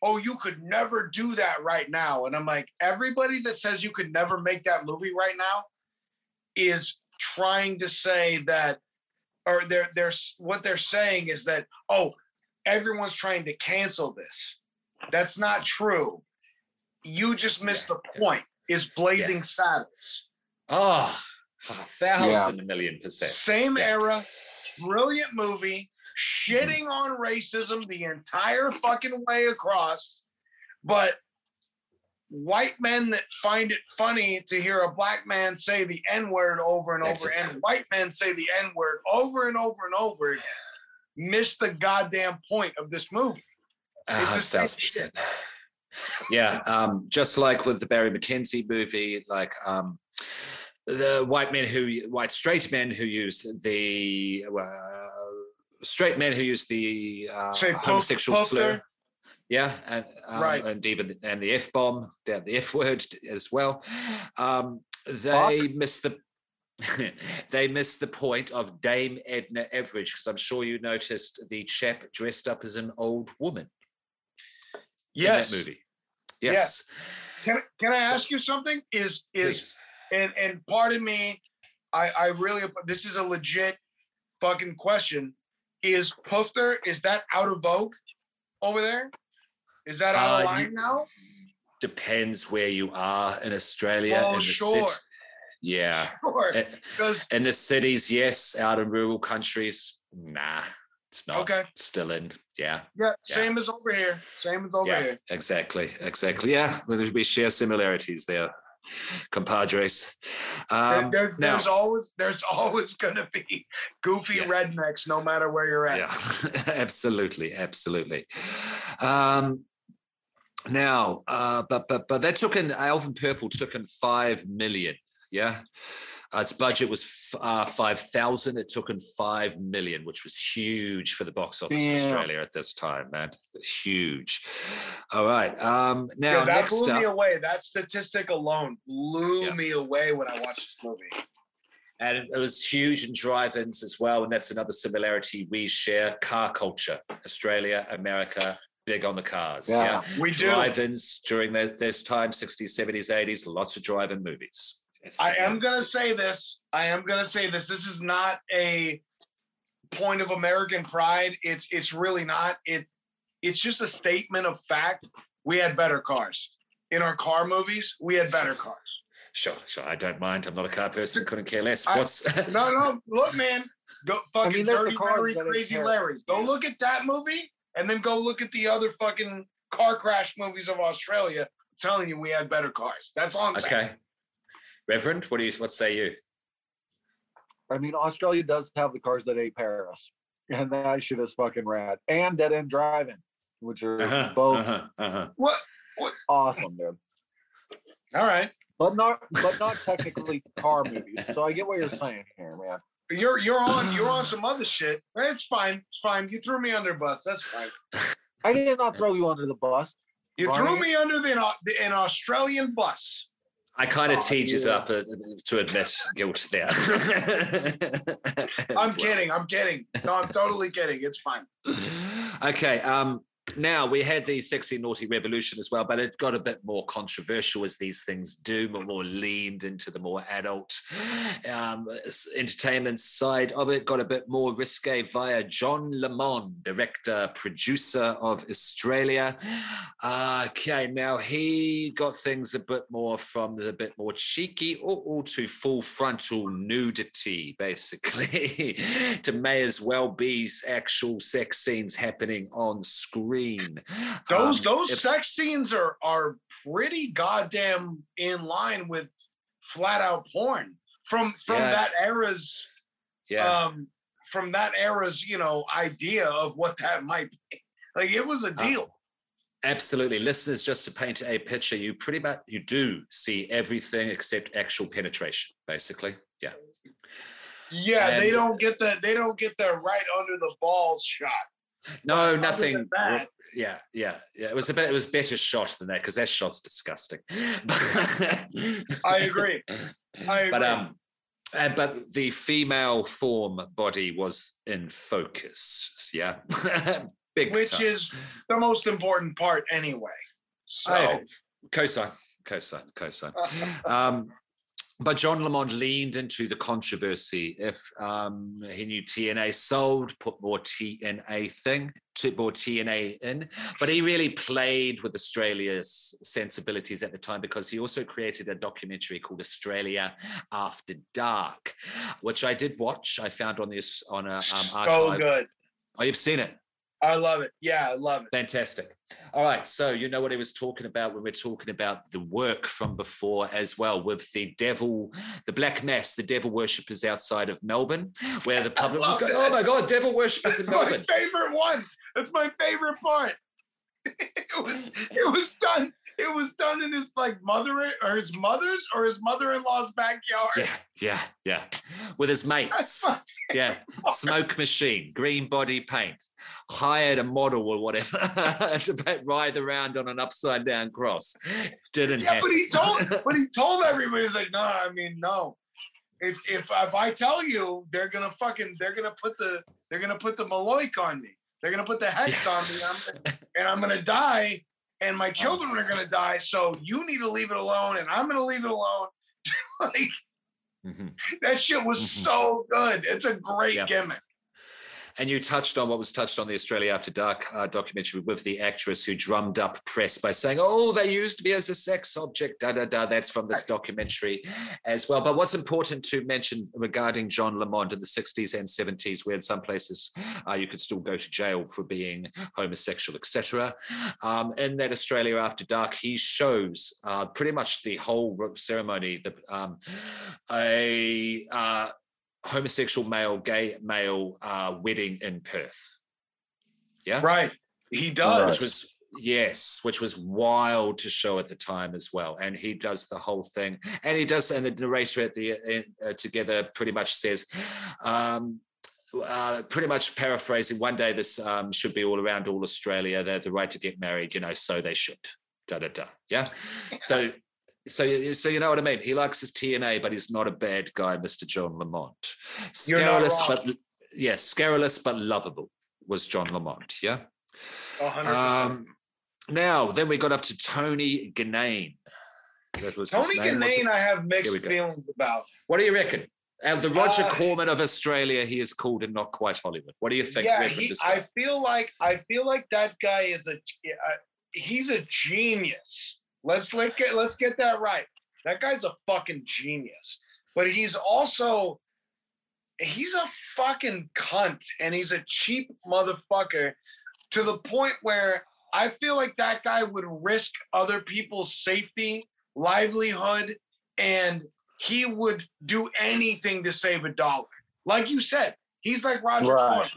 Oh, you could never do that right now. And I'm like, everybody that says you could never make that movie right now is trying to say that, or they're they're what they're saying is that, oh, everyone's trying to cancel this. That's not true. You just missed the point. Is Blazing Saddles. Oh, a thousand million percent. Same Yeah. era, brilliant movie, shitting on racism the entire fucking way across, but white men that find it funny to hear a black man say the N word over and That's over, a- and white men say the N word over and over and over, miss the goddamn point of this movie. A It's the same thousand percent. Yeah, um, just like with the Barry McKenzie movie, like um, the white men who, white straight men who use the uh, straight men who use the uh, Say homosexual poke slur. Yeah, and um, Right. and even and the f bomb, the, the f word as well. Um, they miss the. [LAUGHS] they missed the point of Dame Edna Everage because I'm sure you noticed the chap dressed up as an old woman Yes. in that movie. Yeah. Yes. Can, can I ask you something? Is is Please. and and pardon me, I I really this is a legit fucking question. Is Pufter is that out of vogue over there? Is that out Uh, of you- line now? Depends where you are in Australia. Oh, in the sure. cit- yeah. Sure. Uh, Because In the cities, yes. Out in rural countries, nah. It's not. okay, Still in. Yeah. yeah, Yeah. same as over here. Same as over yeah. here. Exactly. Exactly. Yeah. Well, be share similarities there, compadres. There- Um, there's, now- there's always there's [LAUGHS] always gonna be goofy Yeah. rednecks no matter where you're at. Yeah, [LAUGHS] absolutely, absolutely. Um, now, uh, but but but that took in Alvin Purple took in five million. Yeah, uh, its budget was f- uh, five thousand. It took in five million, which was huge for the box office Damn. in Australia at this time, man. Huge. All right. Um, now Yeah, that blew me away. That statistic alone blew Yeah. me away when I watched this movie. and it was huge in drive-ins as well. And that's another similarity we share: car culture. Australia, America, big on the cars. Yeah. yeah? We do. drive-ins during this time 60s 70s 80s lots of drive-in movies Yes, I am gonna say this. I am gonna say this. This is not a point of American pride. It's it's really not. It it's just a statement of fact. We had better cars in our car movies. We had better cars. sure sure i don't mind i'm not a car person couldn't care less I- what's [LAUGHS] No, no, look, man. Go fucking there's the dirty cars Larry, crazy fair. Larry. Go look at that movie, and then go look at the other fucking car crash movies of Australia. I'm telling you, we had better cars. That's all I'm saying. Okay reverend what do you what say you I mean, Australia does have the cars that ate Paris, and that shit is fucking rad. And Dead End Drive-In, which are uh-huh, both uh-huh, uh-huh. What? what? awesome, dude. All right. But not, but not technically car movies. So I get what you're saying here, man. You're you're on you're on some other shit. It's fine. It's fine. You threw me under bus. That's fine. I did not throw you under the bus. You Barney? threw me under the, the an Australian bus. I kind of Oh, teaches yeah. up uh, to admit guilt there [LAUGHS] [LAUGHS] I'm well. kidding. I'm kidding. No, I'm totally kidding. It's fine. okay um now we had the sexy naughty revolution as well, but it got a bit more controversial as these things do, but more leaned into the more adult um, entertainment side of it. Got a bit more risque via John Lamond, director producer of Australia. Uh, okay, now he got things a bit more from the bit more cheeky or, or to full frontal nudity, basically, [LAUGHS] to may as well be actual sex scenes happening on screen screen. Those um, those if, sex scenes are are pretty goddamn in line with flat out porn from from yeah. that era's yeah. um from that era's you know idea of what that might be. Like it was a uh, deal. Absolutely. Listeners, just to paint a picture, you pretty much you do see everything except actual penetration, basically. Yeah. Yeah, and, they don't get the they don't get the right under the balls shot. No, nothing. Yeah, yeah, yeah. It was a bit. It was better shot than that because that shot's disgusting. [LAUGHS] I agree. I agree. But um, uh, but the female form body was in focus. Yeah, [LAUGHS] big. Which time. is the most important part, anyway. So, oh, cosign, cosign, [LAUGHS] cosign. um, but John Lamond leaned into the controversy. If um, he knew TNA sold, put more TNA thing, put more TNA in. But he really played with Australia's sensibilities at the time because he also created a documentary called Australia After Dark, which I did watch. I found on this on a um, archive. So good. Oh, you've seen it. I love it. Yeah, I love it. Fantastic. All right. So, you know what he was talking about when we're talking about the work from before as well with the devil, the Black Mass, the devil worshippers outside of Melbourne, where the [LAUGHS] public was going, oh my God, devil worshippers That's in Melbourne. my favorite one. That's my favorite part. [LAUGHS] it was it was done it was done in his like mother or his mother's or his mother-in-law's backyard. Yeah, yeah, yeah. With his mates. Yeah. [LAUGHS] Smoke machine, green body paint, hired a model or whatever [LAUGHS] to ride around on an upside down cross. Didn't yeah, happen. but he told [LAUGHS] but he told everybody he's like, no, I mean, no. If if if I tell you they're gonna fucking they're gonna put the they're gonna put the Maloik on me. They're gonna put the hex on me, I'm, and I'm gonna die and my children are going to die. So you need to leave it alone, and I'm going to leave it alone. like mm-hmm. that shit was mm-hmm. so good. It's a great gimmick. And you touched on what was touched on the Australia After Dark uh, documentary with the actress who drummed up press by saying, "Oh, they used me as a sex object." Da da da. That's from this documentary as well. But what's important to mention regarding John Lamond in the '60s and '70s, where in some places uh, you could still go to jail for being homosexual, etc. Um, in that Australia After Dark, he shows uh, pretty much the whole ceremony. The um, a uh, homosexual male, gay male uh, wedding in Perth. Yeah. Right. He does. Which was yes, which was wild to show at the time as well. And he does the whole thing, and he does, and the narrator at the uh, together pretty much says. Um, uh, pretty much paraphrasing, one day this um, should be all around all Australia. They have the right to get married, you know, so they should. Da da da. Yeah. So so, so you know what I mean. He likes his TNA, but he's not a bad guy, Mister John Lamond. Scurrilous, but yes, yeah, scurrilous but lovable was John Lamond. Yeah. Um, now, then we got up to Tony Ginnane. That was Tony Ginnane. I have mixed feelings about. What do you reckon? And the Roger uh, Corman of Australia, he is called in not quite Hollywood. What do you think? Yeah, he, I feel like I feel like that guy is a uh, he's a genius. Let's let get let's get that right. That guy's a fucking genius. But he's also he's a fucking cunt and he's a cheap motherfucker to the point where I feel like that guy would risk other people's safety, livelihood, and he would do anything to save a dollar. Like you said, he's like Roger right.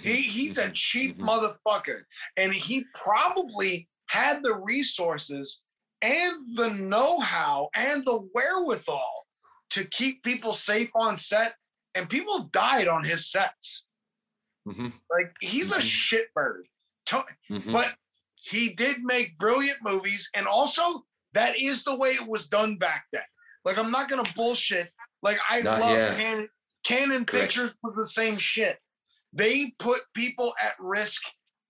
He, he's a mm-hmm. cheap mm-hmm. motherfucker. And he probably had the resources and the know-how and the wherewithal to keep people safe on set and people died on his sets mm-hmm. like he's mm-hmm. a shitbird mm-hmm. but he did make brilliant movies and also that is the way it was done back then like i'm not gonna bullshit like i not love yet. Cannon Cannon pictures was the same shit they put people at risk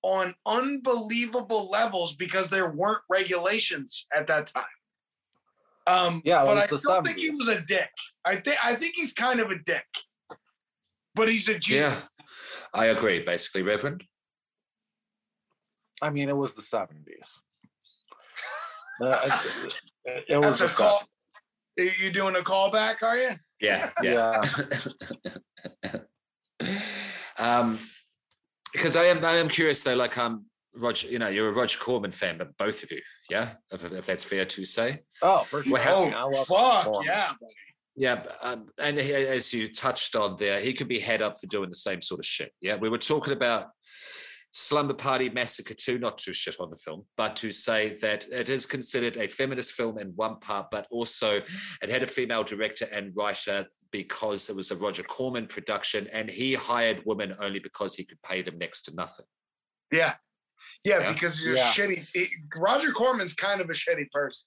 on unbelievable levels because there weren't regulations at that time. Um, Yeah, but I the still think he was a dick. I think I think he's kind of a dick, but he's a genius. Yeah, I agree. Basically, Reverend. I mean, it was the seventies. [LAUGHS] it, it was That's a the call. Are you doing a callback? Are you? Yeah, yeah. [LAUGHS] um, because I am, I am curious though. Like, um, Roger, you know, you're a Roger Corman fan, but both of you, yeah, if, if that's fair to say. Oh, for sure. Well, love Fuck yeah, buddy. Yeah, um, and he, as you touched on there, he could be head up for doing the same sort of shit. Yeah, we were talking about Slumber Party Massacre 2, not to shit on the film, but to say that it is considered a feminist film in one part, but also it had a female director and writer because it was a Roger Corman production, and he hired women only because he could pay them next to nothing. Yeah. Yeah, Yeah. because you're Yeah. shitty. it- Roger Corman's kind of a shitty person.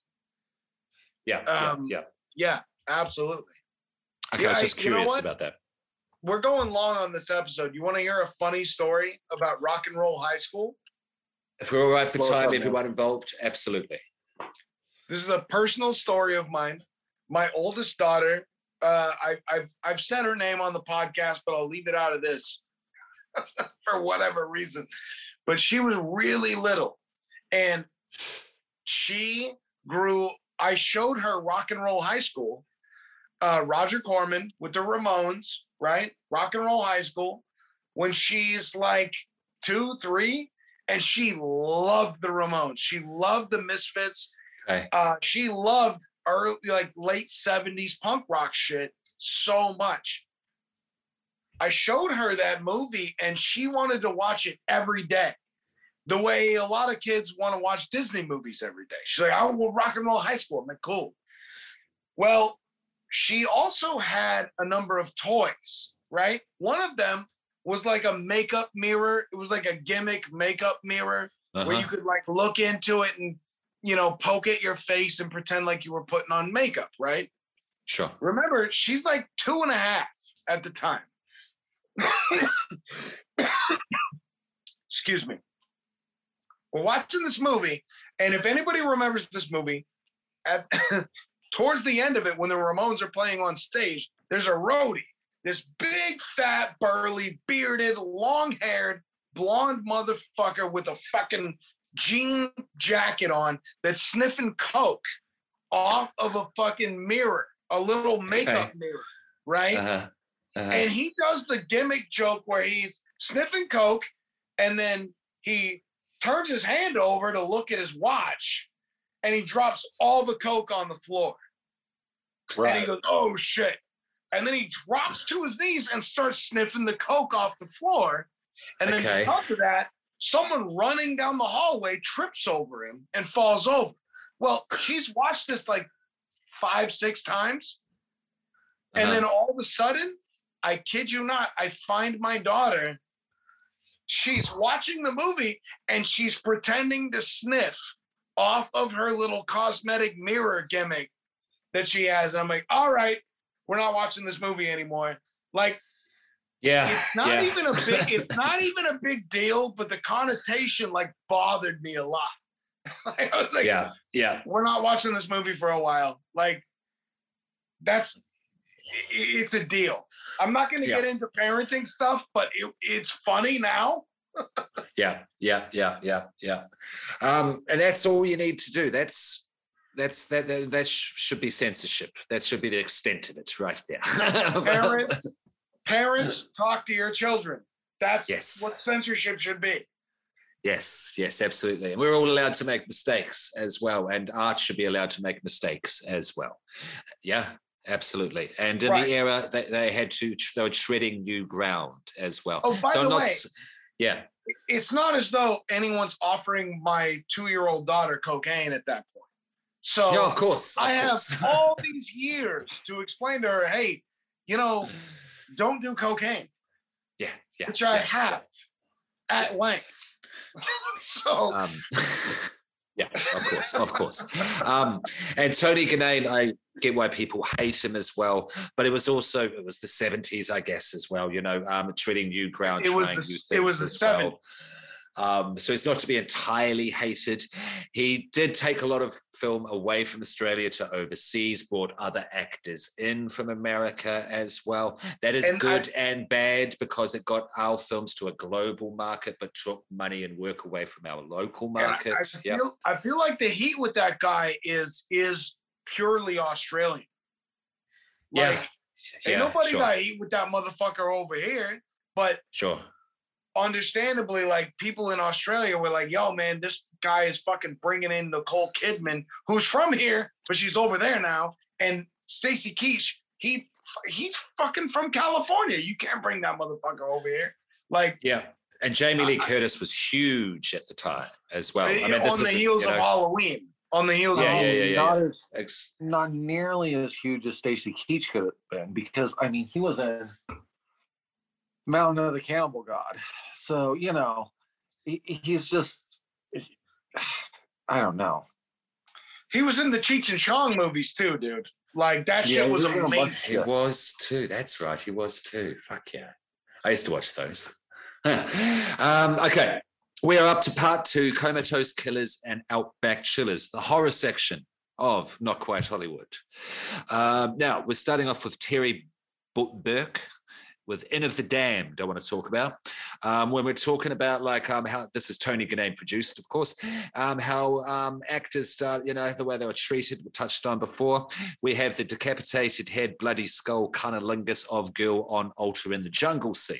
Yeah, Um, yeah, yeah. Yeah, absolutely. Okay, yeah, I was just I- you know curious about that. We're going long on this episode. You want to hear a funny story about rock and roll high school? If we're all right for time, done, everyone involved, absolutely. This is a personal story of mine. My oldest daughter, uh, I, I've I've said her name on the podcast, but I'll leave it out of this [LAUGHS] for whatever reason. But she was really little, and she grew. I showed her rock and roll high school, uh, Roger Corman with the Ramones, right? Rock and roll high school, when she's like two, three, and she loved the Ramones. She loved the Misfits Okay. uh, she loved early, like late 70s punk rock shit so much. I showed her that movie and she wanted to watch it every day. The way a lot of kids want to watch Disney movies every day. She's like, I want rock and roll high school. I'm like, cool. Well, she also had a number of toys, right? One of them was like a makeup mirror. It was like a gimmick makeup mirror where Uh-huh. you could like look into it and you know poke at your face and pretend like you were putting on makeup right? Sure. remember she's like two and a half at the time. [COUGHS] Excuse me. We're watching this movie and if anybody remembers this movie at [COUGHS] towards the end of it when the ramones are playing on stage there's a roadie this big fat burly bearded long-haired blonde motherfucker with a fucking jean jacket on that's sniffing coke off of a fucking mirror, a little makeup Okay. mirror, right? Uh-huh. Uh-huh. And he does the gimmick joke where he's sniffing coke and then he turns his hand over to look at his watch and he drops all the coke on the floor. And he goes, oh shit. And then he drops to his knees and starts sniffing the coke off the floor. And then Okay. because of that, someone running down the hallway trips over him and falls over. Well, she's watched this like five, six times. And Uh-huh. then all of a sudden, I kid you not, I find my daughter. She's watching the movie and she's pretending to sniff off of her little cosmetic mirror gimmick that she has. And I'm like, all right, we're not watching this movie anymore. Like, yeah. it's not yeah. even a big, [LAUGHS] it's not even a big deal, but the connotation like bothered me a lot. [LAUGHS] I was like, yeah. Yeah. we're not watching this movie for a while. Like, that's it's a deal. I'm not going to Yeah. get into parenting stuff, but it, it's funny now. [LAUGHS] Yeah, yeah, yeah, yeah, yeah. Um, and that's all you need to do. That's that's that that, that sh- should be censorship. That should be the extent of it, right there. Parents, parents, [CLEARS THROAT] talk to your children. That's Yes. what censorship should be. yes, yes, absolutely. And we're all allowed to make mistakes as well, and art should be allowed to make mistakes as well. Yeah. Absolutely, and in Right. the era they, they had to they were treading new ground as well. Oh, by so the not way, yeah, it's not as though anyone's offering my two-year-old daughter cocaine at that point. So no, of course. of I have [LAUGHS] all these years to explain to her, hey, you know, don't do cocaine, yeah, yeah, which I yeah, have at length. [LAUGHS] so Um, [LAUGHS] yeah, of course, of course. Um, and Tony Ginnane, I get why people hate him as well, but it was also it was the seventies, I guess, as well. You know, um, treading new ground, It was the- new it was things the as well. Um, so he's not to be entirely hated. He did take a lot of film away from Australia to overseas, brought other actors in from America as well. That is And I- good and bad because it got our films to a global market, but took money and work away from our local I- market. I, yeah. feel, I feel like the heat with that guy is is purely Australian. Yeah. Like, Yeah, ain't nobody sure, got heat with that motherfucker over here. But sure. Understandably, like people in Australia were like, "Yo, man, this guy is fucking bringing in Nicole Kidman, who's from here, but she's over there now." And Stacy Keach, he he's fucking from California. You can't bring that motherfucker over here. Like Yeah. And Jamie Lee I- Curtis was huge at the time as well. I mean, on this the is heels you of Halloween. On the heels Yeah, of yeah, yeah, Halloween. yeah. not as ex- not nearly as huge as Stacy Keach could have been because I mean he was in Mountain of the Cannibal God, so you know he, he's just [SIGHS] I don't know. He was in the Cheech and Chong movies too, dude. Like that Yeah, shit was was a bunch amazing. of He was too. That's right. He was too. Fuck yeah. I used to watch those. [LAUGHS] um, okay. We are up to part two Comatose Killers and Outback Chillers, the horror section of Not Quite Hollywood. Um, now, we're starting off with Terry Bourke with Inn of the Damned, I want to talk about. Um, when we're talking about like um, how this is Tony Ginnane produced, of course, um, how um, actors start, you know, the way they were treated, we touched on before. We have the decapitated head, bloody skull, cunnilingus of girl on altar in the jungle scene.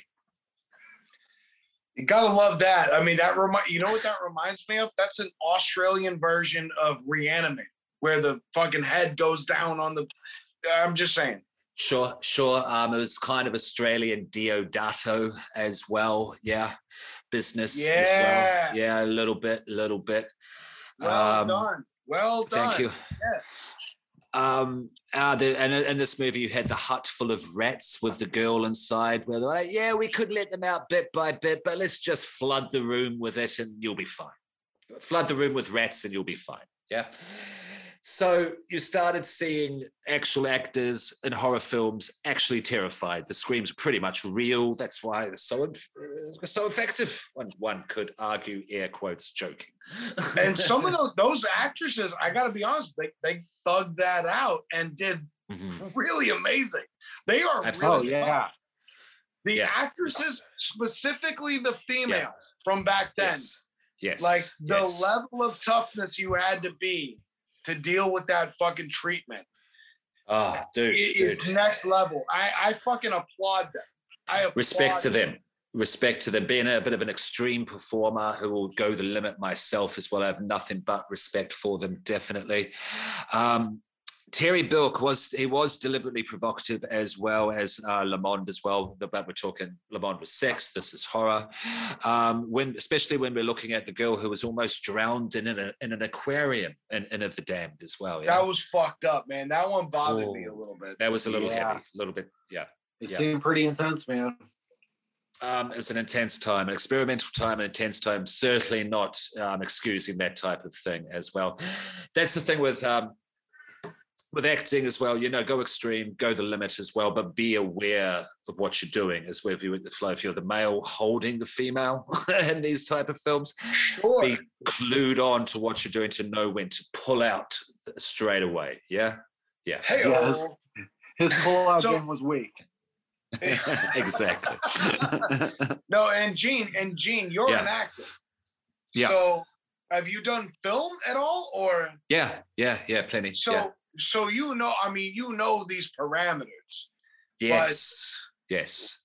You gotta love that. I mean, that remind you know what that reminds me of? That's an Australian version of Re-Animator, where the fucking head goes down on the. I'm just saying. Sure, sure. Um, it was kind of Australian Deodato as well. Yeah, business as Yeah. well. Yeah, a little bit, a little bit. Well Um, done. Well done. Thank you. Yes. Um, uh, the, and in this movie, you had the hut full of rats with the girl inside. Where they're like, "Yeah, we could let them out bit by bit, but let's just flood the room with it, and you'll be fine. Flood the room with rats, and you'll be fine." Yeah. So you started seeing actual actors in horror films actually terrified. The screams are pretty much real. That's why they're so uh, so effective. One one could argue, air quotes, joking. [LAUGHS] And some of those those actresses, I gotta be honest, they they thugged that out and did Mhm. really amazing. They are Absolutely. Oh really yeah, the Yeah. actresses, specifically the females from back then. Yes. Yes. Like the yes. level of toughness you had to be to deal with that fucking treatment. Oh, dude, i- is next level. I, I fucking applaud them. I respect to applaud them. Respect to them. Being a bit of an extreme performer who will go the limit myself as well i have nothing but respect for them definitely. Um, terry bourke was he was deliberately provocative as well as uh, lamond as well but we're talking lamond was sex this is horror um, when especially when we're looking at the girl who was almost drowned in an, in an aquarium in, inn of the damned as well yeah That was fucked up, man. That one bothered me a little bit. that was a little Yeah. heavy a little bit yeah it Yeah. seemed pretty intense, man. um, it was an intense time, an experimental time, an intense time. Certainly not um, excusing that type of thing as well. That's the thing with um, with acting as well. You know, go extreme, go the limit as well, but be aware of what you're doing. As where if you're the flow, if you're the male holding the female [LAUGHS] in these type of films, Sure. be clued on to what you're doing to know when to pull out straight away. Yeah, yeah, Hey, Yes. Uh, his pullout So- game was weak. [LAUGHS] exactly. [LAUGHS] no, and Gene, and Gene, you're Yeah. an actor. Yeah. So have you done film at all? Or yeah, yeah, yeah, plenty. so yeah. So you know, I mean, you know these parameters. Yes, yes.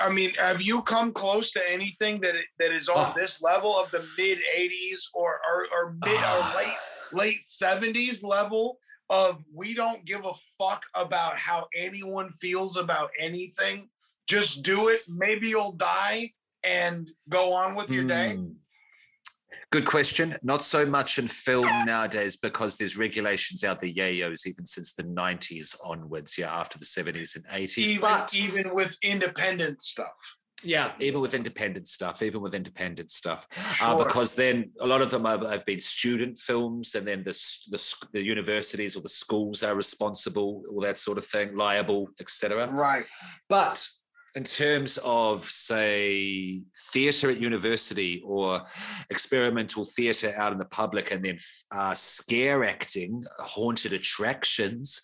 I mean, have you come close to anything that that is on Oh. this level of the mid '80s or or, or mid Ah. or late late '70s level of we don't give a fuck about how anyone feels about anything. Just do it. Maybe you'll die and go on with your day. Good question. Not so much in film nowadays because there's regulations out the yayos even since the 90s onwards, yeah, after the 70s and 80s. Even but even with independent stuff. yeah, even with independent stuff, even with independent stuff, uh, because then a lot of them have, have been student films, and then the, the the universities or the schools are responsible, all that sort of thing, liable, etc. Right. But in terms of, say, theatre at university or experimental theatre out in the public, and then uh, scare acting, haunted attractions,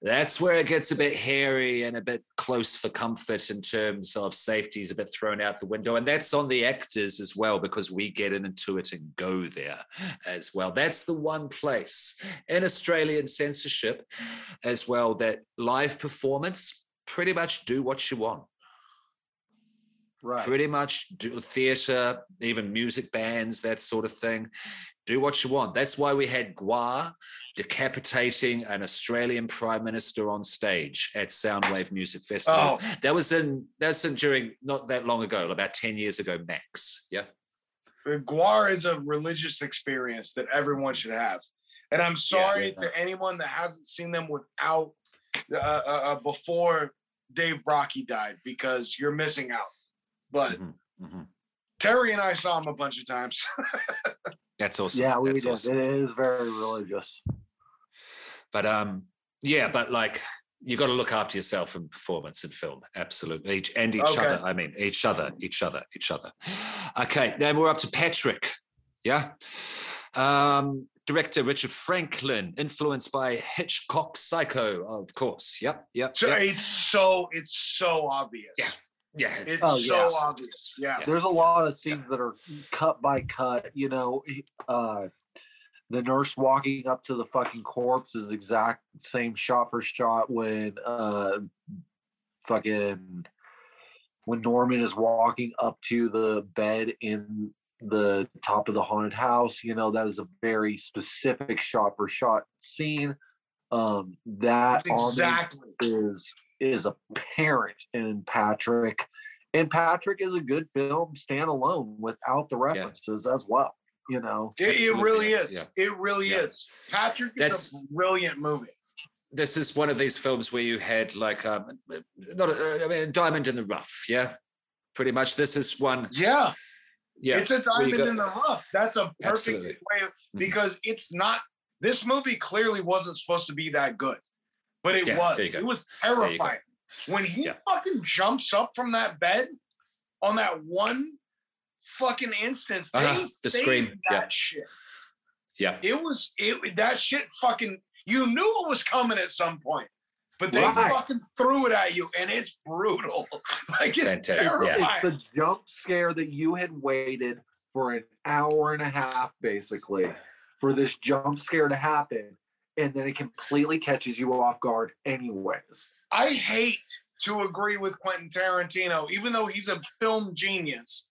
that's where it gets a bit hairy and a bit close for comfort in terms of safety is a bit thrown out the window. And that's on the actors as well, because we get into it and go there as well. That's the one place in Australian censorship as well that live performance pretty much do what you want Right. pretty much do theater, even music bands, that sort of thing. Do what you want. That's why we had Gwar decapitating an Australian prime minister on stage at Soundwave Music Festival. Oh. That was in that's in during not that long ago, about 10 years ago max. Yeah. Gwar is a religious experience that everyone should have. And I'm sorry yeah. to anyone that hasn't seen them without uh, uh, uh, before Dave Brockie died because you're missing out. But Mhm, mhm. Terry and I saw him a bunch of times. [LAUGHS] That's awesome. Yeah, we That's did. awesome. It is very religious. But um, yeah, but like you got to look after yourself in performance and film, absolutely, each, and each Okay. other. I mean, each other, each other, each other. Okay, now we're up to Patrick. Yeah, um, director Richard Franklin, influenced by Hitchcock Psycho, of course. Yep, yep. so yep. it's so it's so obvious. Yeah. Yeah, It's Oh, so yes. obvious. Yeah. Yeah. There's a lot of scenes that are cut by cut. You know, uh, the nurse walking up to the fucking corpse is exact same shot for shot when uh, fucking when Norman is walking up to the bed in the top of the haunted house. You know, that is a very specific shot for shot scene. Um, that That's exactly. is is apparent in Patrick. And Patrick is a good film standalone without the references as well. You know, It, it really yeah, is. yeah. It really Yeah. is. Patrick is a brilliant movie. this is one of these films where you had like um, not a, I mean, diamond in the rough. Yeah, pretty much. This is one. Yeah. Yeah, It's a diamond got- in the rough. That's a perfect Absolutely. way of, Mhm. because it's not this movie clearly wasn't supposed to be that good. But it Yeah, was. there you go. It was you terrifying. When he Yeah. fucking jumps up from that bed on that one fucking instance, they Uh-huh, the scream, that yeah. shit. yeah. It was it that shit fucking you knew it was coming at some point. But they Right. fucking threw it at you and it's brutal. [LAUGHS] like it's Fantastic, terrifying. it's the jump scare that you had waited for an hour and a half, basically, for this jump scare to happen. And then it completely catches you off guard, anyways. I hate to agree with Quentin Tarantino, even though he's a film genius,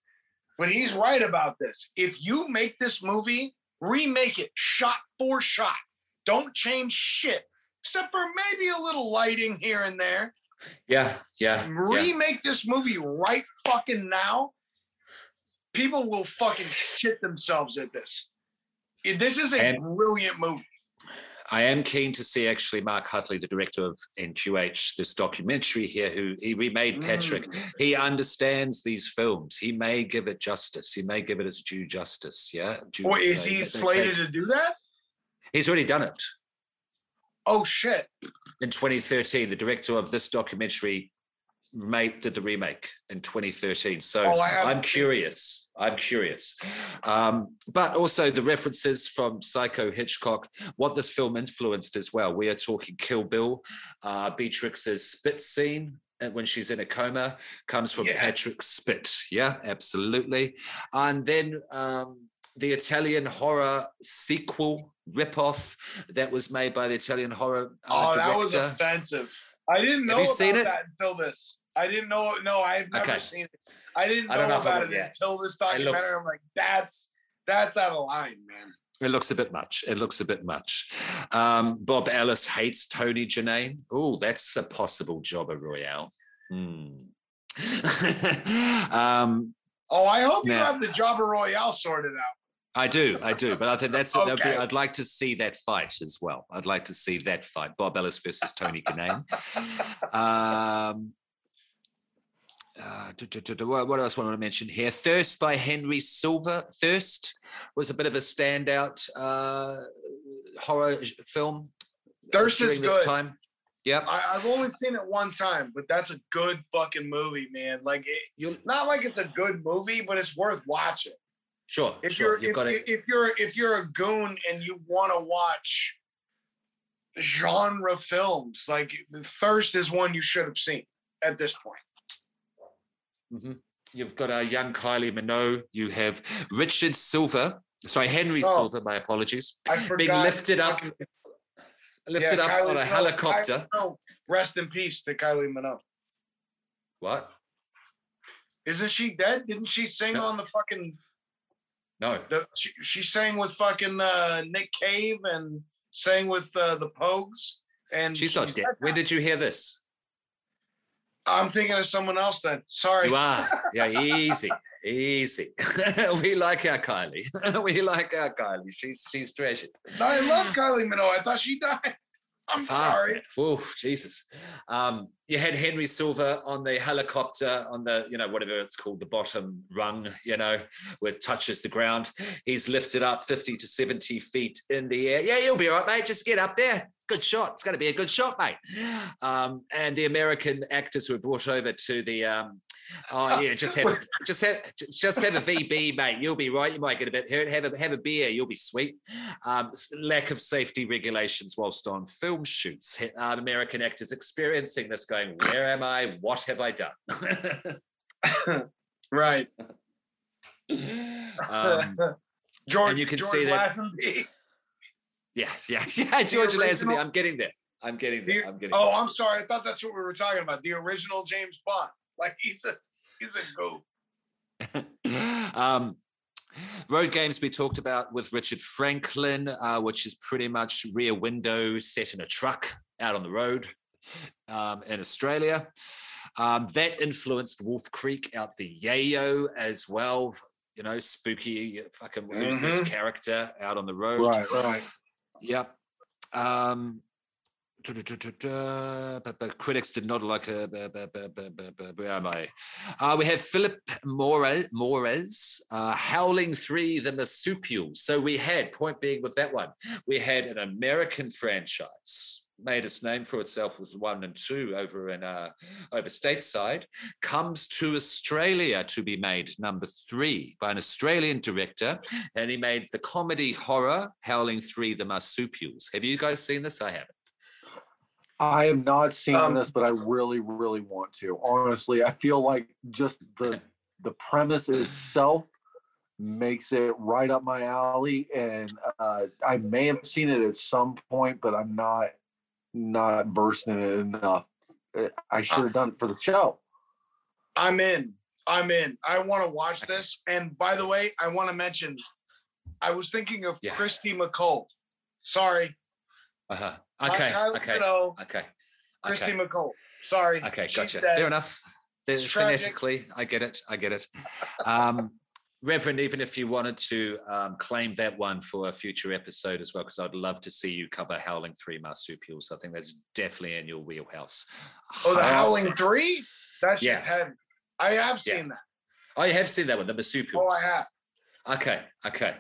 but he's right about this. If you make this movie, remake it shot for shot. Don't change shit, except for maybe a little lighting here and there. Yeah, yeah, yeah. Remake this movie right fucking now. People will fucking shit themselves at this. This is a And- brilliant movie. I am keen to see actually Mark Hartley, the director of NQH, this documentary here, who he remade Patrick. Mm. He understands these films. He may give it justice. He may give it its due justice. Yeah. Due, Boy, is uh, he slated to do that? He's already done it. Oh shit. in 2013 the director of this documentary made did the remake in 2013 so Oh, i'm curious i'm curious um, but also the references from psycho hitchcock what this film influenced as well we are talking kill bill uh, beatrix's spit scene uh, when she's in a coma comes from Yes. patrick spit yeah absolutely and then um, the Italian horror sequel ripoff that was made by the Italian horror uh, Oh, director. that was offensive. I didn't know Have you about seen it? that until this. I didn't know. No, I've never Okay. seen it. I didn't know, I don't know about it yet. until this documentary. looks- I'm like, that's that's out of line, man. It looks a bit much. It looks a bit much. Um, Bob Ellis hates Tony Ginnane. Oh, that's a possible jobber royale. Hmm. [LAUGHS] um, Oh, I hope you have the Jabba Royale sorted out. I do, I do, but I think that's. that'd be- Okay. I'd like to see that fight as well. I'd like to see that fight: Bob Ellis versus Tony Ginnane. [LAUGHS] Um, uh, what else want to mention here? Thirst by Henry Silva. Thirst was a bit of a standout uh, horror film Thirst during is this good. time. Yep. I, I've only seen it one time, but that's a good fucking movie, man. Like, it, You not like it's a good movie, but it's worth watching. sure. If sure. you're You've if, if you're if you're a goon and you want to watch genre films, like Thirst is one you should have seen at this point. Mhm. You've got a young Kylie Minogue. You have Richard Silver. Sorry, Henry Oh. Silva. My apologies. Being lifted up, lifted yeah, up Kylie on a Minogue. helicopter. Rest in peace to Kylie Minogue. What? Isn't she dead? Didn't she sing No. on the fucking? No. The, she, she sang with fucking uh, Nick Cave and sang with uh, the Pogues. And She's not dead. Where did you hear this? I'm thinking of someone else then. Sorry. You are. [LAUGHS] Yeah, easy, easy. [LAUGHS] we like our Kylie. [LAUGHS] we like our Kylie. She's she's treasured. I love Kylie Minogue. I thought she died. I'm Fuck, sorry. Oh, Jesus. Um, you had Henry Silva on the helicopter on the, you know, whatever it's called, the bottom rung, you know, where it touches the ground. He's lifted up 50 to 70 feet in the air. Yeah, you'll be all right, mate. Just get up there. Good shot. It's going to be a good shot, mate. Um, and the American actors were brought over to the um, Oh yeah, just have a, [LAUGHS] just have just have a VB, mate. You'll be right. You might get a bit hurt. Have a have a beer. You'll be sweet. Um, lack of safety regulations whilst on film shoots. Um, American actors experiencing this, going, "Where am I? What have I done?" [LAUGHS] Right. [LAUGHS] um, George, and you can George see that- Lazenby. yes, [LAUGHS] yeah, yeah. George Lazenby. original- I'm getting there. I'm getting there. The- I'm getting. Oh, I'm sorry. I thought that's what we were talking about. The original James Bond. [LAUGHS] Like he's a he's a goof. there. [LAUGHS] um, road games we talked about with Richard Franklin, uh, which is pretty much Rear Window set in a truck out on the road um, in Australia. Um, that influenced Wolf Creek out the Yayo as well. You know, spooky fucking who's this Mhm. character out on the road? Right, right. Yep. Um, but, critics did not like bu- Where am I? Uh, we have Philippe Mora's, uh, Howling Three, the Marsupials. So we had, point being with that one, we had an American franchise made its name for itself with one and two over in uh, over stateside comes to australia to be made number three by an australian director and he made the comedy horror Howling Three: The Marsupials. Have you guys seen this? I haven't. I have not seen Um, this, but I really, really want to. Honestly, I feel like just the the premise itself makes it right up my alley, and uh, I may have seen it at some point, but I'm not not versed in it enough. Uh, I should have done it for the show. I'm in. I'm in. I want to watch this. And by the way, I want to mention, I was thinking of Yeah. Kirsty MacColl. Sorry. Uh-huh. Okay. Kylie Okay. Minogue, Okay. Kirsty Okay. MacColl. Sorry. Okay. She's Gotcha. dead. Fair enough. There's It's tragic. phonetically, I get it. I get it. Um, Reverend, even if you wanted to um, claim that one for a future episode as well, because I'd love to see you cover Howling Three Marsupials. I think that's definitely in your wheelhouse. Oh, the Howling Three? That's Yeah. just heavy. I have Yeah. seen that. Oh, you have seen that one, the Marsupials. Oh. I have. Okay, okay.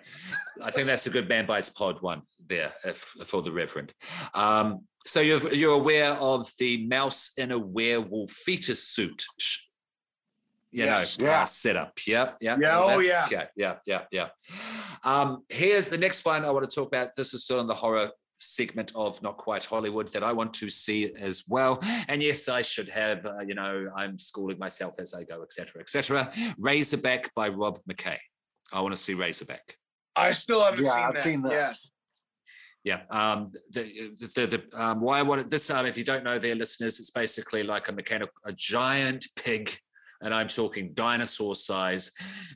I think that's a good Man Bites Pod one there if, for the Reverend. Um, so you're you're aware of the mouse in a werewolf fetus suit, sh- you Yes. know, Yeah. uh, setup. Yep, yep. Yeah, oh, that. yeah. yeah, yeah, yeah, yeah. Um, here's the next one I want to talk about. This is still in the horror segment of not quite hollywood that i want to see as well and yes i should have uh, you know i'm schooling myself as i go etc etc razorback by rob mckay I want to see Razorback. I still haven't Yeah, seen I've that. seen this. Yeah. Yeah. Um, the the, the um, why I wanted this time, if you don't know their listeners, it's basically like a mechanical, a giant pig, and I'm talking dinosaur size,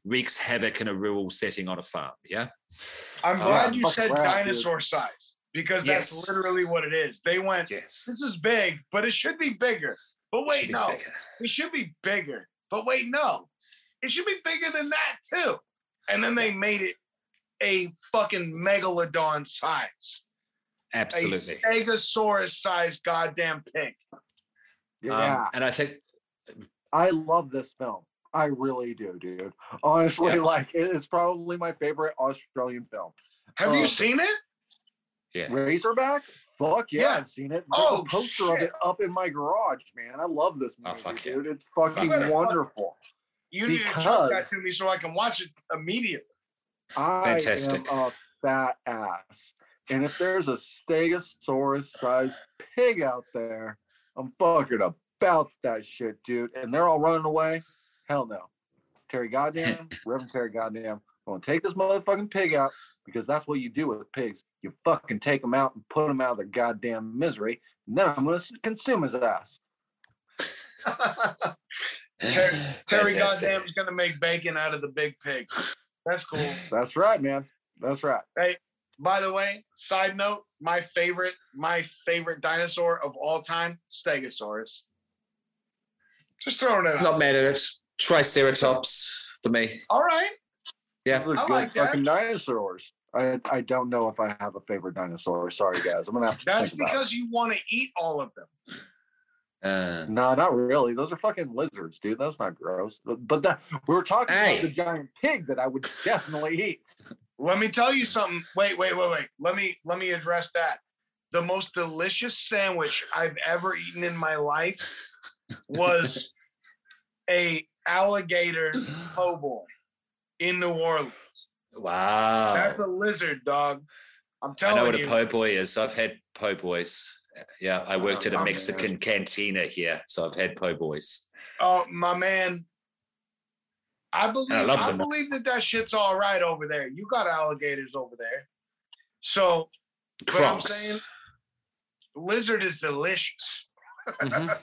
wreaks havoc in a rural setting on a farm. Yeah. I'm glad you fuck said around, dude. dinosaur size because that's Yes. literally what it is. They went, Yes. this is big, but it should be bigger. But wait, Should be no, bigger. it should be bigger. But wait, no, it should be bigger than that too. And then they made it a fucking megalodon size, Absolutely. a stegosaurus sized goddamn pig. Yeah, Um, and I think I love this film. I really do, dude. Honestly, Yeah. like it's probably my favorite Australian film. Have you Oh. seen it? yeah. Razorback? Fuck yeah, Yeah. I've seen it. There's Oh, a poster of it up in my garage, man. I love this movie, Oh, fuck yeah. dude. It's fucking Fuck yeah. wonderful. You need to show that to me so I can watch it immediately. Fantastic. I am a fat ass. And if there's a stegosaurus sized pig out there, I'm fucking about that shit, dude. And they're all running away. Hell no. Terry Goddamn, [LAUGHS] Reverend Terry Goddamn, I'm gonna take this motherfucking pig out because that's what you do with pigs. You fucking take them out and put them out of their goddamn misery. And then I'm gonna consume his ass. [LAUGHS] Terry, [SIGHS] Terry goddamn is gonna make bacon out of the big pig. That's cool. That's right, man. That's right. Hey, by the way, side note, my favorite, my favorite dinosaur of all time, Stegosaurus. Just throwing it out. Not mad at it. Triceratops for me. All right. Yeah. Those are I good like that. fucking dinosaurs. I, I don't know if I have a favorite dinosaur. Sorry, guys. I'm gonna have to That's think about because you want to eat all of them. Uh, it. No, not really. Those are fucking lizards, dude. That's not gross. But, but that we were talking Hey. about the giant pig that I would definitely eat. Let me tell you something. Wait, wait, wait, wait. Let me let me address that. The most delicious sandwich I've ever eaten in my life was a alligator po' boy in New Orleans. wow. That's a lizard, dog. I'm telling you. I know what you. a po' boy is. I've had po' boys. Yeah, I worked Oh, at a Mexican cantina here, so I've had po' boys. Oh, my man. I believe I, them. believe that that shit's all right over there. You got alligators over there. So, I'm saying lizard is delicious. Mhm.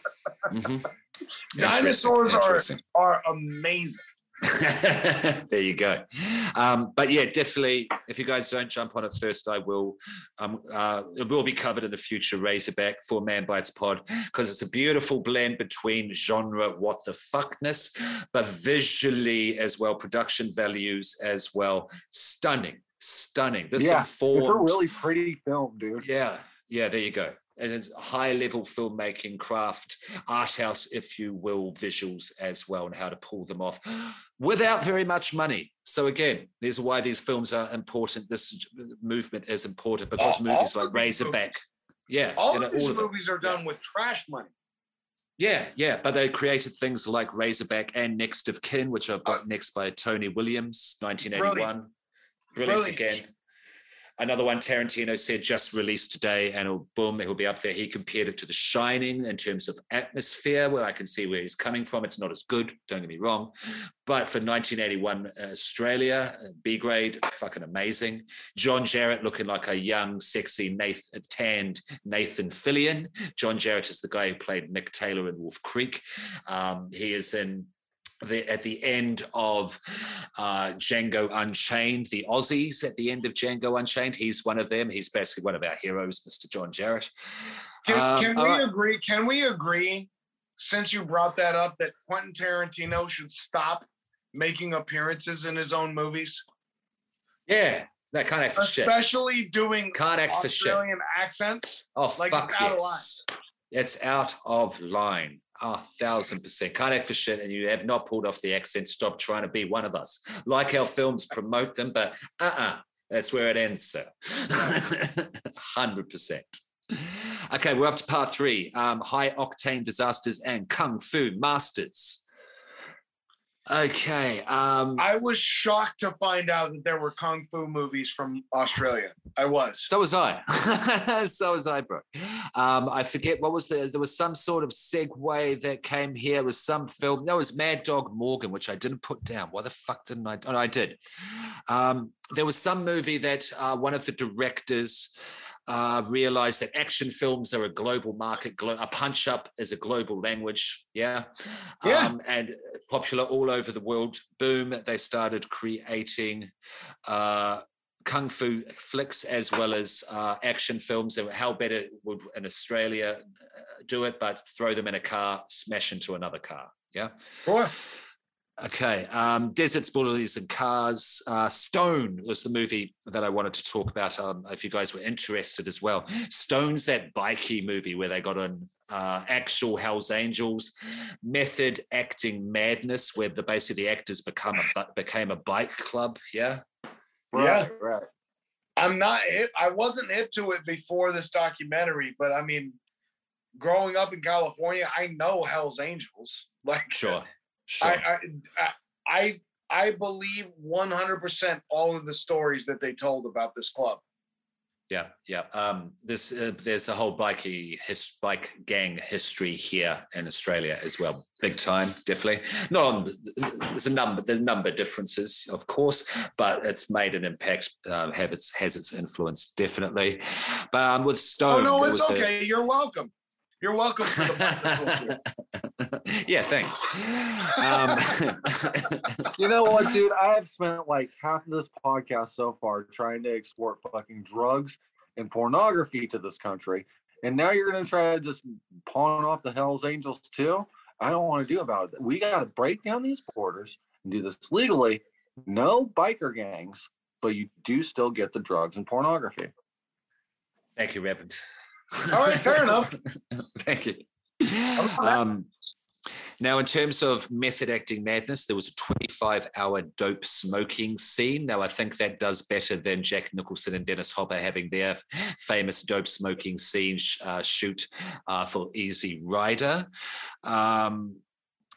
Mhm. [LAUGHS] Dinosaurs Interesting, interesting. are amazing. [LAUGHS] there you go. Um, but yeah, definitely. If you guys don't jump on it first, I will. Um, uh, it will be covered in the future Razorback for Man Bites Pod because it's a beautiful blend between genre what the fuckness, but visually as well, production values as well. Stunning, stunning. This yeah, it's a really pretty film, dude. Yeah, yeah, there you go. And it's high level filmmaking craft, art house, if you will, visuals as well, and how to pull them off without very much money. So again, there's why these films are important. This movement is important because All- movies like Razorback, yeah, All you know, of these all of it. movies are done with trash money. Yeah, yeah, but they created things like Razorback and Next of Kin, which I've Uh, got next by Tony Williams, 1981. Brilliant, Brilliant. again. Another one Tarantino said just released today, and it'll, boom, it will be up there. He compared it to The Shining in terms of atmosphere, where I can see where he's coming from. It's not as good, don't get me wrong, but for 1981 uh, Australia, uh, B grade, fucking amazing. John Jarratt looking like a young, sexy, Nathan, tanned Nathan Fillion. John Jarratt is the guy who played Mick Taylor in Wolf Creek. Um, he is in the, at the end of uh, Django Unchained, the Aussies at the end of Django Unchained. He's one of them. He's basically one of our heroes, Mr. John Jarratt. Can, Um, can we right. agree? Can we agree, since you brought that up, that Quentin Tarantino should stop making appearances in his own movies, Yeah, that can't act for shit. especially doing Can't act for shit. Australian accents? Oh, like fuck it's out of yes. It's out of line. A thousand percent. Can't act for shit, and you have not pulled off the accent. Stop trying to be one of us. Like our films promote them, but uh uh That's where it ends, sir. [LAUGHS] 100%. Okay, we're up to part three um, high octane disasters and kung fu masters. Okay. Um, I was shocked to find out that there were kung fu movies from Australia. I was. So was I. [LAUGHS] so was I, bro. Um, I forget what was there. There was some sort of segue that came here. It was some film. That was Mad Dog Morgan, which I didn't put down. Why the fuck didn't I? Oh, no, I did. Um, there was some movie that uh, one of the directors uh, realized that action films are a global market. Glo- a punch up is a global language. Yeah. Yeah. Um, and popular all over the world. Boom. They started creating. Uh, kung fu flicks as well as uh, action films. How better would in Australia uh, do it, but throw them in a car, smash into another car. Yeah. Boy, Okay. Um, Deserts, Bullies, and Cars. Uh, Stone was the movie that I wanted to talk about. Um, if you guys were interested as well. Stone's that bikey movie where they got an uh, actual Hell's Angels, method acting madness, where the basically the actors become a became a bike club. Yeah. Yeah. right. I'm not hip. I wasn't hip to it before this documentary, but I mean, growing up in California, I know Hell's Angels. [LAUGHS] Like, Sure. Sure. I, I, I, I believe 100% all of the stories that they told about this club. Yeah, yeah. Um, this uh, there's a whole bikey his, bike gang history here in Australia as well, big time, definitely. No, there's a number, the number of differences, of course, but it's made an impact. Um, have its has its influence definitely. But um, with Oh Stone, no, there it's was a- okay. You're welcome. You're welcome. To the [LAUGHS] yeah, thanks. Um, [LAUGHS] You know what, dude? I have spent like half of this podcast so far trying to export fucking drugs and pornography to this country. And now you're gonna try to just pawn off the Hells Angels too? I don't want to do about it. We gotta break down these borders and do this legally. No biker gangs, but you do still get the drugs and pornography. Thank you, Reverend. All right, fair enough. [LAUGHS] Thank you. Um, now, in terms of method acting madness, there was a 25 hour dope smoking scene. Now, I think that does better than Jack Nicholson and Dennis Hopper having their famous dope smoking scene uh, shoot uh, for Easy Rider. Um,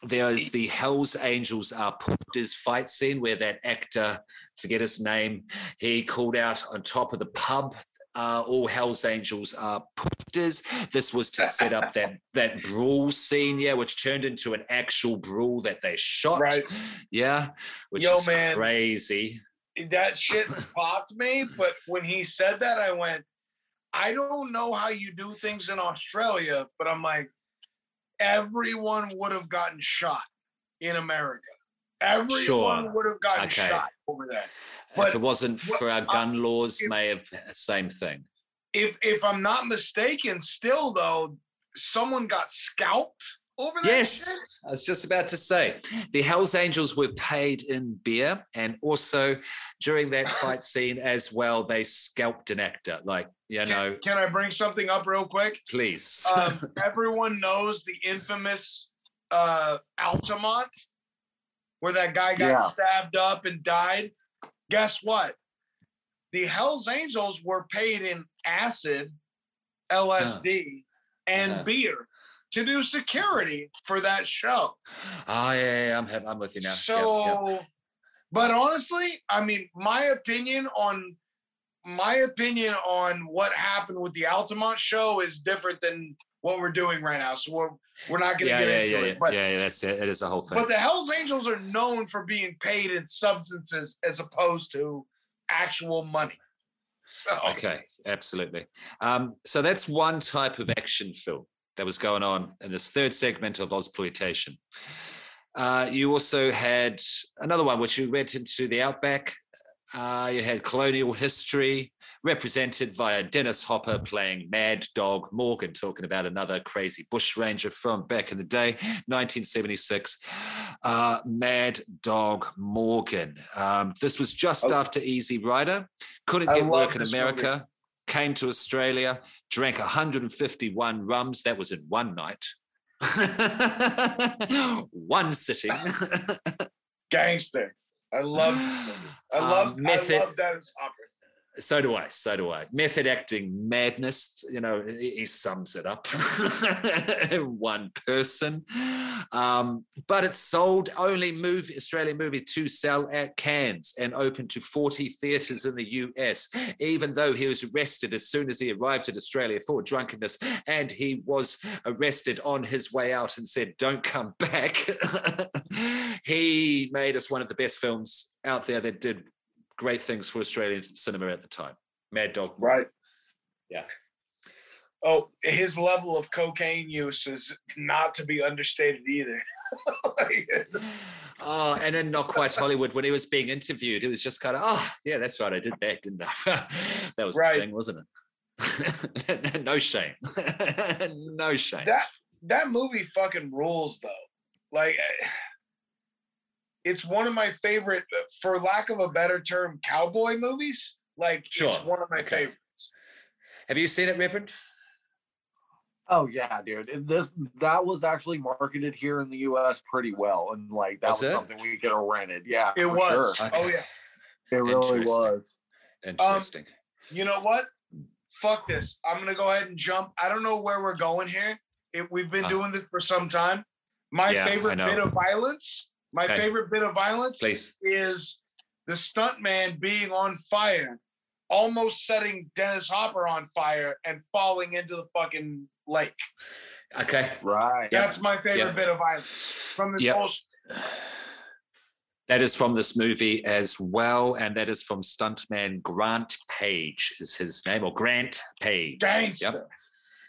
there is the Hells Angels are uh, Pufters fight scene where that actor, forget his name, he called out on top of the pub. Uh, all Hell's Angels are pufters. This was to set up that [LAUGHS] that brawl scene, yeah, which turned into an actual brawl that they shot, Right. yeah, which Yo, is man. crazy. that [LAUGHS] shit popped me. But when he said that, I went, I don't know how you do things in Australia, but I'm like, everyone would have gotten shot in America. Everyone Sure. would have gotten Okay. shot over there. if it wasn't for our uh, gun laws, if- may have same thing. If if I'm not mistaken, still though, someone got scalped over that Yes, shit. I was just about to say the Hells Angels were paid in beer, and also during that [LAUGHS] fight scene as well, they scalped an actor. Like you Can, know, can I bring something up real quick? please. um, [LAUGHS] everyone knows the infamous uh, Altamont, where that guy got Yeah. stabbed up and died. Guess what? The Hells Angels were paid in acid, LSD, and Uh-huh. beer to do security for that show. oh yeah, yeah, I'm I'm with you now. Yep, So, yep. but honestly, I mean, my opinion on my opinion on what happened with the Altamont show is different than what we're doing right now. So we're we're not going to yeah, get yeah, into yeah, it. But yeah, yeah, that's it. It is a whole thing. but the Hell's Angels are known for being paid in substances as opposed to actual money. So, Okay, absolutely. Um, so that's one type of action film that was going on in this third segment of Ozploitation. Uh, you also had another one which you went into the outback. Uh, you had colonial history represented via Dennis Hopper playing Mad Dog Morgan, talking about another crazy bushranger from back in the day, 1976. Uh, Mad Dog Morgan. Um, this was just Oh. after Easy Rider. Couldn't get work in this movie. America. Came to Australia, drank 151 rums. That was in one night. [LAUGHS] one sitting. gangster. I love. I [LAUGHS] Um, love method- I love Dennis Hopper. So do I. So do I. Method acting madness. You know, he, sums it up [LAUGHS] one person. Um, but it sold only movie Australian movie to sell at Cannes and open to 40 theatres in the US, even though he was arrested as soon as he arrived at Australia for drunkenness. And he was arrested on his way out and said, Don't come back. [LAUGHS] he made us one of the best films out there that did great things for Australian cinema at the time. Mad Dog. Right. Yeah. Oh, his level of cocaine use is not to be understated either. Like, [LAUGHS] Oh, and then not quite Hollywood when he was being interviewed, it was just kind of, oh, yeah, that's right, I did that, didn't I? [LAUGHS] that was Right. the thing, wasn't it? [LAUGHS] no shame. no shame. that that movie fucking rules though. Like it's one of my favorite uh, for lack of a better term cowboy movies. Like Sure. it's one of my Okay. favorites. Have you seen it, Reverend? Oh yeah, dude. It- This that was actually marketed here in the U.S. pretty well, and like that Was was, it? something we could have rented. Yeah, It was. Sure. Oh yeah. [LAUGHS] It really was. Interesting. You know what? Fuck this. I'm gonna go ahead and jump. I don't know where we're going here. It, we've been Uh. doing this for some time. My Yeah, favorite bit of violence. My Okay. favorite bit of violence Please. is the stuntman being on fire, almost setting Dennis Hopper on fire and falling into the fucking lake. Okay. right. Yeah. That's my favorite Yeah. bit of violence from this Yeah. bullshit. That is from this movie as well, and that is from stuntman Grant Page is his name, or Grant Page. Gangster. Yep.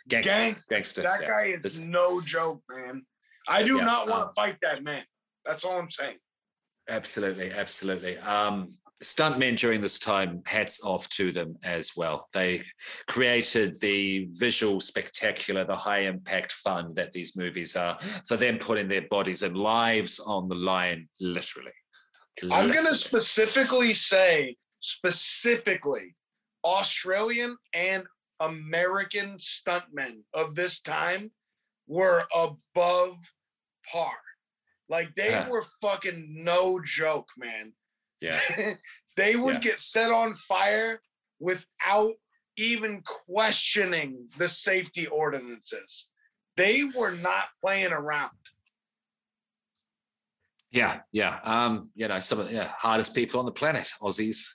Gangster. Gangster. Gangster. That yeah. guy is This- no joke, man. I do Yeah, not want um, to fight that man. That's all I'm saying. Absolutely, absolutely. Um, stuntmen during this time, hats off to them as well. They created the visual spectacular, the high impact fun that these movies are for them putting their bodies and lives on the line, literally. I'm going to specifically say, specifically, Australian and American stuntmen of this time were above par. Like they Yeah. were fucking no joke, man. Yeah. [LAUGHS] they would Yeah. get set on fire without even questioning the safety ordinances. They were not playing around. Yeah, yeah. Um, you know, some of the yeah, hardest people on the planet, Aussies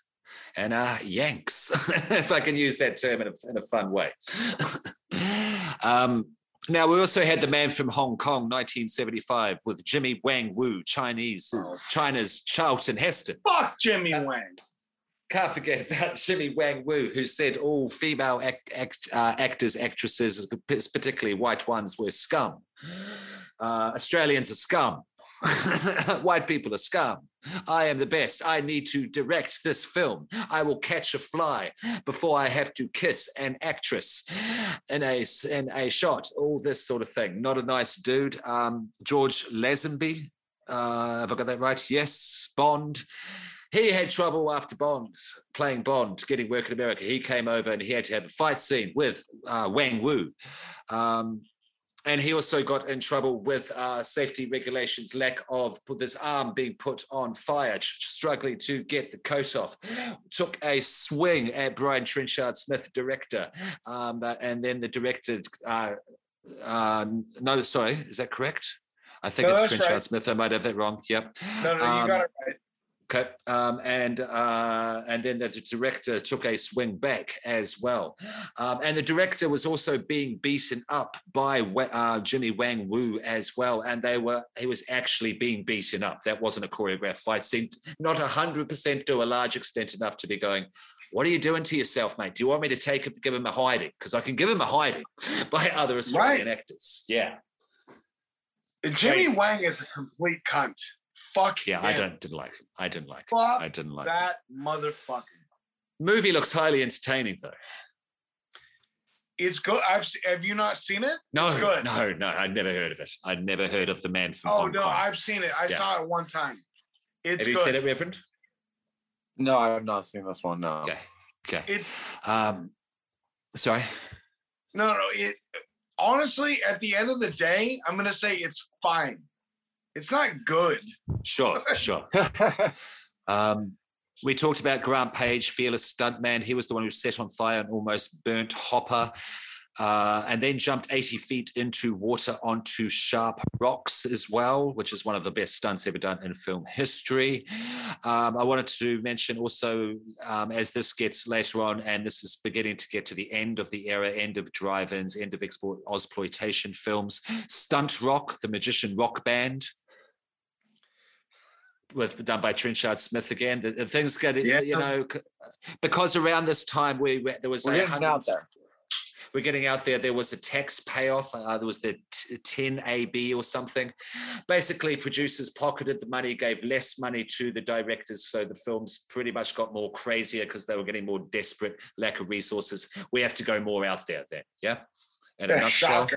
and uh Yanks, [LAUGHS] if I can use that term in a, in a fun way. [LAUGHS] um, now we also had the man from Hong Kong, 1975, with Jimmy Wang Yu, Chinese, Oh. China's Charlton Heston. Fuck Jimmy Wang. Can't forget about [LAUGHS] Jimmy Wang Yu, who said all female act, act, uh, actors, actresses, particularly white ones, were scum. [GASPS] Uh, Australians are scum. [LAUGHS] white people are scum. I am the best. I need to direct this film. I will catch a fly before I have to kiss an actress in a in a shot. All this sort of thing. Not a nice dude. Um, George Lazenby. Uh, have I got that right? Yes. Bond. He had trouble after Bond playing Bond, getting work in America. He came over and he had to have a fight scene with uh, Wang Yu. Um, and he also got in trouble with uh, safety regulations, lack of this arm being put on fire, tr- struggling to get the coat off. Took a swing at Brian Trenchard Smith, director, um, uh, and then the director. Uh, uh, no, sorry, is that correct? I think No, it's Trenchard right. Smith. I might have that wrong. Yep. No, no, you Um, got it right. Okay, um, and uh, and then the director took a swing back as well, um, and the director was also being beaten up by uh, Jimmy Wang Yu as well, and they were he was actually being beaten up. That wasn't a choreographed fight scene, not hundred percent to a large extent enough to be going. What are you doing to yourself, mate? Do you want me to take him, give him a hiding? Because I can give him a hiding [LAUGHS] by other Australian actors. Yeah, Jimmy crazy. Wang is a complete cunt. Fuck yeah, I don't didn't like him. I didn't like him. Fuck I didn't like him. that motherfucker. Movie looks highly entertaining though. It's good. I've have you not seen it? No, It's good. no, no. I'd never heard of it. I'd never heard of the man from Oh Hong no, Kong. I've seen it. I Yeah. saw it one time. It's Have you good. seen it, Reverend? No, I have not seen this one. No. Okay, okay. It's Um, sorry. no, no. It honestly, at the end of the day, I'm gonna say it's fine. It's not good. Sure, [LAUGHS] sure. [LAUGHS] Um, we talked about Grant Page, fearless stuntman. He was the one who set on fire and almost burnt Hopper, uh, and then jumped 80 feet into water onto sharp rocks as well, which is one of the best stunts ever done in film history. Um, I wanted to mention also, um, as this gets later on, and this is beginning to get to the end of the era, end of drive-ins, end of export exploitation films, Stunt Rock, the magician rock band with done by Trenchard Smith again. The, the things get Yeah. you know because around this time we, we there was We're a getting out there. We're getting out there. There was a tax payoff. Uh, there was the t- 10 AB or something. Basically, producers pocketed the money, gave less money to the directors. So the films pretty much got more crazier because they were getting more desperate, lack of resources. We have to go more out there then. Yeah. In a Yeah, nutshell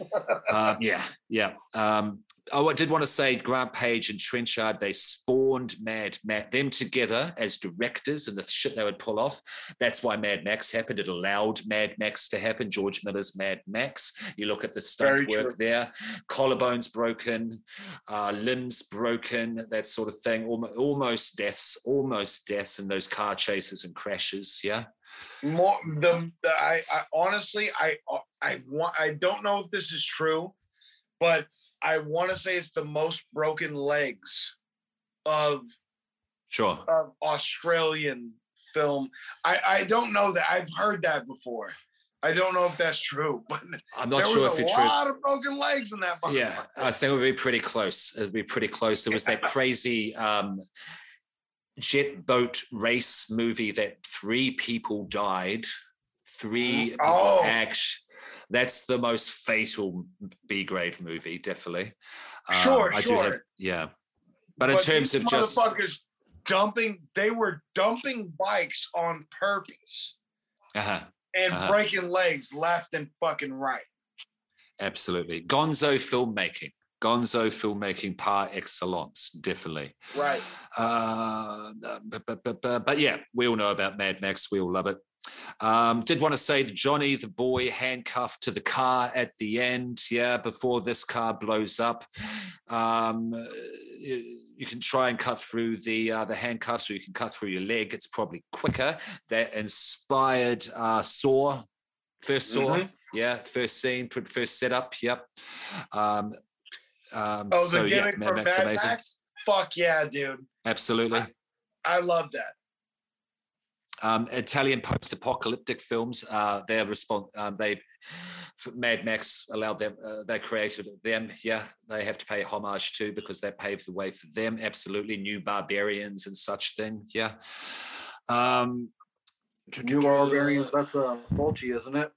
[LAUGHS] um, yeah, yeah. Um, I did want to say Grant Page and Trenchard, they spawned Mad Max, them together as directors and the shit they would pull off. That's why Mad Max happened. It allowed Mad Max to happen. George Miller's Mad Max. You look at the stunt Very work true. there, collarbones broken, uh, limbs broken, that sort of thing. Almost, almost deaths, almost deaths in those car chases and crashes. Yeah. more the, the I, I honestly I I want I don't know if this is true, but I want to say it's the most broken legs of Sure. of Australian film. I I don't know that I've heard that before. I don't know if that's true, [LAUGHS] but I'm not sure if a it's true. lot of broken legs in that. Yeah. I think it would be pretty close. It'd be pretty close. There was that [LAUGHS] crazy um, jet boat race movie that three people died. Three people Oh. That's the most fatal B grade movie, definitely. Um, Sure, I do have, sure. yeah. But in terms of just dumping, they were dumping bikes on purpose uh and Uh-huh. breaking legs left and fucking right. absolutely Gonzo filmmaking, Gonzo filmmaking par excellence, definitely. Right. Uh, but, but, but, but, but yeah, we all know about Mad Max. We all love it. Um, did want to say to Johnny, the boy handcuffed to the car at the end. Yeah, before this car blows up. Um, you, you can try and cut through the uh, the handcuffs, or you can cut through your leg. It's probably quicker. That inspired uh, Saw, first Saw. Mhm. Yeah, first scene, first setup. Yep. Um, um, Oh, the so yeah, gimmick Mad for Max Mad amazing. Max? Fuck yeah, dude. Absolutely. I love that. Um, Italian post-apocalyptic films. Uh, their response, um, they Mad Max allowed them. Uh, they created them. Yeah, they have to pay homage to because that paved the way for them. Absolutely, new barbarians and such thing. Yeah. Um, New Barbarians, that's a uh, Fulci, isn't it?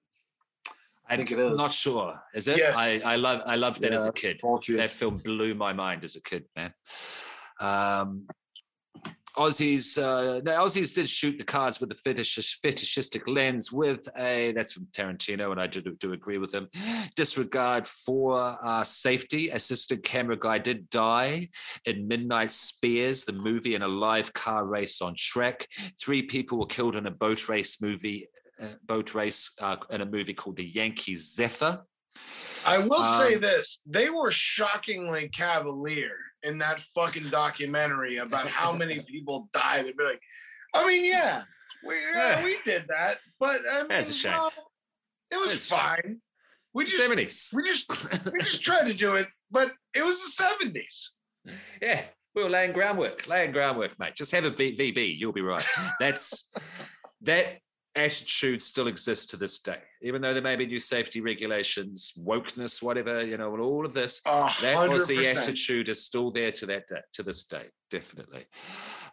I'm think it is. not sure. Is it? Yes. I, I love I loved that as a kid. Fulci. That film blew my mind as a kid, man. Um, Aussies, uh, no, Aussies did shoot the cards with a fetish, fetishistic lens with a, that's from Tarantino, and I do, do agree with him. Disregard for uh, safety. Assistant camera guy did die in Midnight Spares, the movie, in a live car race on Shrek. Three people were killed in a boat race movie, uh, boat race uh, in a movie called The Yankee Zephyr. I will say Um, this: they were shockingly cavalier in that fucking documentary about how many [LAUGHS] people die. They'd be like, "I mean, yeah, we yeah, we did that, but I mean, That's a shame. well, it was That's shame. fine. We just 70s. we just we just tried to do it, but it was the seventies. Yeah, we were laying groundwork, laying groundwork, mate. Just have a V- VB, you'll be right. That's that attitude still exists to this day, even though there may be new safety regulations, wokeness, whatever, you know, and all of this. Oh, That 100%. Aussie attitude is still there to that day, to this day, definitely.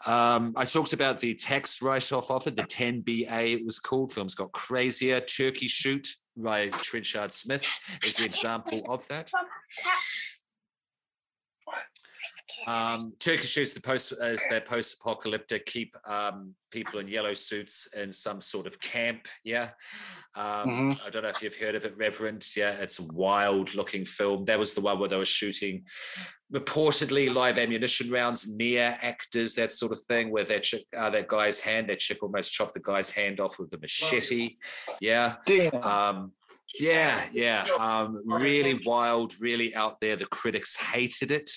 Um, I talked about the tax write-off offer, the 10BA it was called. Films got crazier. Turkey Shoot by Trenchard Smith is the example of that. Um, Turkey Shoot's the post as their post-apocalyptic keep um, people in yellow suits in some sort of camp. Yeah, um, I don't know if you've heard of it, Reverend. Yeah, it's a wild-looking film. That was the one where they were shooting reportedly live ammunition rounds near actors, that sort of thing, where that chick, uh, that guy's hand, that chick almost chopped the guy's hand off with a machete. Yeah. Damn. Um, yeah, yeah. Um, [LAUGHS] really wild, really out there. The critics hated it,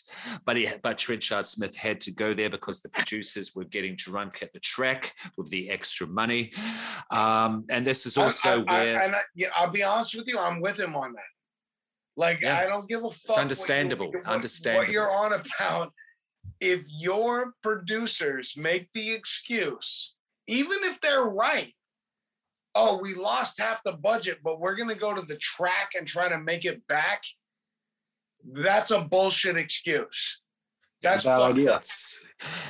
but he, but Trenchard Smith had to go there because the producers were getting drunk at the track with the extra money. Um, and this is also I, I, where and I, yeah, I'll be honest with you, I'm with him on that. Like, Yeah. I don't give a fuck. what you- understandable, what- understandable. What you're on about. If your producers make the excuse, even if they're right, oh, we lost half the budget, but we're gonna go to the track and try to make it back. That's a bullshit excuse. That's Bad idea. That's-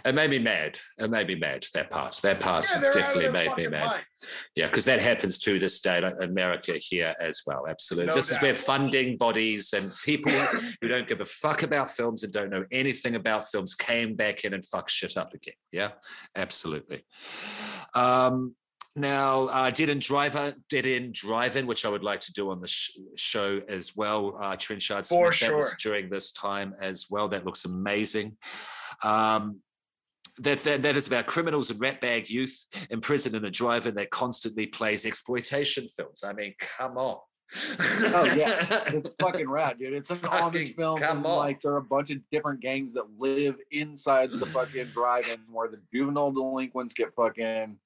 it made me mad. It made me mad. That part. That part Yeah, they're out of definitely made me mad. minds. Yeah, because that happens to this day, like America here as well. Absolutely. No this is where funding bodies and people [COUGHS] who don't give a fuck about films and don't know anything about films came back in and fuck shit up again. Yeah, absolutely. Um, now, uh, Dead End Driver, Dead End Drive-In, which I would like to do on the sh- show as well. Uh, Trenchard For Smith, was sure. during this time as well. That looks amazing. Um, that, that that is about criminals and ratbag youth imprisoned in a drive-in that constantly plays exploitation films. I mean, come on. Oh, yeah. [LAUGHS] It's fucking rad, dude. It's an homage film. come on. like there are a bunch of different gangs that live inside the fucking drive-in where the juvenile delinquents get fucking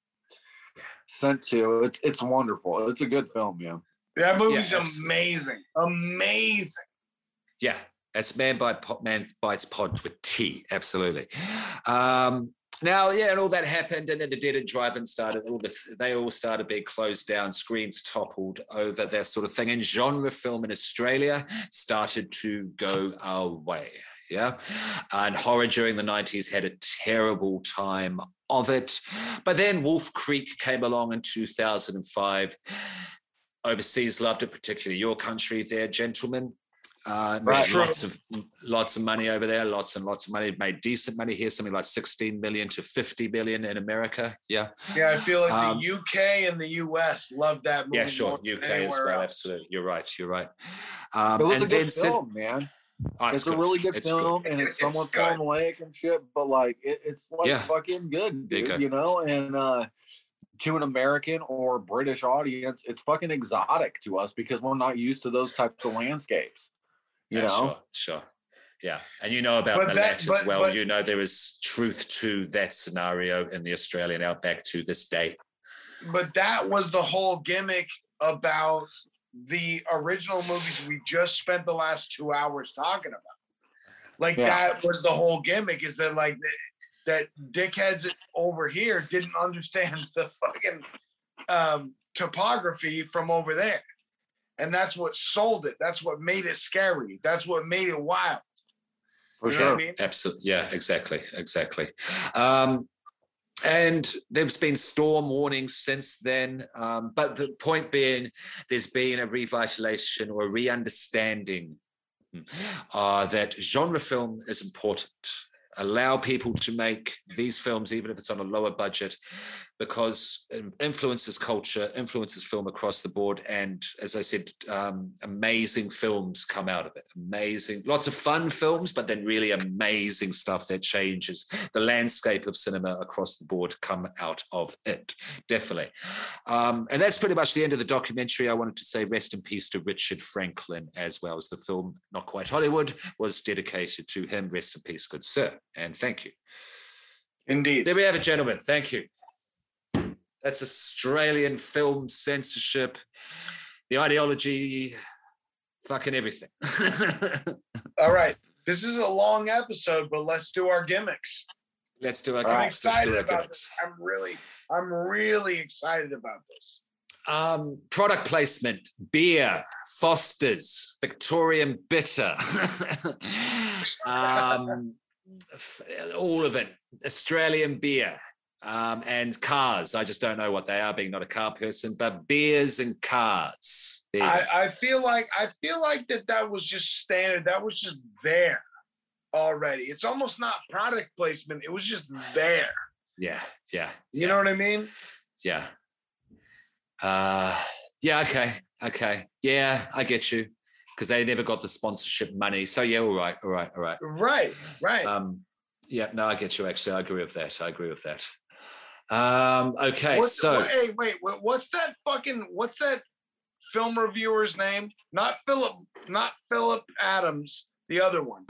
sent to. It's it's wonderful. It's a good film, yeah. That movie's absolutely. amazing. Amazing. Yeah, that's man by pod, man bites pod with T. Absolutely. Um, now, yeah, and all that happened, and then the Dead and Drive-In started. All the they all started being closed down, screens toppled over, that sort of thing. And genre film in Australia started to go away. Yeah, and horror during the '90s had a terrible time of it. But then Wolf Creek came along in 2005. Overseas loved it, particularly your country, there, gentlemen. Uh, made Right. lots of lots of money over there, lots and lots of money. Made decent money here, something like 16 million to 50 million in America. Yeah, Yeah, I feel like Um, the UK and the US love that movie. yeah, sure. more UK as anywhere well, else. absolutely. You're right. You're right. Um, It was and a then good Sid- film, man. Oh, It's, a good. really good It's good. film, and it's It's somewhat good. formulaic and shit, but like it, it's like Yeah. fucking good, you dude. go. You know, and uh to an American or British audience, it's fucking exotic to us because we're not used to those types of landscapes. You Yeah, know, sure, sure. Yeah, and you know about But the that- as well. but- you know there is truth to that scenario in the Australian outback to this day. But that was the whole gimmick about the original movies we just spent the last two hours talking about. Like Yeah. that was the whole gimmick is that like that dickheads over here didn't understand the fucking um, topography from over there. And that's what sold it. That's what made it scary. That's what made it wild. for You know what I mean? Absolutely. Yeah, exactly. Exactly. Um, and there's been storm warnings since then. Um, but the point being, there's been a revitalization or a re understanding uh, that genre film is important. Allow people to make these films, even if it's on a lower budget, because it influences culture, influences film across the board. And as I said, um, amazing films come out of it. Amazing, lots of fun films, but then really amazing stuff that changes the landscape of cinema across the board come out of it. Definitely. Um, and that's pretty much the end of the documentary. I wanted to say rest in peace to Richard Franklin as well as the film Not Quite Hollywood was dedicated to him. Rest in peace, good sir. And thank you. Indeed. There we have it, gentlemen. Thank you. That's Australian film censorship, the ideology, fucking everything. [LAUGHS] All right. This is a long episode, but let's do our gimmicks. Let's do our I'm I'm gimmicks. Excited about gimmicks. this. I'm really, I'm really excited about this. Um, product placement, beer, Foster's, Victorian bitter, [LAUGHS] um, [LAUGHS] all of it, Australian beer, um, and cars. I just don't know what they are, being not a car person, but beers and cars. There you go. I, I feel like I feel like that that was just standard. That was just there already. It's almost not product placement. It was just there. yeah, yeah, You know what I mean? yeah. Uh, yeah, okay, okay. Yeah, I get you. Because they never got the sponsorship money. So yeah, all right, all right, all right. Right. Right. Um, yeah, no, I get you. Actually, I agree with that. I agree with that. Um, okay, What's- so hey, wait. what- What's that fucking? What's that film reviewer's name? Not Philip. Not Philip Adams. The other one.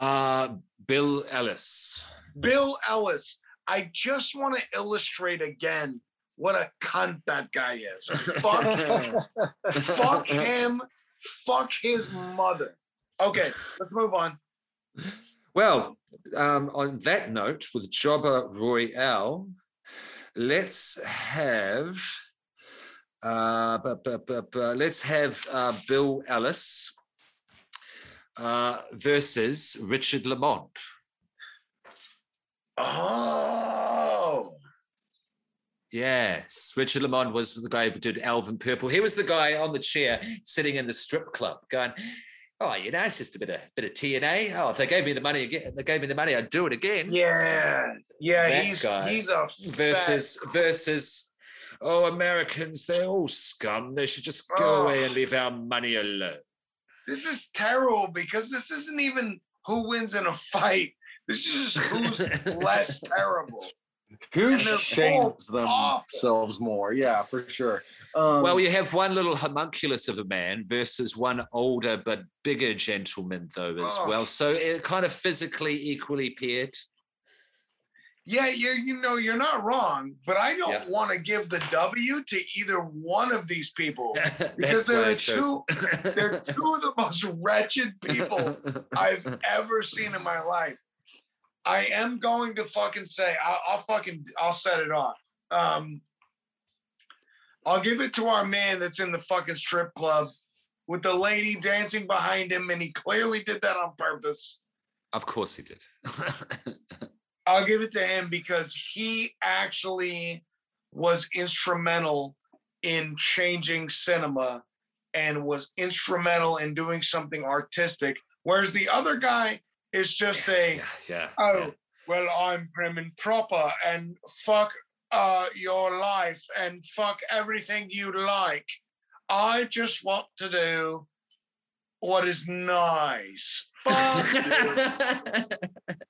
uh, Bill Ellis. Bill Ellis. I just want to illustrate again what a cunt that guy is. Fuck [LAUGHS] fuck him. Fuck his mother. Okay, let's move on. Well, um, on that note, with Jobber Royale, let's have. Uh, but, but, but, let's have uh, Bill Ellis uh, versus Richard Lamond. Oh, Yes, Richard Lamond was the guy who did Alvin Purple. He was the guy on the chair sitting in the strip club, going, "Oh, you know, it's just a bit of bit of TNA. Oh, if they gave me the money again, they gave me the money, I'd do it again." yeah, yeah. That he's guy he's a Versus versus oh, Americans, they're all scum. They should just go Oh. away and leave our money alone. This is terrible because this isn't even who wins in a fight. This is just who's [LAUGHS] less terrible. Who shames themselves more? Yeah, for sure. Um, Well, you have one little homunculus of a man versus one older but bigger gentleman, though, as Oh. well. So it kind of physically equally paired. Yeah, you you know you're not wrong, but I don't Yeah. want to give the W to either one of these people. [LAUGHS] because they're why I the chose- They're two of the most wretched people I've ever seen in my life. I am going to fucking say I'll, I'll fucking I'll set it off. Um, I'll give it to our man that's in the fucking strip club with the lady dancing behind him, and he clearly did that on purpose. Of course he did. [LAUGHS] I'll give it to him because he actually was instrumental in changing cinema and was instrumental in doing something artistic. Whereas the other guy is just a yeah, yeah. oh yeah. well I'm prim and proper and fuck uh your life and fuck everything you like. I just want to do what is nice. [LAUGHS]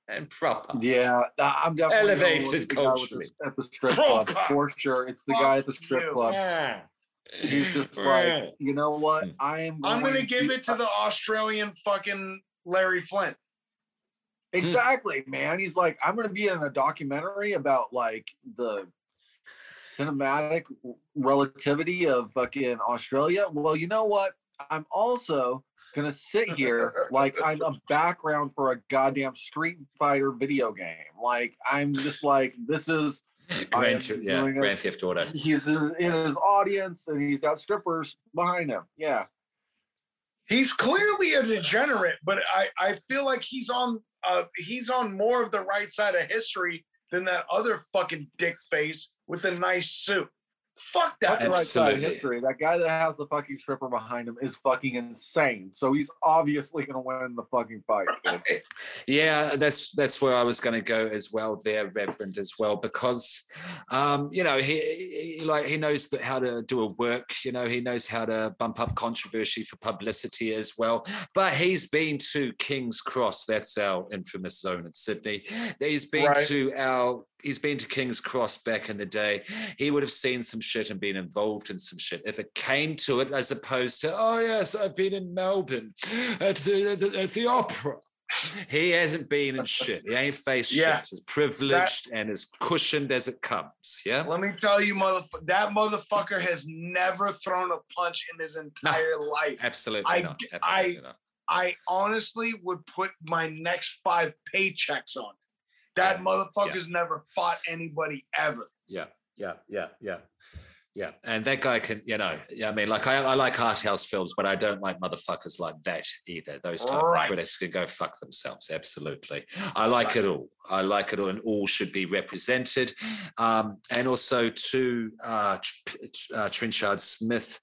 And proper. Yeah, I- I'm definitely going with Elevated the guy with culturally. the- at the strip club for sure. It's the Fuck guy at the strip you. club. Yeah. He's just like, you know what? I am. I'm going gonna give it to the Australian fucking Larry Flynt. Hmm. Exactly, man. He's like, I'm gonna be in a documentary about like the cinematic relativity of fucking Australia. Well, you know what? I'm also gonna sit here like I'm a background for a goddamn Street Fighter video game. Like I'm just like this is Grand, Theft- yeah, Grand Theft Auto. he's in in his audience and he's got strippers behind him. Yeah. He's clearly a degenerate, but I, I feel like he's on uh he's on more of the right side of history than that other fucking dick face with the nice suit. Fuck That's that. the right side of Absolutely. history. That guy that has the fucking stripper behind him is fucking insane. So he's obviously gonna win the fucking fight. dude. Yeah, that's that's where I was going to go as well, there, Reverend, as well, because um, you know he, he like he knows that how to do a work. You know, he knows how to bump up controversy for publicity as well. But he's been to King's Cross. That's our infamous zone in Sydney. He's been Right. to our. He's been to King's Cross back in the day. He would have seen some shit and been involved in some shit if it came to it, as opposed to, oh yes, I've been in Melbourne at the, the at the opera. He hasn't been in shit. He ain't faced Yeah. shit. He's privileged and as cushioned as it comes. Yeah. Let me tell you, motherfucker, that motherfucker has never thrown a punch in his entire life. Absolutely I- not. I- Absolutely not. I honestly would put my next five paychecks on. That Yeah, motherfucker's never fought anybody ever. Yeah. Yeah. Yeah. Yeah. Yeah, and that guy can, you know, yeah, I mean, like I, I like art house films, but I don't like motherfuckers like that either. Those type Right. of critics can go fuck themselves. Absolutely, I like Right. it all. I like it all, and all should be represented. Um, and also to uh, uh, Trenchard Smith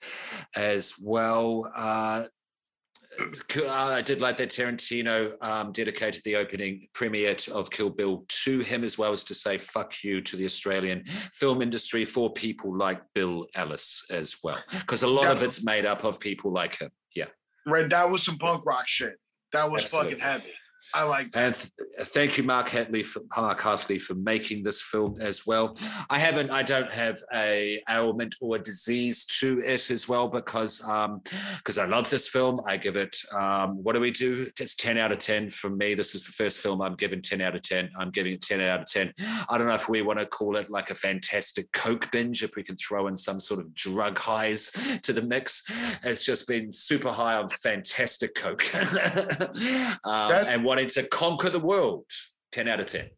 as well. Uh, I did like that Tarantino um, dedicated the opening premiere of Kill Bill to him, as well as to say "fuck you" to the Australian film industry for people like Bill Ellis as well, because a lot of it's made up of people like him. Yeah, Right? That was some punk rock shit. That was Absolutely. fucking heavy. I like that. and th- thank you, Mark Hatley, for Mark Hartley, for making this film as well. I haven't, I don't have a ailment or a disease to it as well because um because I love this film. I give it um what do we do? It's ten out of ten from me. This is the first film I'm giving ten out of ten. I'm giving it ten out of ten. I don't know if we want to call it like a fantastic coke binge, if we can throw in some sort of drug highs to the mix. It's just been super high on fantastic coke, [LAUGHS] um, and to conquer the world. Ten out of ten.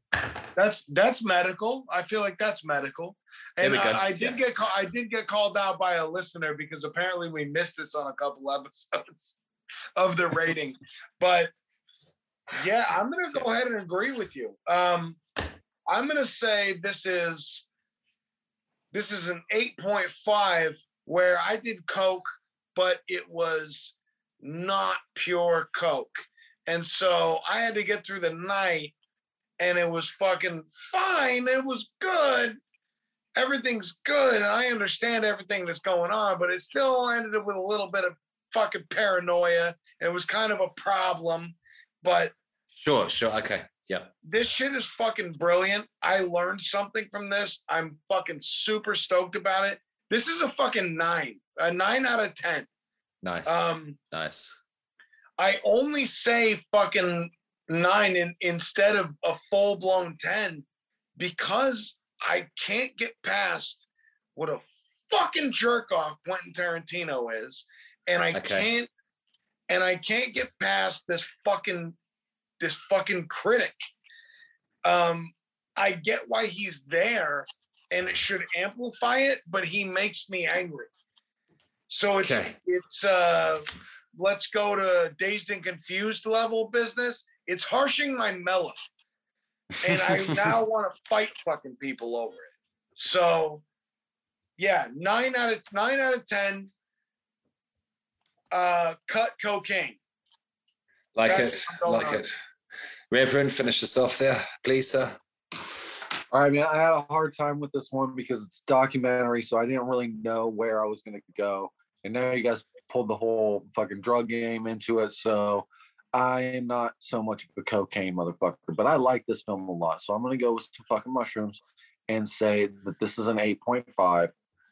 That's that's medical. I feel like that's medical. There And we go. I, I did Yeah. get ca- I did get called out by a listener because apparently we missed this on a couple episodes [LAUGHS] of the rating. But yeah, I'm gonna go ahead and agree with you. Um, I'm gonna say this is this is an 8.5 where I did Coke, but it was not pure Coke. And so I had to get through the night and it was fucking fine. It was good, everything's good and I understand everything that's going on, but it still ended up with a little bit of fucking paranoia. It was kind of a problem. But Sure, sure. Okay. Yeah. this shit is fucking brilliant. I learned something from this. I'm fucking super stoked about it. This is a fucking nine, a nine out of 10. Nice. Um, nice. I only say fucking nine in, instead of a full blown 10 because I can't get past what a fucking jerk off Quentin Tarantino is. And I Okay. can't, and I can't get past this fucking, this fucking critic. Um, I get why he's there and it should amplify it, but he makes me angry. So it's, Okay. it's, uh, let's go to dazed and confused level business. It's harshing my mellow. And I [LAUGHS] now want to fight fucking people over it. So yeah, nine out of nine out of ten. Uh cut cocaine. like That's it. Like on. it. Reverend, finish us off there, please, sir. All right, man. I had a hard time with this one because it's documentary, so I didn't really know where I was going to go. And now you guys pulled the whole fucking drug game into it, so I am not so much of a cocaine motherfucker. But I like this film a lot, so I'm going to go with some fucking mushrooms and say that this is an 8.5.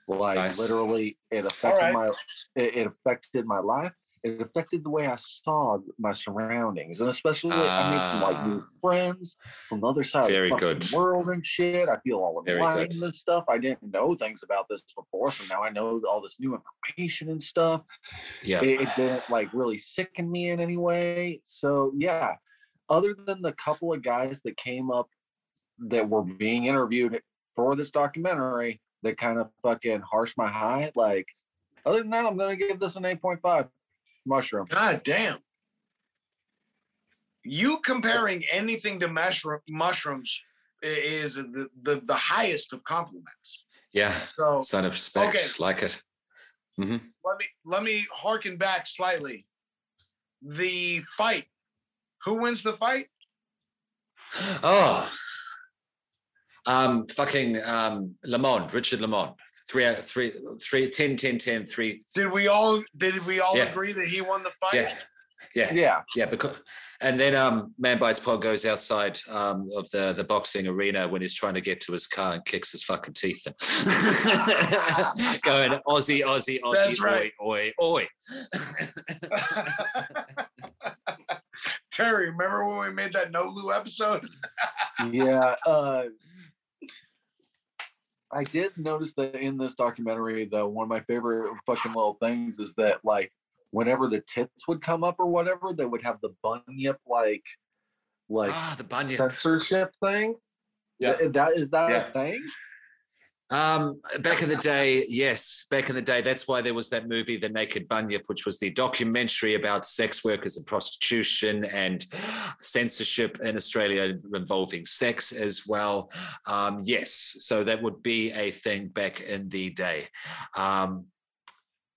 Like Nice. literally, it affected right. my it, it affected my life. It affected the way I saw my surroundings, and especially I made some like new friends from the other side Very of the good. world and shit. I feel all enlightened and stuff. I didn't know things about this before, so now I know all this new information and stuff. Yeah. It, it didn't like really sicken me in any way. So yeah, other than the couple of guys that came up that were being interviewed for this documentary that kind of fucking harsh my high, like other than that, I'm gonna give this an 8.5 mushroom. God damn. You comparing anything to mushroom mushrooms is the, the the highest of compliments. Yeah. So Son of respect. Okay. Like it. hmm let me let me harken back slightly. The fight. Who wins the fight? Oh. Um, fucking um, Lamond, Richard Lamond. Three out three, three, 10, 10, 10, three. Did we all did we all Yeah. agree that he won the fight? Yeah. Yeah. Yeah, Yeah, because and then um Man Bites Pod goes outside um of the the boxing arena when he's trying to get to his car and kicks his fucking teeth in. [LAUGHS] Going Aussie, Aussie, Aussie, That's right. oi, oi, oi. [LAUGHS] Terry, remember when we made that no Lou episode? [LAUGHS] yeah. Uh, I did notice that in this documentary, though, one of my favorite fucking little things is that like whenever the tits would come up or whatever, they would have the bunyip like like ah, the bunyip. censorship thing. Yeah. Th- that is that Yeah. a thing? Um, back in the day, yes, back in the day, that's why there was that movie, The Naked Bunyip, which was the documentary about sex workers and prostitution and censorship in Australia involving sex as well. Um, yes, so that would be a thing back in the day. Um,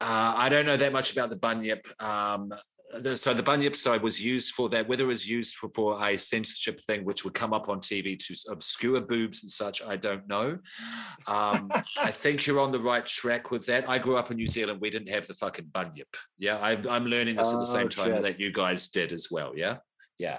uh, I don't know that much about the bunyip. Um, the, so the bunyip side was used for that. Whether it was used for, for a censorship thing, which would come up on TV to obscure boobs and such, I don't know. Um, I think you're on the right track with that. I grew up in New Zealand. We didn't have the fucking bunyip. Yeah, I, I'm learning this at the same Oh, time shit. that you guys did as well. Yeah, yeah.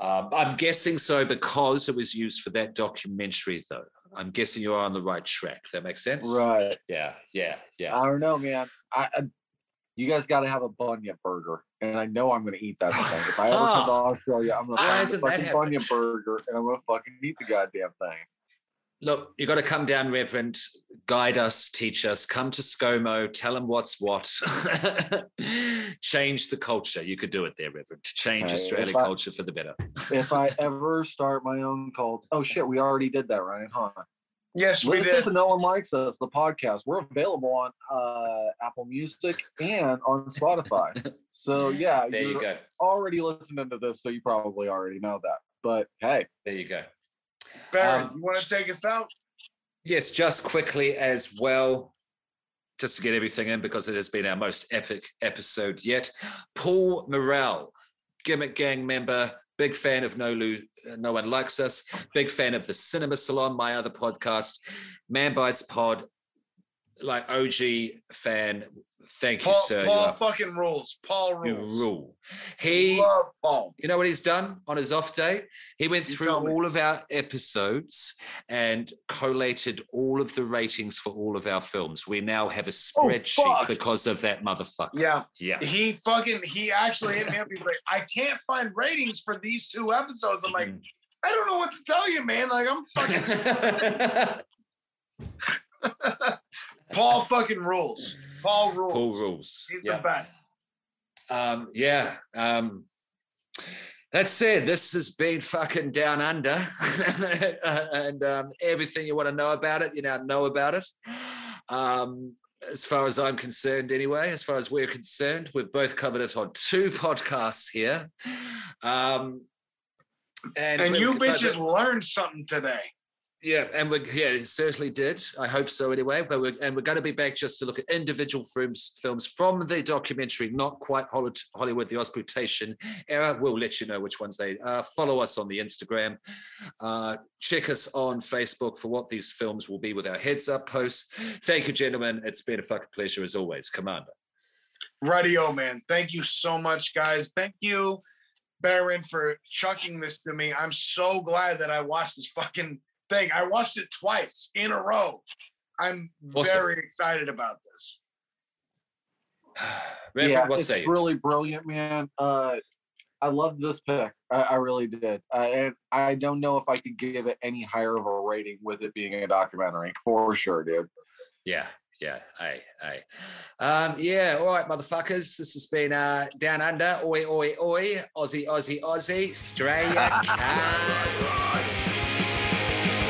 Um, I'm guessing so because it was used for that documentary, though. I'm guessing you're on the right track. That makes sense. Right. Yeah. Yeah. Yeah. I don't know, man. I, I you guys got to have a bunyip burger, and I know I'm going to eat that thing. If I ever come to [LAUGHS] Australia, I'm going to find a fucking bunyip burger, and I'm going to fucking eat the goddamn thing. Look, you got to come down, Reverend. Guide us, teach us. Come to ScoMo. Tell them what's what. [LAUGHS] Change the culture. You could do it there, Reverend. Change Hey, Australian I- culture for the better. if I [LAUGHS] ever start my own cult, oh shit, we already did that, Ryan, huh? Yes, we Listen did. to No One Likes Us, the podcast. We're available on uh, Apple Music and on Spotify. [LAUGHS] so yeah, There you you're go. already listening to this, so you probably already know that. But hey, There you go. Barry, Um, you want to take us out? Yes, just quickly as well, just to get everything in because it has been our most epic episode yet. Paul Morrell, Gimmick Gang member, Big fan of No, Lu- no One Likes Us. Big fan of the Cinema Salon, my other podcast. Man Bites Pod, like OG fan. Thank you, Paul, sir. You Paul are- fucking rules. Paul you rules. rule. He Paul. you know what he's done on his off day? He went You through all of our episodes and collated all of the ratings for all of our films. We now have a spreadsheet Oh, because of that motherfucker. Yeah. Yeah. He fucking he actually hit me up. He's like, I can't find ratings for these two episodes. I'm like, Mhm. I don't know what to tell you, man. Like I'm fucking [LAUGHS] [LAUGHS] Paul fucking rules. Paul rules. Paul rules. He's Yeah. the best. Um, yeah. Um, that said, this has been fucking down under, [LAUGHS] and um, everything you want to know about it, you now know about it. Um, as far as I'm concerned, anyway, as far as we're concerned, we've both covered it on two podcasts here. Um, and And you bitches learned something today. Yeah, and we yeah, it certainly did. I hope so anyway. But we're and we're going to be back just to look at individual films films from the documentary, not quite Hollywood, the Ozploitation era. We'll let you know which ones they are. Follow us on the Instagram. Uh, check us on Facebook for what these films will be with our heads up posts. Thank you, gentlemen. It's been a fucking pleasure as always, Commander. Radio man. Thank you so much, guys. Thank you, Baron, for chucking this to me. I'm so glad that I watched this fucking thing. I watched it twice in a row. I'm Awesome. very excited about this. [SIGHS] Reverend, yeah, what it's say you? really brilliant, man. Uh, I love this pick. I, I really did. Uh, and I don't know if I could give it any higher of a rating with it being a documentary. For sure, dude. Yeah, yeah, aye, aye. Um, yeah, all right, motherfuckers. This has been uh, Down Under, oi, oi, oi, Aussie, Aussie, Aussie, Australia. [LAUGHS]